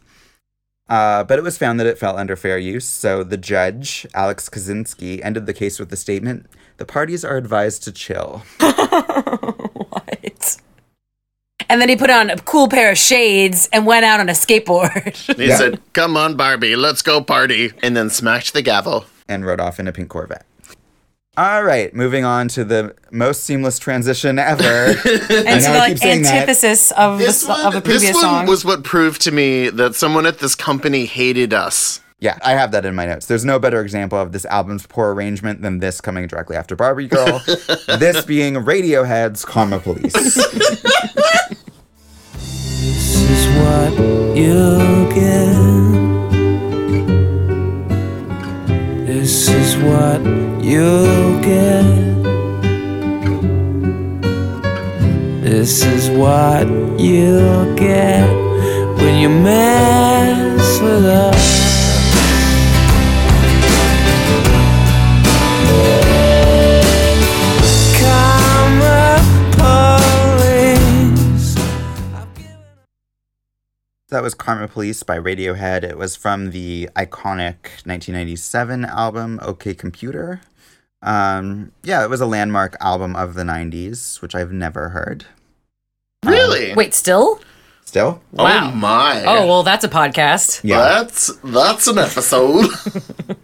Uh, but it was found that it fell under fair use, so the judge, Alex Kozinski, ended the case with the statement, the parties are advised to chill. What? And then he put on a cool pair of shades and went out on a skateboard. He Yeah. said, "Come on, Barbie, let's go party," and then smashed the gavel. and rode off in a pink Corvette. All right, moving on to the most seamless transition ever. and I so know the like keep that. antithesis of the, This s- one, of the previous this one song. was what proved to me that someone at this company hated us. Yeah, I have that in my notes. There's no better example of this album's poor arrangement than this coming directly after Barbie Girl. this being Radiohead's Karma Police. What you'll get. This is what you'll get. This is what you'll get when you mess with us. That was Karma Police by Radiohead. It was from the iconic 1997 album OK Computer. Um, yeah, it was a landmark album of the 90s, which I've never heard. Really? Wait, still? Still? Wow. Oh my! Oh, well, that's a podcast. Yeah. that's that's an episode.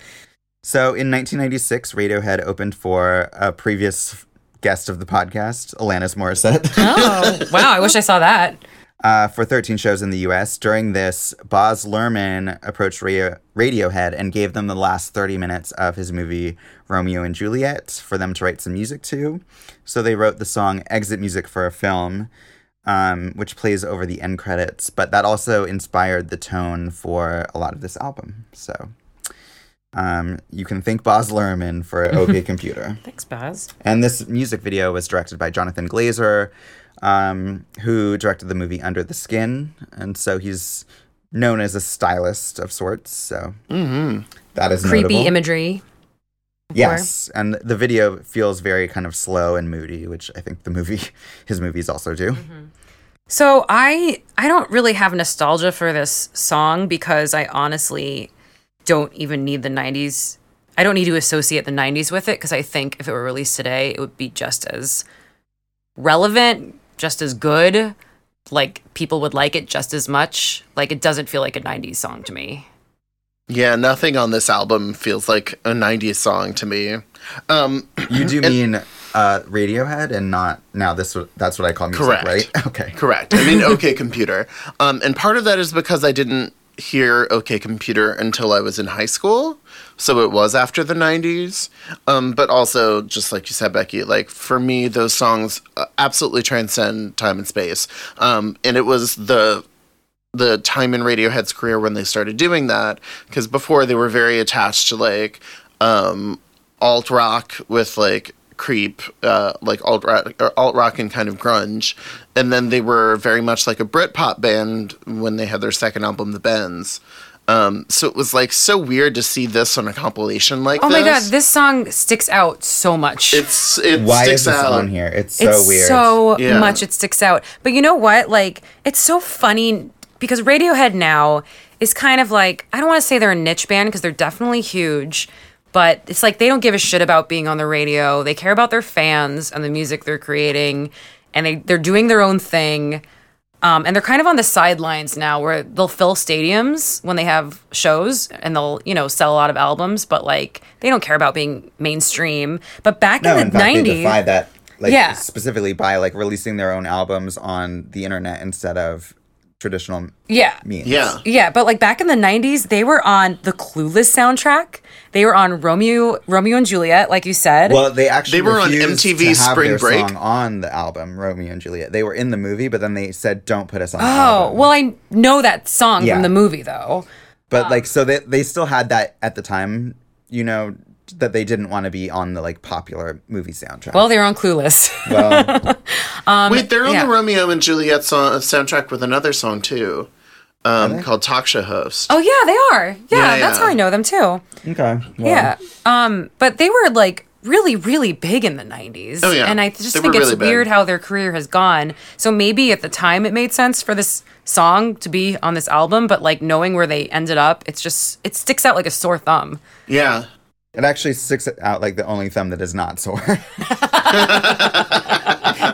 So in 1996, Radiohead opened for a previous guest of the podcast, Alanis Morissette. Oh, wow. I wish I saw that. uh, for 13 shows in the US. During this, Baz Luhrmann approached Radio- Radiohead and gave them the last 30 minutes of his movie Romeo and Juliet for them to write some music to. So they wrote the song Exit Music for a Film. um, which plays over the end credits, but that also inspired the tone for a lot of this album. So um, you can thank Baz Luhrmann for OK Computer. Thanks, Baz. And this music video was directed by Jonathan Glazer, um, who directed the movie Under the Skin. And so he's known as a stylist of sorts. So that is Creepy notable. imagery. Yes, and the video feels very kind of slow and moody, which I think the movie, his movies also do. So I I don't really have nostalgia for this song because I honestly don't even need the 90s. I don't need to associate the 90s with it because I think if it were released today, it would be just as relevant, just as good. Like people would like it just as much. Like it doesn't feel like a 90s song to me. Yeah, nothing on this album feels like a 90s song to me. Um, You do mean uh, Radiohead and not now this that's what I call music, Correct. right? Okay. Correct. I mean, OK Computer. Um, and part of that is because I didn't hear OK Computer until I was in high school. So it was after the 90s. Um, but also, just like you said, Becky, like for me, those songs uh, absolutely transcend time and space. Um, and it was the the time in Radiohead's career when they started doing that because before they were very attached to like um alt rock with like creep uh like alt rock alt rock and kind of grunge and then they were very much like a Britpop band when they had their second album The Bends um so it was like so weird to see this on a compilation like this. Oh this my god, this song sticks out so much. it's it Why sticks is this out on here? It's so it's weird. so Yeah. much it sticks out. But you know what? Like it's so funny because Radiohead now is kind of like I don't want to say they're a niche band because they're definitely huge, but it's like they don't give a shit about being on the radio. They care about their fans and the music they're creating, and they they're doing their own thing. Um, and they're kind of on the sidelines now where they'll fill stadiums when they have shows and they'll, you know, sell a lot of albums, but like they don't care about being mainstream. But back no, in in the fact, 90s, they defy that. Like Yeah. specifically by like releasing their own albums on the internet instead of traditional yeah. means. yeah Yeah, but like back in the '90s, they were on the Clueless soundtrack. They were on Romeo, Romeo and Juliet, like you said. Well, they actually They were on MTV Spring Break. song on the album Romeo and Juliet. They were in the movie, but then they said don't put us on. the oh, album. well, I know that song Yeah. from the movie though. But uh, like, so they they still had that at the time, you know, that they didn't want to be on the like popular movie soundtrack. Well, they were on Clueless. Well, wait they're on yeah. the Romeo and Juliet song, soundtrack with another song too um called Talk Show Host oh yeah, they are. Yeah, Yeah, that's yeah. how I know them too. okay. well, Yeah. Um, but they were like really, really big in the '90s. Oh, yeah. And I just They think it's really big. weird how their career has gone. So maybe at the time it made sense for this song to be on this album, but like knowing where they ended up, it's just it sticks out like a sore thumb. yeah It actually sticks out like the only thumb that is not sore. it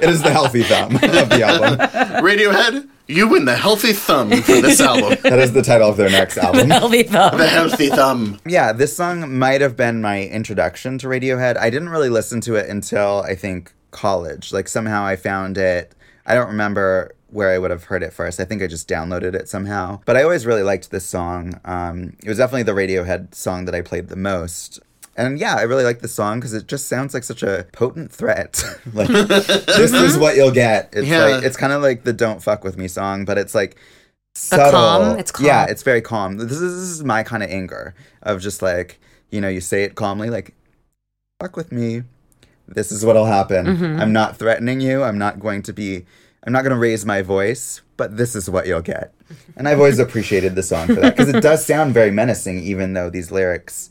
is the healthy thumb of the album. Radiohead, you win the healthy thumb for this album. That is the title of their next album. Healthy thumb. The healthy thumb. Yeah, this song might have been my introduction to Radiohead. I didn't really listen to it until I think college. Like somehow I found it. I don't remember where I would have heard it first. I think I just downloaded it somehow. But I always really liked this song. Um, it was definitely the Radiohead song that I played the most. And yeah, I really like the song because it just sounds like such a potent threat. like this is what you'll get. It's Yeah. like it's kind of like the "Don't Fuck with Me" song, but it's like subtle. calm. It's calm. Yeah, it's very calm. This is, this is my kind of anger of just like you know you say it calmly like fuck with me. This is what'll happen. Mm-hmm. I'm not threatening you. I'm not going to be. I'm not going to raise my voice, but this is what you'll get. And I've always appreciated the song for that because it does sound very menacing, even though these lyrics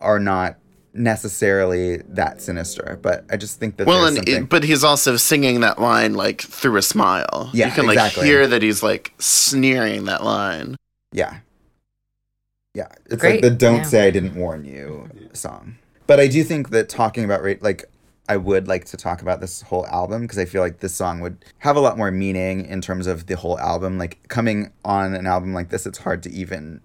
are not necessarily that sinister. But I just think that Well, and something. it, but he's also singing that line like through a smile. Yeah, you can like exactly. hear that he's like sneering that line. Yeah. Yeah. It's Great, like the Don't yeah. Say I Didn't Warn You song. But I do think that talking about rate, like, I would like to talk about this whole album because I feel like this song would have a lot more meaning in terms of the whole album. Like, coming on an album like this, it's hard to even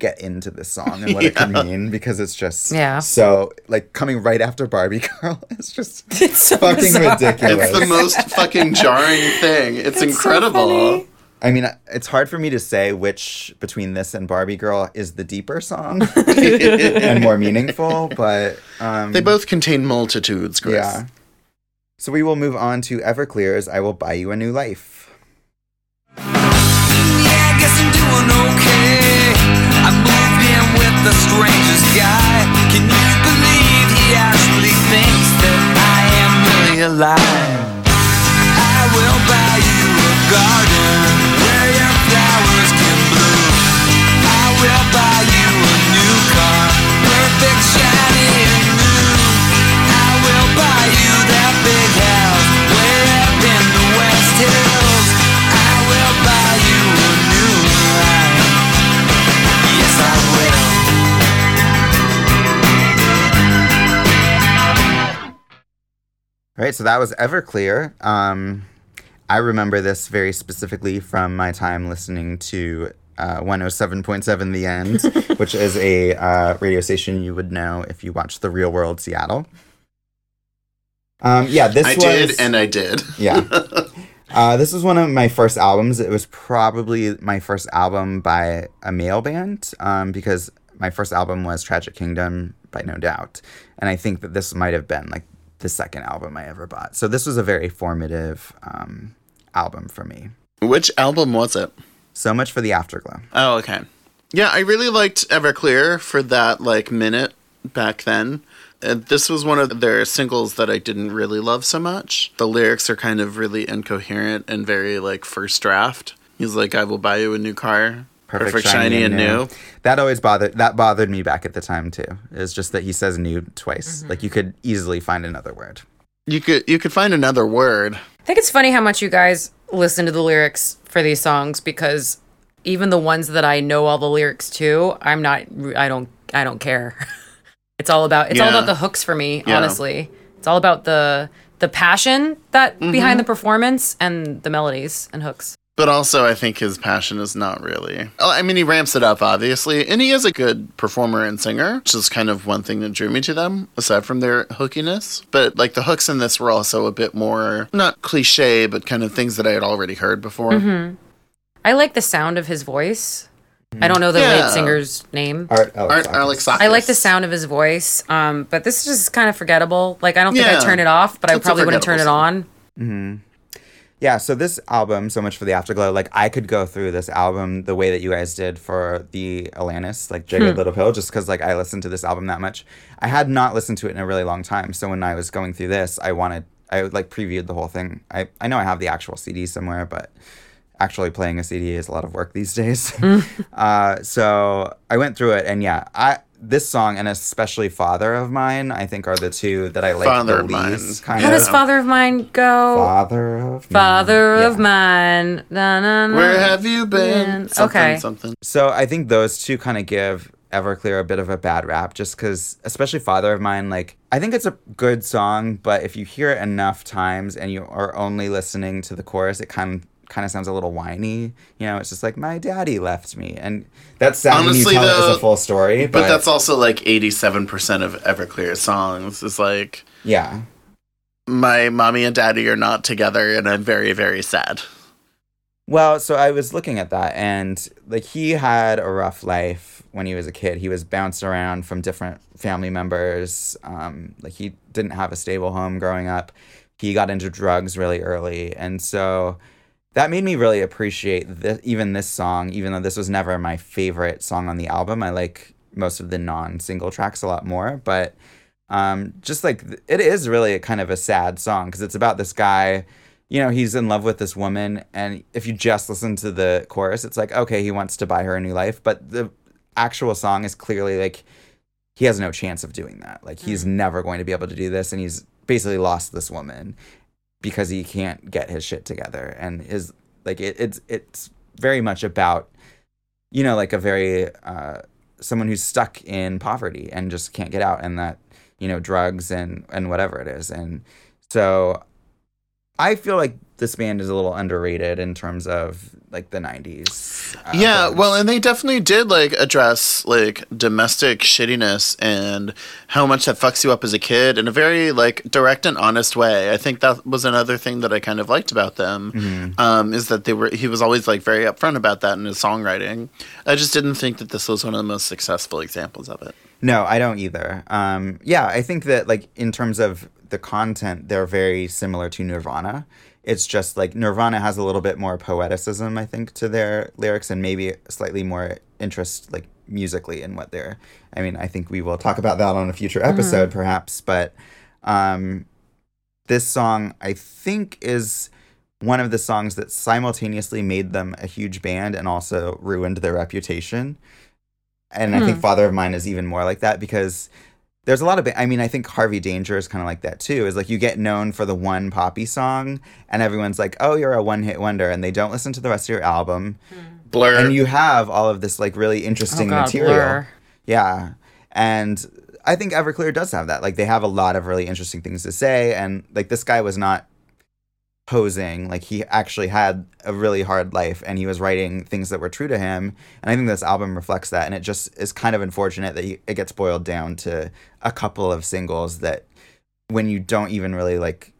get into this song and what yeah. it can mean because it's just yeah. so like coming right after Barbie Girl it's just it's so fucking bizarre. ridiculous. It's the most fucking jarring thing. It's, incredible. So I mean, it's hard for me to say which between this and Barbie Girl is the deeper song and more meaningful, but um, they both contain multitudes, Chris. Yeah. So we will move on to Everclear's "I Will Buy You a New Life." Yeah, the strangest guy. Can you believe he actually thinks that I am really alive? I will buy you a garden where your flowers can bloom. I will buy you a new car, perfect, shiny, and new. I will buy you that big house way up in the West Hills. Right, so that was Everclear. Um, I remember this very specifically from my time listening to uh, 107.7 The End, which is a uh, radio station you would know if you watched The Real World Seattle. Um, yeah, this I was, did, and I did. yeah. Uh, this was one of my first albums. It was probably my first album by a male band um, because my first album was Tragic Kingdom by No Doubt. And I think that this might have been like the second album I ever bought. So this was a very formative um, album for me. Which album was it? So much for the Afterglow. Oh, okay. Yeah, I really liked Everclear for that like minute back then. And this was one of their singles that I didn't really love so much. The lyrics are kind of really incoherent and very like first draft. He's like, "I will buy you a new car, perfect, shiny, and new." That always bothered that bothered me back at the time too. It's just that he says new twice. Like you could easily find another word. You could you could find another word. I think it's funny how much you guys listen to the lyrics for these songs because even the ones that I know all the lyrics to, I'm not I don't I don't care. it's all about it's all about the hooks for me, Yeah. honestly. It's all about the the passion that Mm-hmm. behind the performance and the melodies and hooks. But also, I think his passion is not really. Oh, I mean, he ramps it up, obviously, and he is a good performer and singer, which is kind of one thing that drew me to them, aside from their hookiness. But like the hooks in this were also a bit more not cliche, but kind of things that I had already heard before. Mm-hmm. I like the sound of his voice. I don't know the Yeah. lead singer's name. Art Art Alexakis. I like the sound of his voice, um, but this is just kind of forgettable. Like I don't think Yeah. I'd turn it off, but I It's a probably wouldn't turn it forgettable on. Yeah, so this album, so much for the Afterglow. Like I could go through this album the way that you guys did for the Alanis, like Jagged Little Pill, just because like I listened to this album that much. I had not listened to it in a really long time, so when I was going through this, I wanted I like previewed the whole thing. I I know I have the actual CD somewhere, but actually playing a CD is a lot of work these days. uh, so I went through it, and yeah, I this song and especially "Father of Mine" I think are the two that I like Father the of Mine. least. Kind How of. does Father of Mine go? Father of Father Mine. of Yeah. Mine. Na, na, na. Where have you been? Something, Okay. Something. So I think those two kind of give Everclear a bit of a bad rap, just because, especially Father of Mine, like I think it's a good song, but if you hear it enough times and you are only listening to the chorus, it kind of kind of sounds a little whiny. You know, it's just like my daddy left me, and that's sad when you Honestly, it though- as a full story. But, But that's also like 87% of Everclear's songs is like, yeah, my mommy and daddy are not together, and I'm very, very sad. Well, so I was looking at that, and like he had a rough life when he was a kid. He was bounced around from different family members. Um, like he didn't have a stable home growing up. He got into drugs really early, and so that made me really appreciate this, even this song. Even though this was never my favorite song on the album, I like most of the non-single tracks a lot more. But um, just like it is really a kind of a sad song because it's about this guy you know, he's in love with this woman, and if you just listen to the chorus, it's like, okay, he wants to buy her a new life, but the actual song is clearly like he has no chance of doing that. Like he's never going to be able to do this, and he's basically lost this woman because he can't get his shit together, and his like it, it's it's very much about you know like a very uh, someone who's stuck in poverty and just can't get out, and that you know drugs and and whatever it is, and so I feel like this band is a little underrated in terms of like the 90s. uh, yeah, bands. well, and they definitely did like address like domestic shittiness and how much that fucks you up as a kid in a very like direct and honest way. I think that was another thing that I kind of liked about them Mm-hmm. um, is that they were he was always like very upfront about that in his songwriting. I just didn't think that this was one of the most successful examples of it. No, I don't either. Um, yeah, I think that like in terms of the content, they're very similar to Nirvana it's just like Nirvana has a little bit more poeticism, I think, to their lyrics and maybe slightly more interest, like musically, in what they're. I mean, I think we will talk about that on a future episode, perhaps, but um, this song, I think, is one of the songs that simultaneously made them a huge band and also ruined their reputation. And I think Father of Mine is even more like that because there's a lot of ba- I mean I think Harvey Danger is kind of like that too. Is like you get known for the one poppy song and everyone's like, "Oh, you're a one-hit wonder," and they don't listen to the rest of your album. Hmm. Blur. And you have all of this like really interesting Oh, God, material. Blur. Yeah. And I think Everclear does have that. Like they have a lot of really interesting things to say and like this guy was not posing. Like he actually had a really hard life and he was writing things that were true to him. And I think this album reflects that and it just is kind of unfortunate that he, it gets boiled down to a couple of singles that when you don't even really like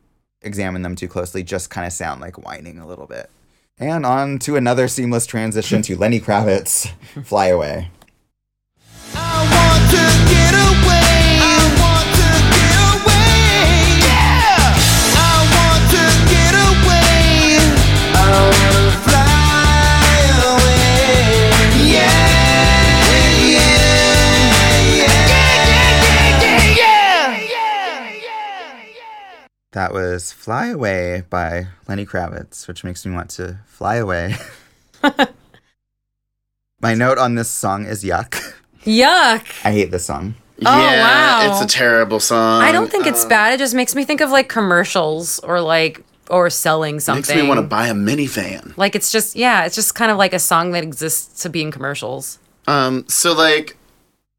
examine them too closely just kind of sound like whining a little bit. And on to another seamless transition to Lenny Kravitz, Fly Away. That was Fly Away by Lenny Kravitz, which makes me want to fly away. My note on this song is yuck. Yuck. I hate this song. Oh, yeah, wow. it's a terrible song. I don't think it's Uh, bad. It just makes me think of like commercials or like or selling something. Makes me want to buy a minivan. Like it's just yeah, it's just kind of like a song that exists to be in commercials. Um, so like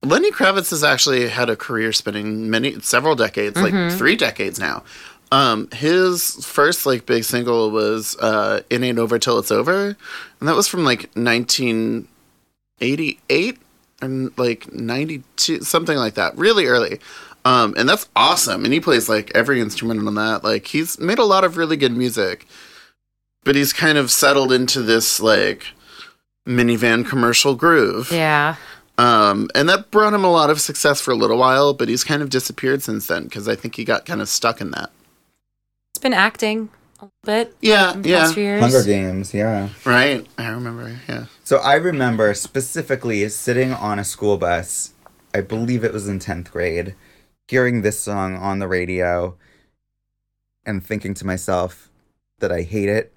Lenny Kravitz has actually had a career spanning many several decades, like three decades now. Um, his first like big single was uh It Ain't Over Till It's Over. And that was from like nineteen eighty eight and like ninety two something like that. Really early. Um, and that's awesome. And he plays like every instrument on that. Like he's made a lot of really good music. But he's kind of settled into this like minivan commercial groove. Yeah. Um, and that brought him a lot of success for a little while, but he's kind of disappeared since then because I think he got kind of stuck in that. It's been acting a little bit. Yeah, in the yeah. past few years. Hunger Games, yeah. Right? I remember, yeah. So I remember specifically sitting on a school bus, I believe it was in 10th grade, hearing this song on the radio and thinking to myself that I hate it,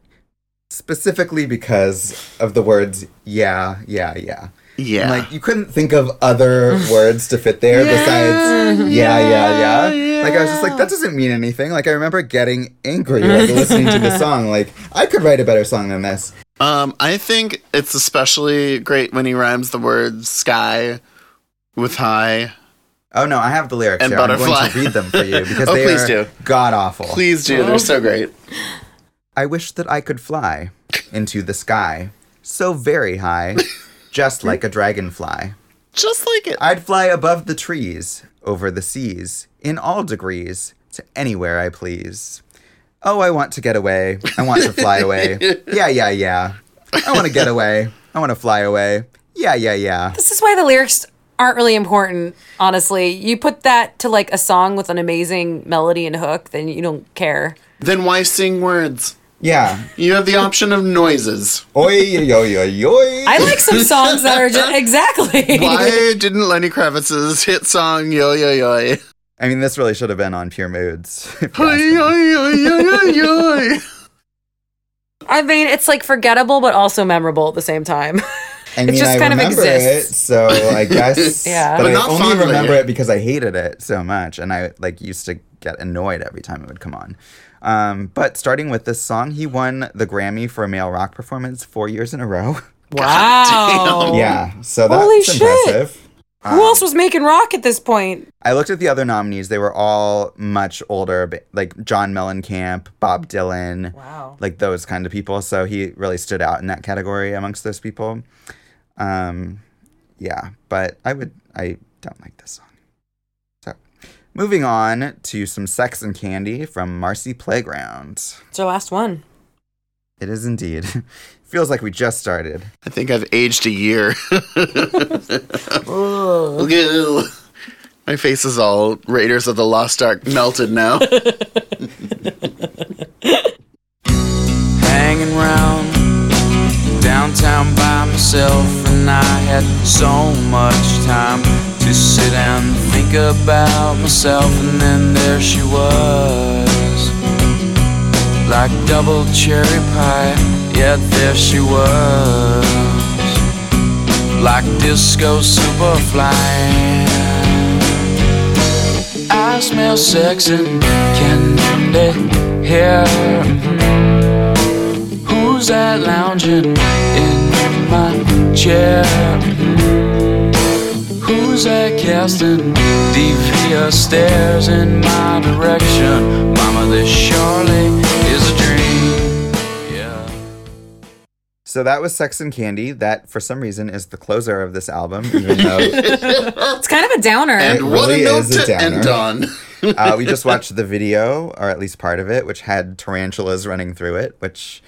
specifically because of the words, yeah, yeah, yeah. Yeah. Like, you couldn't think of other words to fit there besides, yeah, yeah, yeah. Like, I was just like, that doesn't mean anything. Like, I remember getting angry like, listening to the song. Like, I could write a better song than this. Um, I think it's especially great when he rhymes the word sky with high. Oh no, I have the lyrics And here. I'm going to read them for you because Oh, they please are god awful. Please do. They're so great. I wish that I could fly into the sky so very high, just like a dragonfly. Just like it. I'd fly above the trees, over the seas, in all degrees, to anywhere I please. Oh, I want to get away. I want to fly away. Yeah, yeah, yeah. I want to get away. I want to fly away. Yeah, yeah, yeah. This is why the lyrics aren't really important, honestly. You put that to like a song with an amazing melody and hook, then you don't care. Then why sing words? Yeah. You have the option of noises. Oi, yo, yo, yo. I like some songs that are just exactly. Why didn't Lenny Kravitz's hit song Yo Yo Yo? I mean, this really should have been on Pure Moods. if you Yo ask me. Yo Yo Yo Yo. I mean, it's like forgettable but also memorable at the same time. I It mean, just I kind of remember exists. it, so I guess. Yeah. but, But I not only fondly. remember it because I hated it so much, and I like used to get annoyed every time it would come on. Um, but starting with this song, he won the Grammy for a male rock performance four years in a row. wow. yeah, so that's Holy shit. impressive. Who else was making rock at this point? I looked at the other nominees; they were all much older, like John Mellencamp, Bob Dylan, Wow. like those kind of people. So he really stood out in that category amongst those people. Um, yeah, but I would, I don't like this song. So, moving on to some Sex and Candy from Marcy Playground. It's our last one. It is indeed. Feels like we just started. I think I've aged a year. Ooh. My face is all Raiders of the Lost Ark melted now. myself, and I had so much time to sit down and think about myself, and then there she was, like double cherry pie. yet there she was, like disco superfly. I smell sex and candy here. Who's that lounging in my chair? Who's that casting devious stares in my direction? Mama, this surely is a dream. Yeah. So that was Sex and Candy. That, for some reason, is the closer of this album, even though It's kind of a downer. And what really a note is a to end downer. on. uh, we just watched the video, or at least part of it, which had tarantulas running through it, which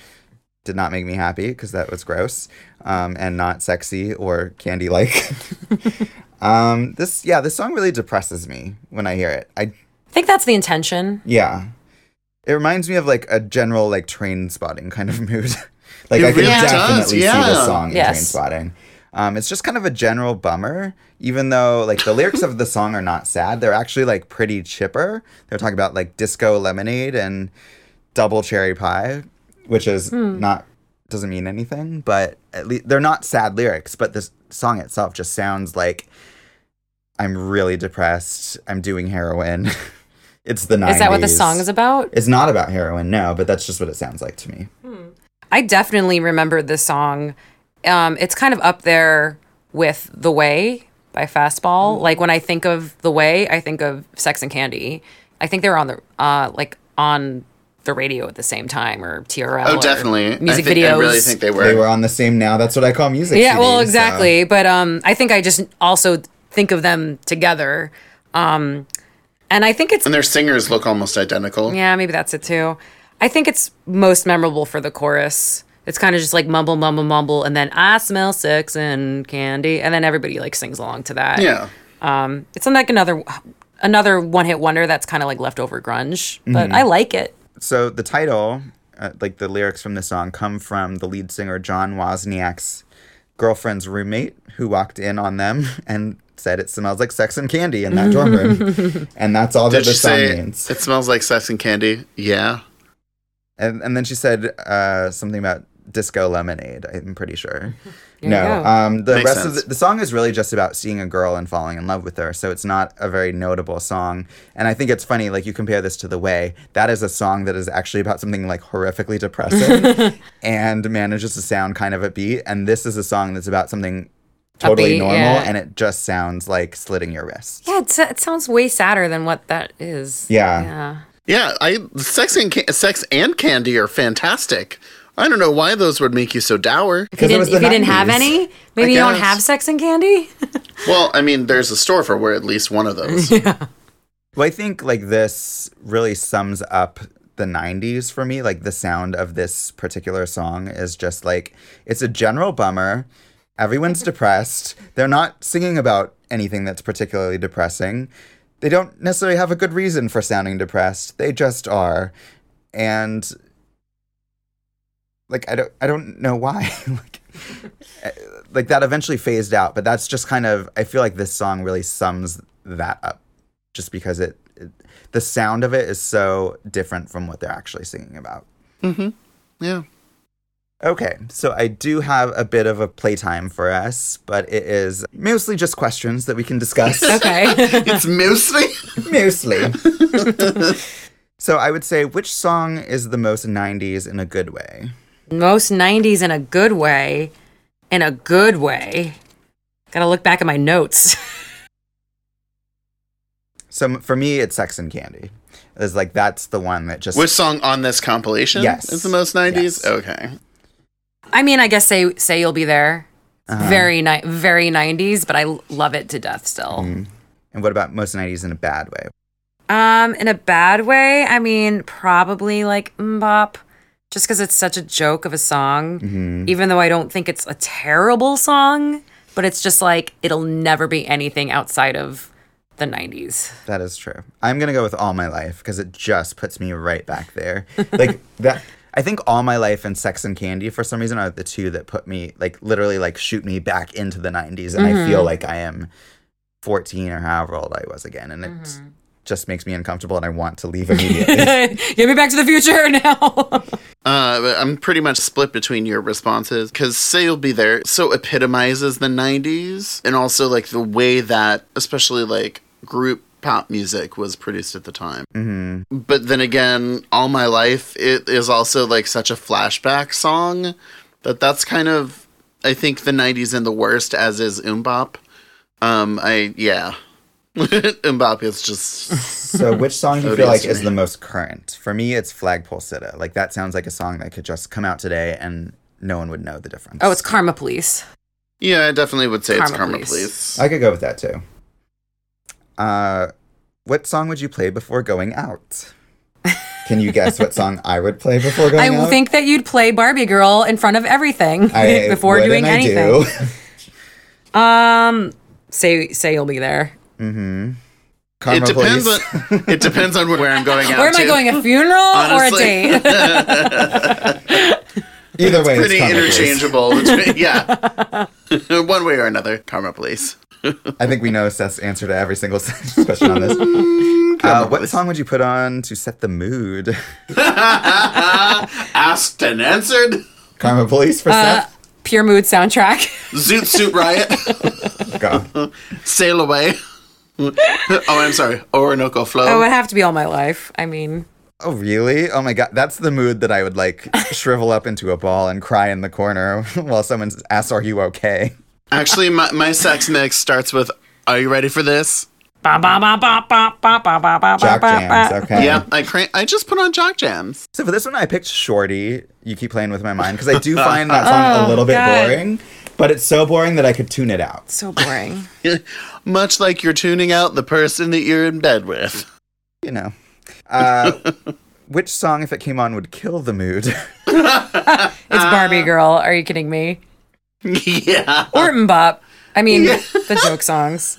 did not make me happy because that was gross um, and not sexy or candy like. um, this, yeah, this song really depresses me when I hear it. I, I think that's the intention. yeah, it reminds me of like a general like Trainspotting kind of mood. like It I could really does, definitely see yeah. this song in Trainspotting. Um, it's just kind of a general bummer, even though like the lyrics of the song are not sad. They're actually like pretty chipper. They're talking about like disco lemonade and double cherry pie, which is not doesn't mean anything, but at least they're not sad lyrics. But this song itself just sounds like I'm really depressed. I'm doing heroin. it's the 90s. Is that what the song is about? It's not about heroin, no, but that's just what it sounds like to me. I definitely remember this song. Um, it's kind of up there with The Way by Fastball. Like when I think of The Way, I think of Sex and Candy. I think they were on the uh, like on the radio at the same time or TRL. Oh, or definitely. Music I think, videos. I really think they were. They were on the same now. That's what I call music. yeah, well, CDs, so- exactly. But um, I think I just also think of them together. Um, and I think it's and their singers look almost identical. Yeah, maybe that's it too. I think it's most memorable for the chorus. It's kind of just like mumble, mumble, mumble, and then I smell sex and candy, and then everybody like sings along to that. Yeah. Um, it's like another another one hit wonder that's kind of like leftover grunge, Mm-hmm. but I like it. So the title, uh, like the lyrics from the song, come from the lead singer John Wozniak's girlfriend's roommate who walked in on them and said it smells like sex and candy in that dorm room, and that's all that the song means. it smells like sex and candy? Yeah. And and then she said uh, something about disco lemonade. I'm pretty sure. There no, um, the Makes rest of the, the song is really just about seeing a girl and falling in love with her. So it's not a very notable song. And I think it's funny, like you compare this to The Way. That is a song that is actually about something like horrifically depressing and manages to sound kind of upbeat. And this is a song that's about something totally Upbeat, normal, yeah. and it just sounds like slitting your wrist. Yeah, it's, it sounds way sadder than what that is. Yeah. Yeah. Yeah, I sex and ca- sex and candy are fantastic. I don't know why those would make you so dour. If you, didn't, if you didn't have any, maybe you don't have sex and candy. Well, I mean, there's a store for where at least one of those. yeah. Well, I think like this really sums up the 90s for me. Like the sound of this particular song is just like it's a general bummer. Everyone's depressed. They're not singing about anything that's particularly depressing. They don't necessarily have a good reason for sounding depressed. They just are. And like I don't I don't know why. like eh, like that eventually phased out, but that's just kind of I feel like this song really sums that up just because it, it the sound of it is so different from what they're actually singing about. Mhm. Yeah. Okay, so I do have a bit of a playtime for us, but it is mostly just questions that we can discuss. okay. It's mostly. mostly. so I would say, which song is the most 90s in a good way? Most 90s in a good way. In a good way. Gotta look back at my notes. So for me, it's Sex and Candy. It's like that's the one that just Which song on this compilation Yes. is the most 90s? Yes. Okay. I mean, I guess say say you'll be there. Uh-huh. Very ni- very 90s, but I love it to death still. Mm. And what about most 90s in a bad way? Um, in a bad way, I mean, probably like MMMBop, just because it's such a joke of a song. Mm-hmm. Even though I don't think it's a terrible song, but it's just like it'll never be anything outside of the 90s. That is true. I'm gonna go with All My Life because it just puts me right back there. Like that. I think All My Life and Sex and Candy for some reason are the two that put me like literally like shoot me back into the 90s and I feel Mhm. like I am 14 or however old I was again and it just makes me uncomfortable and I want to leave immediately. Get me back to the future now. Uh, I'm pretty much split between your responses because "Say You'll Be There" so epitomizes the '90s, and also like the way that, especially like group pop music was produced at the time. hmm But then again, "All My Life" it is also like such a flashback song that that's kind of I think the '90s in the worst, as is MMMBop. Um, I yeah, MMMBop is just So, which song do you feel like is the most current? For me, it's Flagpole Sitta. Like that sounds like a song that could just come out today and no one would know the difference. oh, it's Karma Police. yeah. I definitely would say it's Karma Karma Police. Police. I could go with that too. Uh, what song would you play before going out? Can you guess what song I would play before going I out? I think that you'd play Barbie Girl in front of everything I before doing anything. do. Um, say say you'll be there. Mm-hmm. It depends Police. on it depends on where I'm going out. Where am I to. going? A funeral Honestly. or a date? Either way, Pretty it's Karma interchangeable. between- yeah, one way or another. Karma Police. I think we know Seth's answer to every single question on this. Uh, what song would you put on to set the mood? Asked and answered. Karma Police for Uh, Seth? Pure Mood soundtrack. Zoot Suit Riot. Go. Sail away oh, I'm sorry. Orinoco Flow. Oh, it would have to be all my life. I mean. Oh, really? Oh my God. That's the mood that I would like shrivel up into a ball and cry in the corner while someone asks, Are you okay? Actually, my, my sex mix starts with Are you ready for this? Ba, ba, ba, jock jams, okay. Yeah, I cra- I just put on jock jams. So for this one, I picked Shorty. You keep playing with my mind because I do find that song oh, a little bit God. boring but it's so boring that I could tune it out. So boring. Much like you're tuning out the person that you're in bed with. You know. Uh, which song, if it came on, would kill the mood? It's Barbie Girl. Are you kidding me? yeah. Or MMMBop. I mean, the joke songs.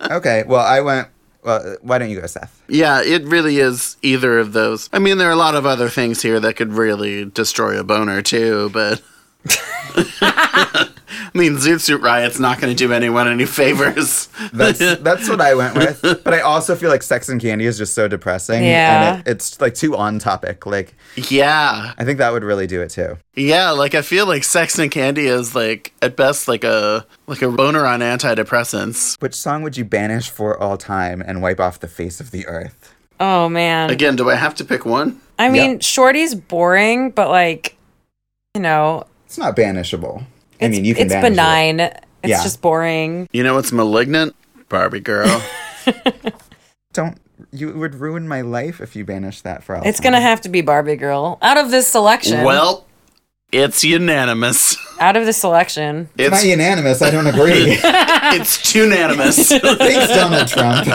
okay, well, I went. Well, why don't you go, Seth? Yeah, it really is either of those. I mean, there are a lot of other things here that could really destroy a boner too, but I mean, Zoot Suit Riot's not going to do anyone any favors. That's that's what I went with. But I also feel like Sex and Candy is just so depressing. Yeah. And it, it's like too on topic. Like, yeah, I think that would really do it too. yeah. Like I feel like Sex and Candy is like at best like a like a boner on antidepressants. Which song would you banish for all time and wipe off the face of the earth? Oh man. Again, do I have to pick one? I mean, Yep. Shorty's boring, but like, you know, It's not banishable. I mean, you can it's banish it. benign. It's Yeah. just boring. You know what's malignant? Barbie girl. Don't you would ruin my life if you banish that for all It's time. gonna have to be Barbie Girl out of this selection. well, it's unanimous. out of the selection. It's not unanimous. I don't agree. it's unanimous. Thanks, Donald Trump.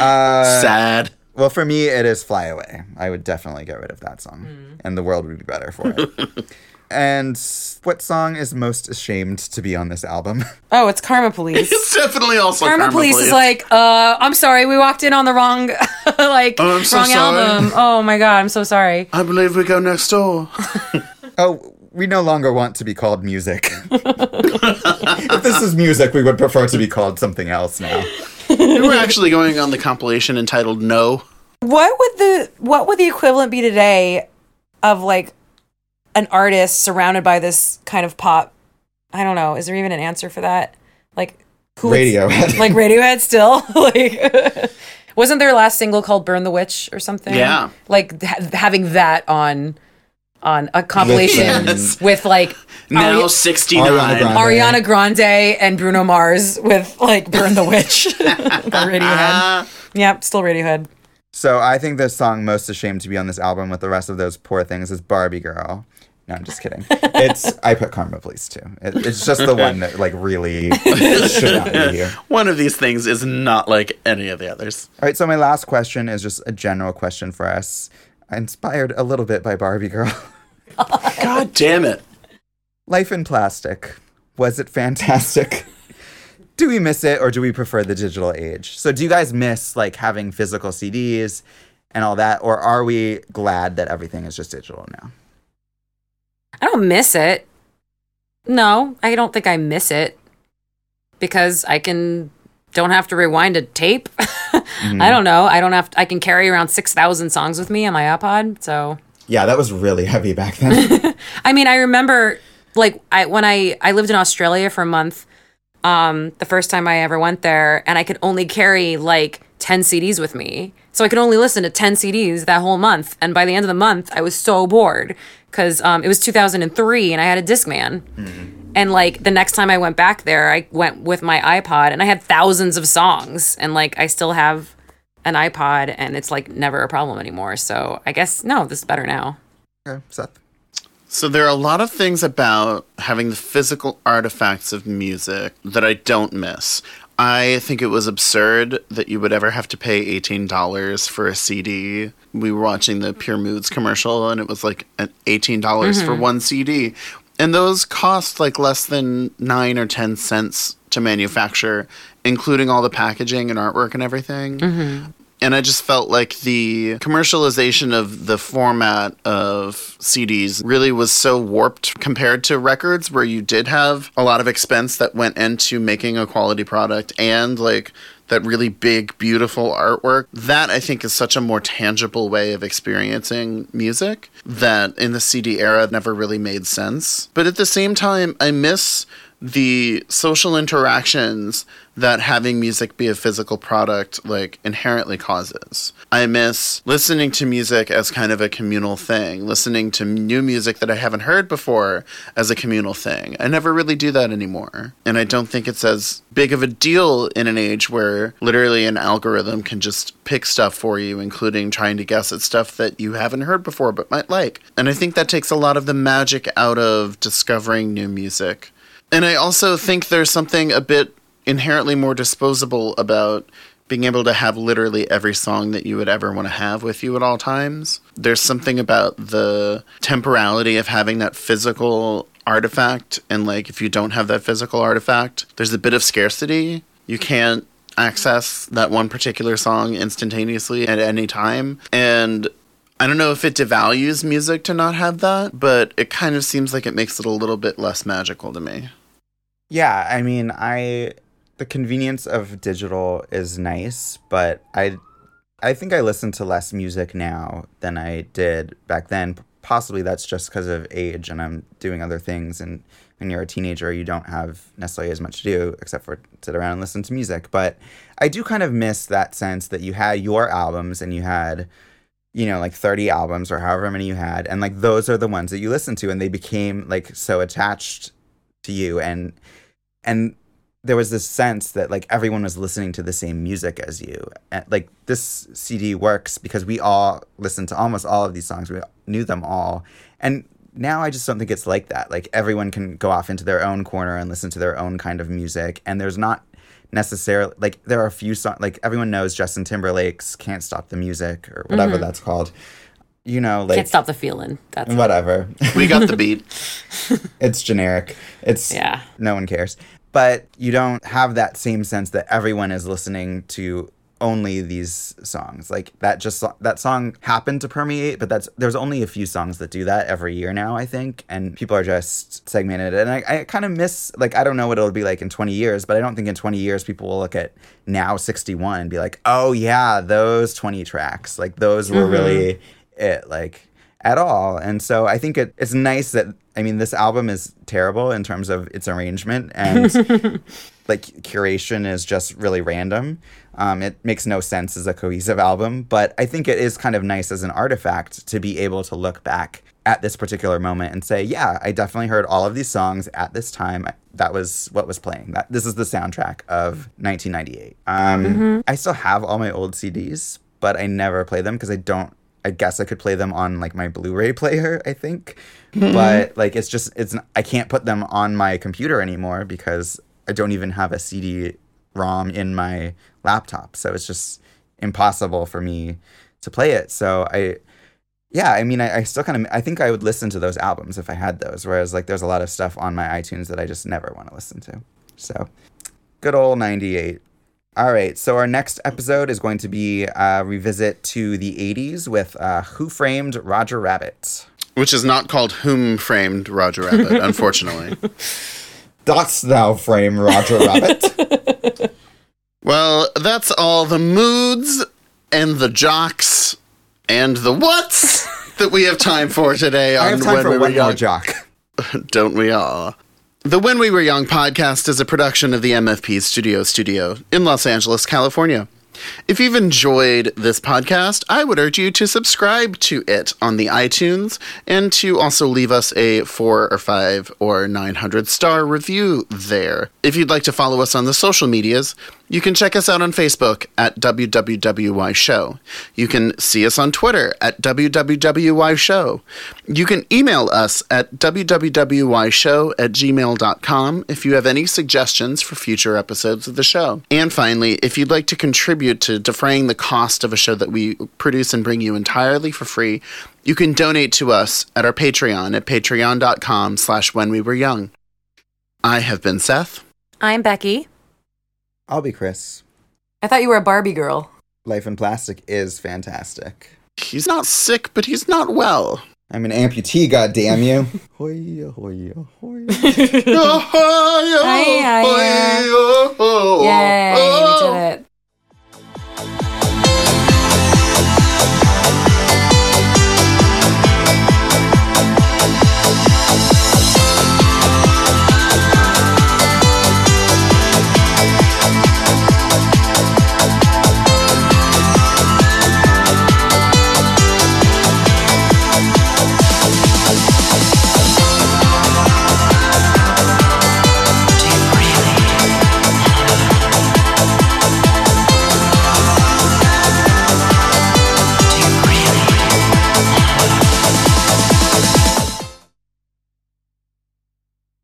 Uh, Sad. well, for me, it is "Fly Away." I would definitely get rid of that song, and the world would be better for it. And what song is most ashamed to be on this album? Oh, it's Karma Police. It's definitely also Karma, Police, is like, uh, I'm sorry, we walked in on the wrong, like, Oh, I'm so wrong sorry. album. Oh my god, I'm so sorry. I believe we go next door. oh, we no longer want to be called music. if this is music, we would prefer to be called something else now. We're actually going on the compilation entitled No. What would the what would the equivalent be today of like an artist surrounded by this kind of pop? I don't know. Is there even an answer for that? Like who would- Radiohead. like Radiohead still? like wasn't their last single called "Burn the Witch" or something? Yeah. Like ha- having that on on a compilation Yes. with like Now Ari- 69. Ariana Grande. Ariana Grande and Bruno Mars with like "Burn the Witch" by Radiohead. Yep, still Radiohead. So I think the song most ashamed to be on this album with the rest of those poor things is Barbie Girl. No, I'm just kidding. It's I put Karma Police too. It, it's just the one that like really should not be here. One of these things is not like any of the others. All right, so my last question is just a general question for us, inspired a little bit by Barbie Girl. God damn it. Life in plastic. Was it fantastic? do we miss it or do we prefer the digital age? So do you guys miss like having physical CDs and all that or are we glad that everything is just digital now? I don't miss it. No, I don't think I miss it because I can don't have to rewind a tape. I don't know. I don't have to, I can carry around 6,000 songs with me on my iPod. So, Yeah, that was really heavy back then. I mean, I remember like I when I I lived in Australia for a month um the first time I ever went there and I could only carry like 10 CDs with me. So I could only listen to 10 CDs that whole month and by the end of the month I was so bored cuz um it was 2003 and I had a Discman. And like the next time I went back there, I went with my iPod and I had thousands of songs and like I still have an iPod and it's like never a problem anymore. So I guess no, this is better now. okay, Seth. So there are a lot of things about having the physical artifacts of music that I don't miss. I think it was absurd that you would ever have to pay $18 for a CD. We were watching the Pure Moods commercial and it was like $18 for mm-hmm. one CD. And those cost like less than 9 or 10 cents to manufacture, including all the packaging and artwork and everything mm-hmm. And I just felt like the commercialization of the format of CDs really was so warped compared to records where you did have a lot of expense that went into making a quality product and like that really big beautiful artwork. That I think is such a more tangible way of experiencing music that in the CD era never really made sense. But at the same time I miss the social interactions that having music be a physical product like inherently causes. I miss listening to music as kind of a communal thing, listening to new music that I haven't heard before as a communal thing. I never really do that anymore. And I don't think it's as big of a deal in an age where literally an algorithm can just pick stuff for you, including trying to guess at stuff that you haven't heard before but might like. And I think that takes a lot of the magic out of discovering new music. And I also think there's something a bit inherently more disposable about being able to have literally every song that you would ever want to have with you at all times. There's something about the temporality of having that physical artifact. And like, if you don't have that physical artifact, there's a bit of scarcity. You can't access that one particular song instantaneously at any time. And I don't know if it devalues music to not have that, but it kind of seems like it makes it a little bit less magical to me. Yeah, I mean, I the convenience of digital is nice, but I I think I listen to less music now than I did back then. Possibly that's just because of age and I'm doing other things and when you're a teenager you don't have necessarily as much to do except for sit around and listen to music. But I do kind of miss that sense that you had your albums and you had you know like 30 albums or however many you had and like those are the ones that you listen to and they became like so attached to you and and there was this sense that like everyone was listening to the same music as you and like this cd works because we all listened to almost all of these songs we knew them all and now i just don't think it's like that like everyone can go off into their own corner and listen to their own kind of music and there's not necessarily like there are a few songs like everyone knows justin timberlake's can't stop the music or whatever mm-hmm. that's called you know like Can't stop the feeling. That's whatever We got the beat. it's generic. It's Yeah. no one cares. But you don't have that same sense that everyone is listening to only these songs. Like that just that song happened to permeate, but that's there's only a few songs that do that every year now, I think, and people are just segmented. And I, I kind of miss like I don't know what it'll be like in 20 years, but I don't think in 20 years people will look at now 61 and be like, "Oh yeah, those 20 tracks. Like those were mm-hmm. really it." Like at all. And so I think it, it's nice that I mean this album is terrible in terms of its arrangement and like curation is just really random. Um, it makes no sense as a cohesive album, but I think it is kind of nice as an artifact to be able to look back at this particular moment and say, yeah, I definitely heard all of these songs at this time. That was what was playing. That this is the soundtrack of 1998. Um, I still have all my old CDs, but I never play them because I don't I guess I could play them on like my Blu-ray player, I think. Hmm. But like it's just it's I can't put them on my computer anymore because I don't even have a CD-ROM in my laptop. So it's just impossible for me to play it. So I yeah, I mean I, I still kind of I think I would listen to those albums if I had those. Whereas like there's a lot of stuff on my iTunes that I just never want to listen to. So good old 98. All right, so our next episode is going to be a revisit to the 80s with uh, Who Framed Roger Rabbit. Which is not called Whom Framed Roger Rabbit, unfortunately. Dost thou frame Roger Rabbit? well, that's all the moods and the jocks and the whats that we have time for today on I have time When for We Were more Young. jock. Don't we all? The When We Were Young podcast is a production of the MFP Studio Studio in Los Angeles, California. If you've enjoyed this podcast, I would urge you to subscribe to it on the iTunes and to also leave us a four or five or 900 star review there. If you'd like to follow us on the social medias, you can check us out on Facebook at WWWY Show. You can see us on Twitter at WWWY Show. You can email us at WWWYShow at gmail.com if you have any suggestions for future episodes of the show. And finally, if you'd like to contribute to defraying the cost of a show that we produce and bring you entirely for free, you can donate to us at our Patreon at patreon.com slash when we were young. I have been Seth. I'm Becky. I'll be Chris. I thought you were a Barbie girl. Life in Plastic is fantastic. He's not sick, but he's not well. I'm an amputee, goddamn you. Hoya, hoya, hoya. Yay, we did it.